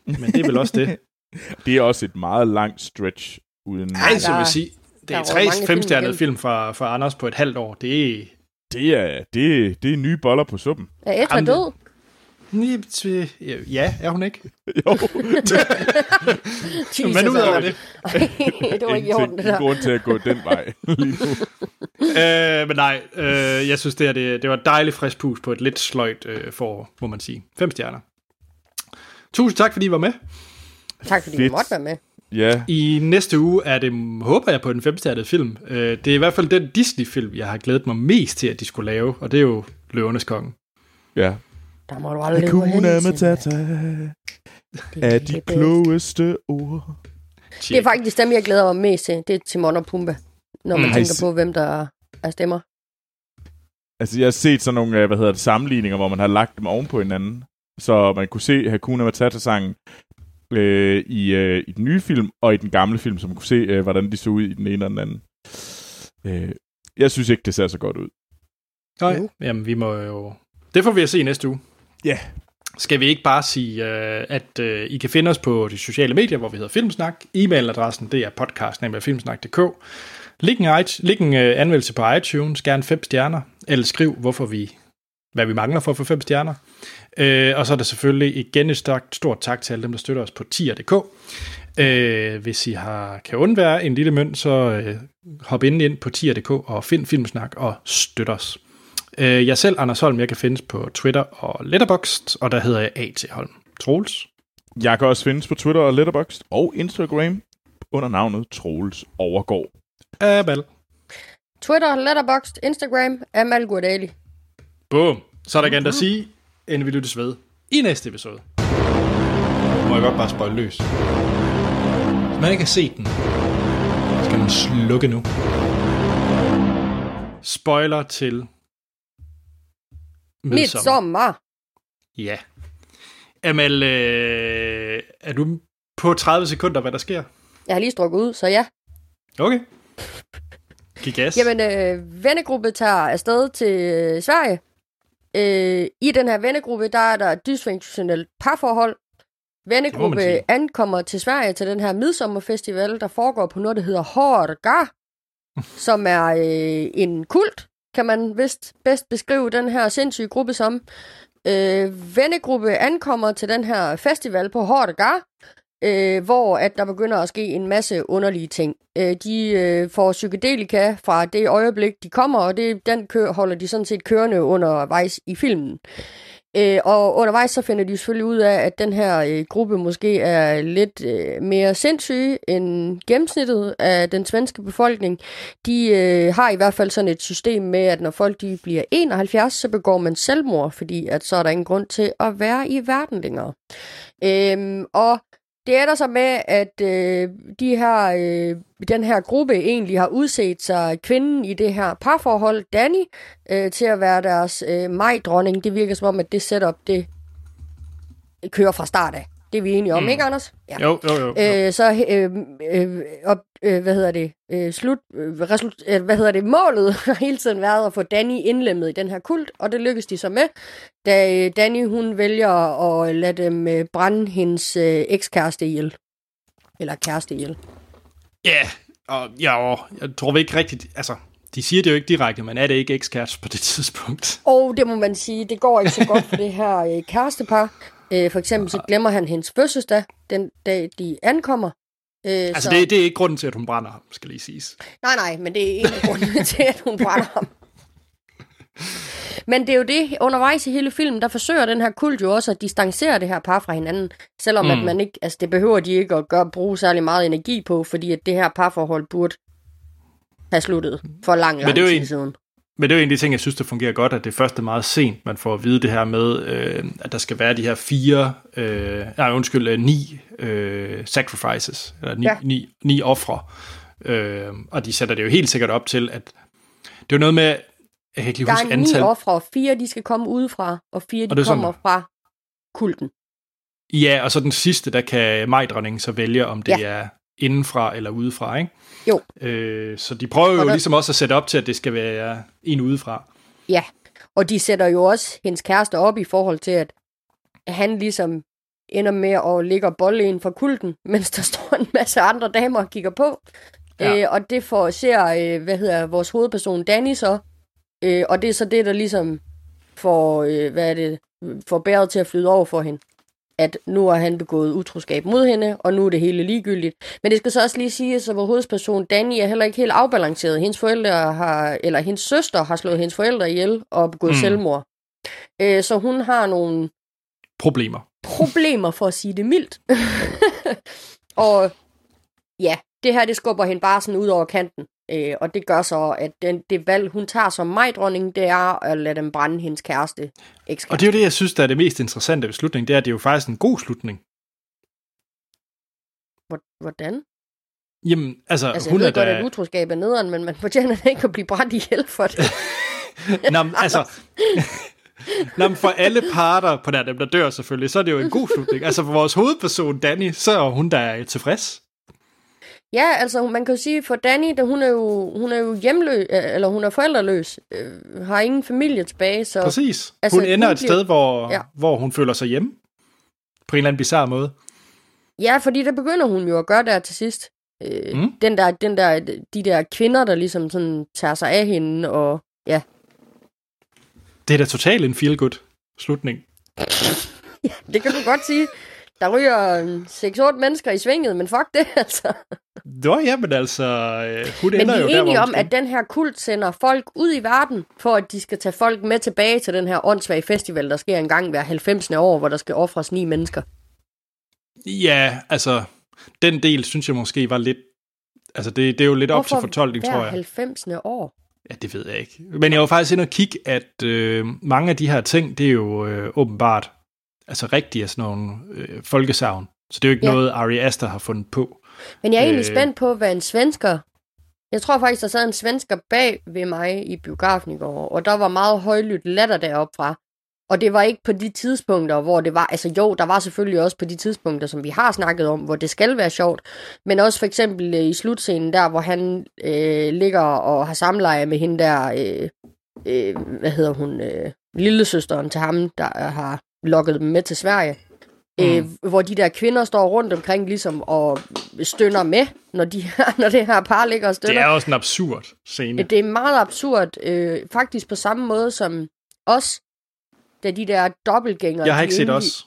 Men det er vel også det. [laughs] Det er også et meget langt stretch uden... Nej, så der- vil sige, det er tre femstjernede film fra, fra Anders på et halvt år. Det er... Det er, det, er- det er nye boller på suppen. Er Jamen, død? Ja, er hun ikke? [laughs] Jo, [laughs] Jesus, Men ud over det. [laughs] det var ikke i orden, det der. grund til at gå den vej lige nu. Øh, men nej, øh, jeg synes, det, her, det, det var et dejligt frisk pus på et lidt sløjt øh, forår, må man sige. Fem stjerner. Tusind tak, fordi I var med. Tak fordi du Fedt. måtte være med. Ja, I næste uge er det, håber jeg, på den femstjernede film. Øh, det er i hvert fald den Disney-film, jeg har glædet mig mest til, at de skulle lave, og det er jo Løvernes Konge. ja. Der må du aldrig Hakuna Matata er de klogeste ord. Det er faktisk dem, jeg glæder mig mest til. Det er Timon og Pumba. Når man Mm. tænker Nice. på, hvem der er stemmer. Altså, jeg har set sådan nogle, øh, hvad hedder det, sammenligninger, hvor man har lagt dem oven på hinanden. Så man kunne se Hakuna Matata-sangen øh, i, øh, i den nye film, og i den gamle film, så man kunne se, øh, hvordan de så ud i den ene og den anden. Øh, jeg synes ikke, det ser så godt ud. Nej, Jo. jamen vi må jo... Det får vi at se næste uge. Ja. Skal vi ikke bare sige, øh, at øh, I kan finde os på de sociale medier, hvor vi hedder Filmsnak. E-mailadressen, det er podcast.filmsnak.dk. Læg en, læg en øh, anmeldelse på iTunes, gerne fem stjerner, eller skriv, hvorfor vi, hvad vi mangler for at få fem stjerner. Øh, og så er der selvfølgelig igen et stort, stort tak til alle dem, der støtter os på tier.dk. Øh, hvis I har, kan undvære en lille mønt, så øh, hop ind, ind på tier.dk og find Filmsnak og støt os. Øh, jeg selv, Anders Holm, jeg kan findes på Twitter og Letterboxd, og der hedder jeg A.T. Holm. Troels? Jeg kan også findes på Twitter og Letterboxd og Instagram under navnet Troels Overgård. Abel. Twitter, Letterboxd, Instagram, Amal Gurdali. Boom. Så er der igen at sige, inden vi lyttes ved i næste episode. Må jeg godt bare spøjle løs. Hvis man ikke har set den, skal man slukke nu. Spoiler til Midt Midsommar. sommer. Ja. Amal, øh, er du på 30 sekunder, hvad der sker? Jeg har lige strukket ud, så ja. Okay. Giv gas. Jamen, øh, vennegruppe tager afsted til øh, Sverige. Øh, I den her vennegruppe, der er der et dysfunktionelt parforhold. Vennegruppe ankommer til Sverige til den her midsommerfestival, der foregår på noget, der hedder Hårga, [laughs] som er øh, en kult, kan man vist bedst beskrive den her sindssyge gruppe som. Øh, vennegruppe ankommer til den her festival på Hårga, øh, hvor at der begynder at ske en masse underlige ting. Øh, de øh, får psykedelika fra det øjeblik, de kommer, og det, den kø, holder de sådan set kørende undervejs i filmen. Øh, og undervejs så finder de selvfølgelig ud af, at den her øh, gruppe måske er lidt øh, mere sindssyge end gennemsnittet af den svenske befolkning. De øh, har i hvert fald sådan et system med, at når folk de bliver 71, så begår man selvmord, fordi at så er der ingen grund til at være i verden længere. Øh, og det ender så med, at øh, de her, øh, den her gruppe egentlig har udset sig kvinden i det her parforhold, Danny, øh, til at være deres øh, majdronning. Det virker som om, at det setup, det kører fra start af. Det er vi enige om, mm. ikke Anders? Ja. Jo, jo, jo. jo. Øh, så øh, øh, op, øh, hvad hedder det, øh, slut, øh, result, øh, hvad hedder det, målet [laughs] har hele tiden været at få Danny indlemmet i den her kult, og det lykkes de så med, da øh, Danny hun vælger at lade dem øh, brænde hendes øh, ekskæreste ihjel. Eller kæreste ihjel. Ja, og, ja, og jeg tror vi ikke rigtigt, altså, de siger det jo ikke direkte, men er det ikke ekskæreste på det tidspunkt? Og det må man sige, det går ikke så godt for det her øh, kærestepar. Øh, for eksempel så glemmer han hendes fødselsdag, den dag de ankommer. Øh, Altså, så- det, det er ikke grunden til, at hun brænder ham, skal lige siges. Nej, nej, men det er en af [laughs] grundene til, at hun brænder ham. Men det er jo det, undervejs i hele filmen, der forsøger den her kult jo også at distancere det her par fra hinanden. Selvom mm. at man ikke, altså det behøver de ikke at gøre, bruge særlig meget energi på, fordi at det her parforhold burde have sluttet for lang, lang det er jo tid en- siden. Men det er jo en af de ting, jeg synes, der fungerer godt, at det først er meget sent, man får at vide det her med, øh, at der skal være de her fire, øh, nej undskyld, øh, ni øh, sacrifices, eller ni, Ja. ni, ni ofre. Øh, og de sætter det jo helt sikkert op til, at det er jo noget med, jeg kan ikke lige Der huske er ni antal. ofre, og fire de skal komme udefra, og fire de Og det er sådan- kommer fra kulten. Ja, og så den sidste, der kan majdronningen så vælge, om det ja. er indenfra eller udefra, ikke? Jo. Øh, så de prøver jo Og der- ligesom også at sætte op til, at det skal være en udefra. Ja, og de sætter jo også hendes kæreste op i forhold til, at han ligesom ender med at ligge og bolle en fra kulten, [laughs] mens der står en masse andre damer og kigger på. Ja. Øh, og det får ser, øh, hvad hedder vores hovedperson Danny så. Øh, og det er så det, der ligesom får, øh, hvad er det, får bæret til at flyde over for hende. At nu har han begået utroskab mod hende, og nu er det hele ligegyldigt. Men det skal så også lige siges, at vores hovedperson Danny er heller ikke helt afbalanceret. Hendes forældre har, eller hendes søster har slået hendes forældre ihjel og begået mm. Selvmord. Øh, så hun har nogle Problemer. problemer, for at sige det mildt. [laughs] og ja, det her, det skubber hende bare sådan ud over kanten. Øh, og det gør så, at den, det valg, hun tager som majdronning, det er at lade dem brænde hendes kæreste. Ekskæreste. Og det er jo det, jeg synes, der er det mest interessante ved slutningen, det er, at det er jo faktisk en god slutning. Hvor- Hvordan? Jamen, altså, Altså, jeg hun ved er godt, da... at utroskab er nederen, men man fortjener da ikke at blive brændt ihjel for det. [laughs] Nå, men, altså... [laughs] Nå, men for alle parter på der, dem der dør selvfølgelig, så er det jo en god slutning. Altså for vores hovedperson, Danny, så er hun der tilfreds. Ja, altså man kan jo sige, for Danny, da hun er jo, hun er jo hjemløs, eller hun er forældreløs, øh, har ingen familie tilbage, så Præcis. Altså, hun ender hun et bliver- sted, hvor, Ja. ja. hvor hun føler sig hjemme. På en eller anden bizarre måde. Ja, fordi det begynder hun jo at gøre der til sidst. Øh, mm. Den der, den der, de der kvinder, der ligesom sådan tager sig af hende, og ja, Det er da totalt en feel-good slutning. [laughs] det kan du godt sige. Der ryger øh, 6-8 mennesker i svinget, men fuck det, [laughs] altså. Nå, ja, men altså, øh, hun Men ender jo er der, hvor enige hun om, at den her kult sender folk ud i verden, for at de skal tage folk med tilbage til den her åndssvage festival, der sker en gang hver 90. år, hvor der skal ofres ni mennesker. Ja, altså, den del synes jeg måske var lidt... Altså, det, det er jo lidt op til fortolkning, tror jeg. 90. år? Ja, det ved jeg ikke. Men jeg var faktisk inde og kigge, at øh, mange af de her ting, det er jo øh, åbenbart altså rigtige sådan nogle øh, folkesavn. Så det er jo ikke ja. noget Ari Aster har fundet på. Men jeg er egentlig Øh. spændt på, hvad en svensker... Jeg tror faktisk, der sad en svensker bag ved mig i biografen i går, og der var meget højlydt latter deroppe fra. Og det var ikke på de tidspunkter, hvor det var... Altså jo, der var selvfølgelig også på de tidspunkter, som vi har snakket om, hvor det skal være sjovt. Men også for eksempel øh, i slutscenen der, hvor han øh, ligger og har samleje med hende der... Øh, øh, hvad hedder hun? Øh, lillesøsteren til ham, der har lokket dem med til Sverige. Mm. Øh, hvor de der kvinder står rundt omkring ligesom og stønner med, når, de, [laughs] når det her par ligger og Det stønner. er også en absurd scene. Det er meget absurd. Øh, faktisk på samme måde som os, da de der dobbeltgængere... Jeg har ikke set endelig- os.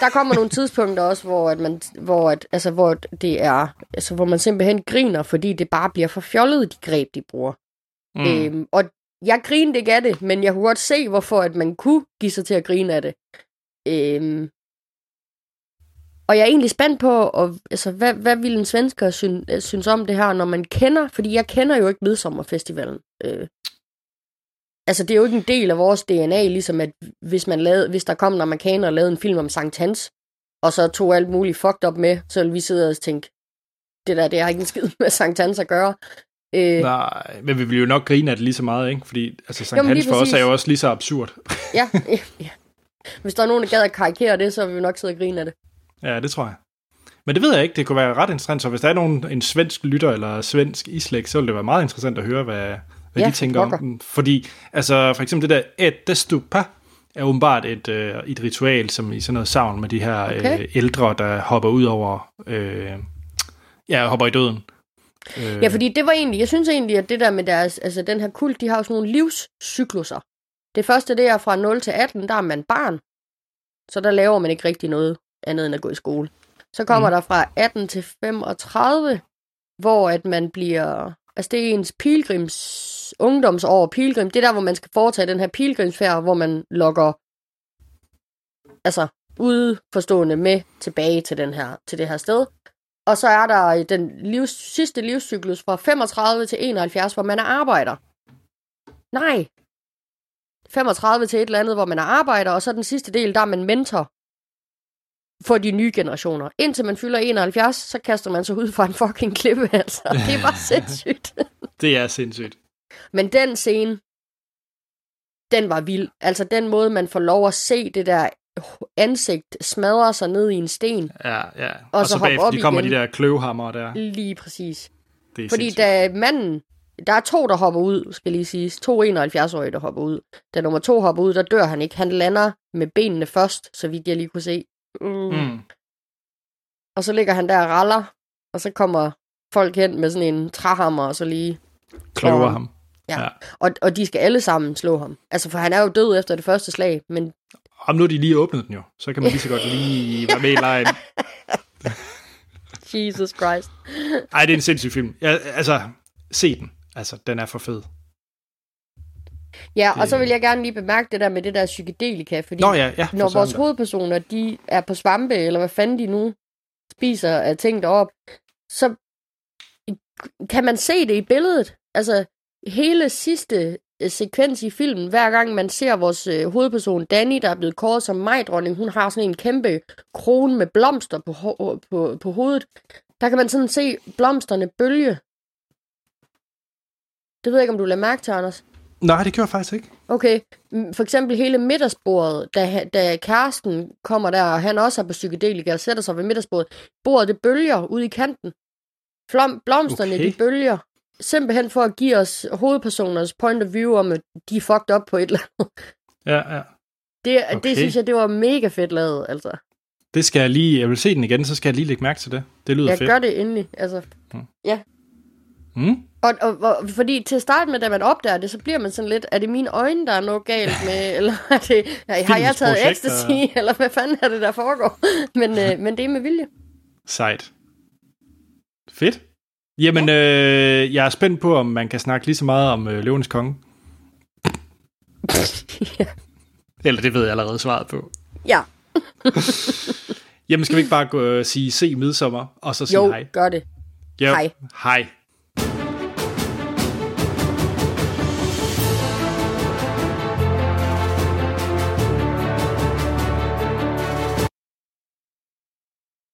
Der kommer nogle tidspunkter også, hvor, at man, hvor, at, altså, hvor det er, altså, hvor man simpelthen griner, fordi det bare bliver for fjollet, de greb, de bruger. Mm. Øhm, og jeg grinede ikke af det, men jeg kunne godt se, hvorfor at man kunne give sig til at grine af det. Øhm, og jeg er egentlig spændt på, og, altså, hvad, hvad vil en svensker syn, øh, synes om det her, når man kender, fordi jeg kender jo ikke Midsommerfestivalen. Øh, altså, det er jo ikke en del af vores DNA, ligesom at hvis, man lavede, hvis der kom en amerikaner og lavede en film om Sankt Hans, og så tog alt muligt fucked op med, så ville vi sidde og tænke, det der, det har ikke en skid med Sankt Hans at gøre. Øh, Nej, men vi vil jo nok grine af det lige så meget, ikke? Fordi altså, Sankt Jo, Hans for os er jo også lige så absurd. ja, [laughs] ja, ja. Hvis der er nogen, der gad at karikere det, så vil vi nok sidde og grine af det. Ja, det tror jeg. Men det ved jeg ikke. Det kunne være ret interessant. Så hvis der er nogen, en svensk lytter eller svensk islæg, så ville det være meget interessant at høre, hvad, hvad Ja, de tænker om pokker. den. Fordi, altså for eksempel det der et stupa er åbenbart et, øh, et ritual, som i sådan noget savn med de her Okay. øh, ældre, der hopper ud over, øh, ja, hopper i døden. Øh, Ja, fordi det var egentlig, jeg synes egentlig, at det der med deres, altså den her kult, de har jo sådan nogle livscykluser. Det første, det er fra 0 til 18, der er man barn. Så der laver man ikke rigtig noget andet end at gå i skole. Så kommer mm. der fra 18 til 35, hvor at man bliver, altså det er ens pilgrims, ungdomsår, pilgrim, det er der, hvor man skal foretage den her pilgrimsfærd, hvor man lokker, altså udforstående med tilbage til, den her, til det her sted. Og så er der den livs, sidste livscyklus fra 35 til 71, hvor man er arbejder. Nej. 35 til et eller andet, hvor man er arbejder, og så den sidste del, der er man mentor for de nye generationer. Indtil man fylder 71, så kaster man sig ud fra en fucking klippe, [laughs] altså. Det var [laughs] sindssygt. Det er sindssygt. Men den scene, den var vild. Altså den måde, man får lov at se det der ansigt smadre sig ned i en sten. Ja, ja. Og, Og så så bagefter, op de kommer igen. de der kløvhammer der. Lige præcis. Det er Fordi sindssygt. da manden, der er to, der hopper ud, skal lige siges. To 71-årige, der hopper ud. Da nummer to hopper ud, der dør han ikke. Han lander med benene først, så vidt jeg lige kunne se. Mm. Mm. Og så ligger han der og raller, og så kommer folk hen med sådan en træhammer, og så lige... Kløver Og- ham. Ja. Ja. Og, og de skal alle sammen slå ham. Altså, for han er jo død efter det første slag, men Om nu har de lige åbnet den jo, så kan man lige så godt lige være med i lejen. Jesus Christ. Ej, det er en sindssyg film. Ja, altså, se den. Altså, den er for fed. Ja, og Det- så vil jeg gerne lige bemærke det der med det der psykedelika, fordi Nå ja, ja. for når vores da. hovedpersoner, de er på svampe, eller hvad fanden de nu spiser af ting derop, så kan man se det i billedet. Altså, hele sidste sekvens i filmen, hver gang man ser vores øh, hovedperson Danny, der er blevet kåret som majdronning, hun har sådan en kæmpe krone med blomster på, ho- på, på hovedet. Der kan man sådan se blomsterne bølge. Det ved jeg ikke, om du lader mærke til, Anders. Nej, det gjorde jeg faktisk ikke. Okay, for eksempel hele middagsbordet, da, da kæresten kommer der, og han også er på psykedelika og sætter sig ved middagsbordet. Bordet, det bølger ud i kanten. Flom, blomsterne, Okay. de bølger. Simpelthen for at give os hovedpersoners point of view om, at de er fucked up på et eller andet. Ja, ja. Det, okay. Det synes jeg, det var mega fedt lavet, altså. Det skal jeg lige, jeg vil se den igen, så skal jeg lige lægge mærke til det. Det lyder Jeg fedt. gør det endelig, altså. Mm? Og, og, og, fordi til at starte med, da man opdager det, så bliver man sådan lidt, er det mine øjne, der er noget galt [laughs] med, eller er det, har jeg taget ecstasy, eller hvad fanden er det, der foregår? [laughs] Men, øh, men det er med vilje. Sejt. Fedt. Jamen, øh, jeg er spændt på, om man kan snakke lige så meget om øh, Løvenes Konge. [laughs] ja. Eller det ved jeg allerede svaret på. ja, [laughs] Jamen, skal vi ikke bare gå, øh, sige se midsommer, og så sige jo, hej? gør det. Jo. Hej. Hej.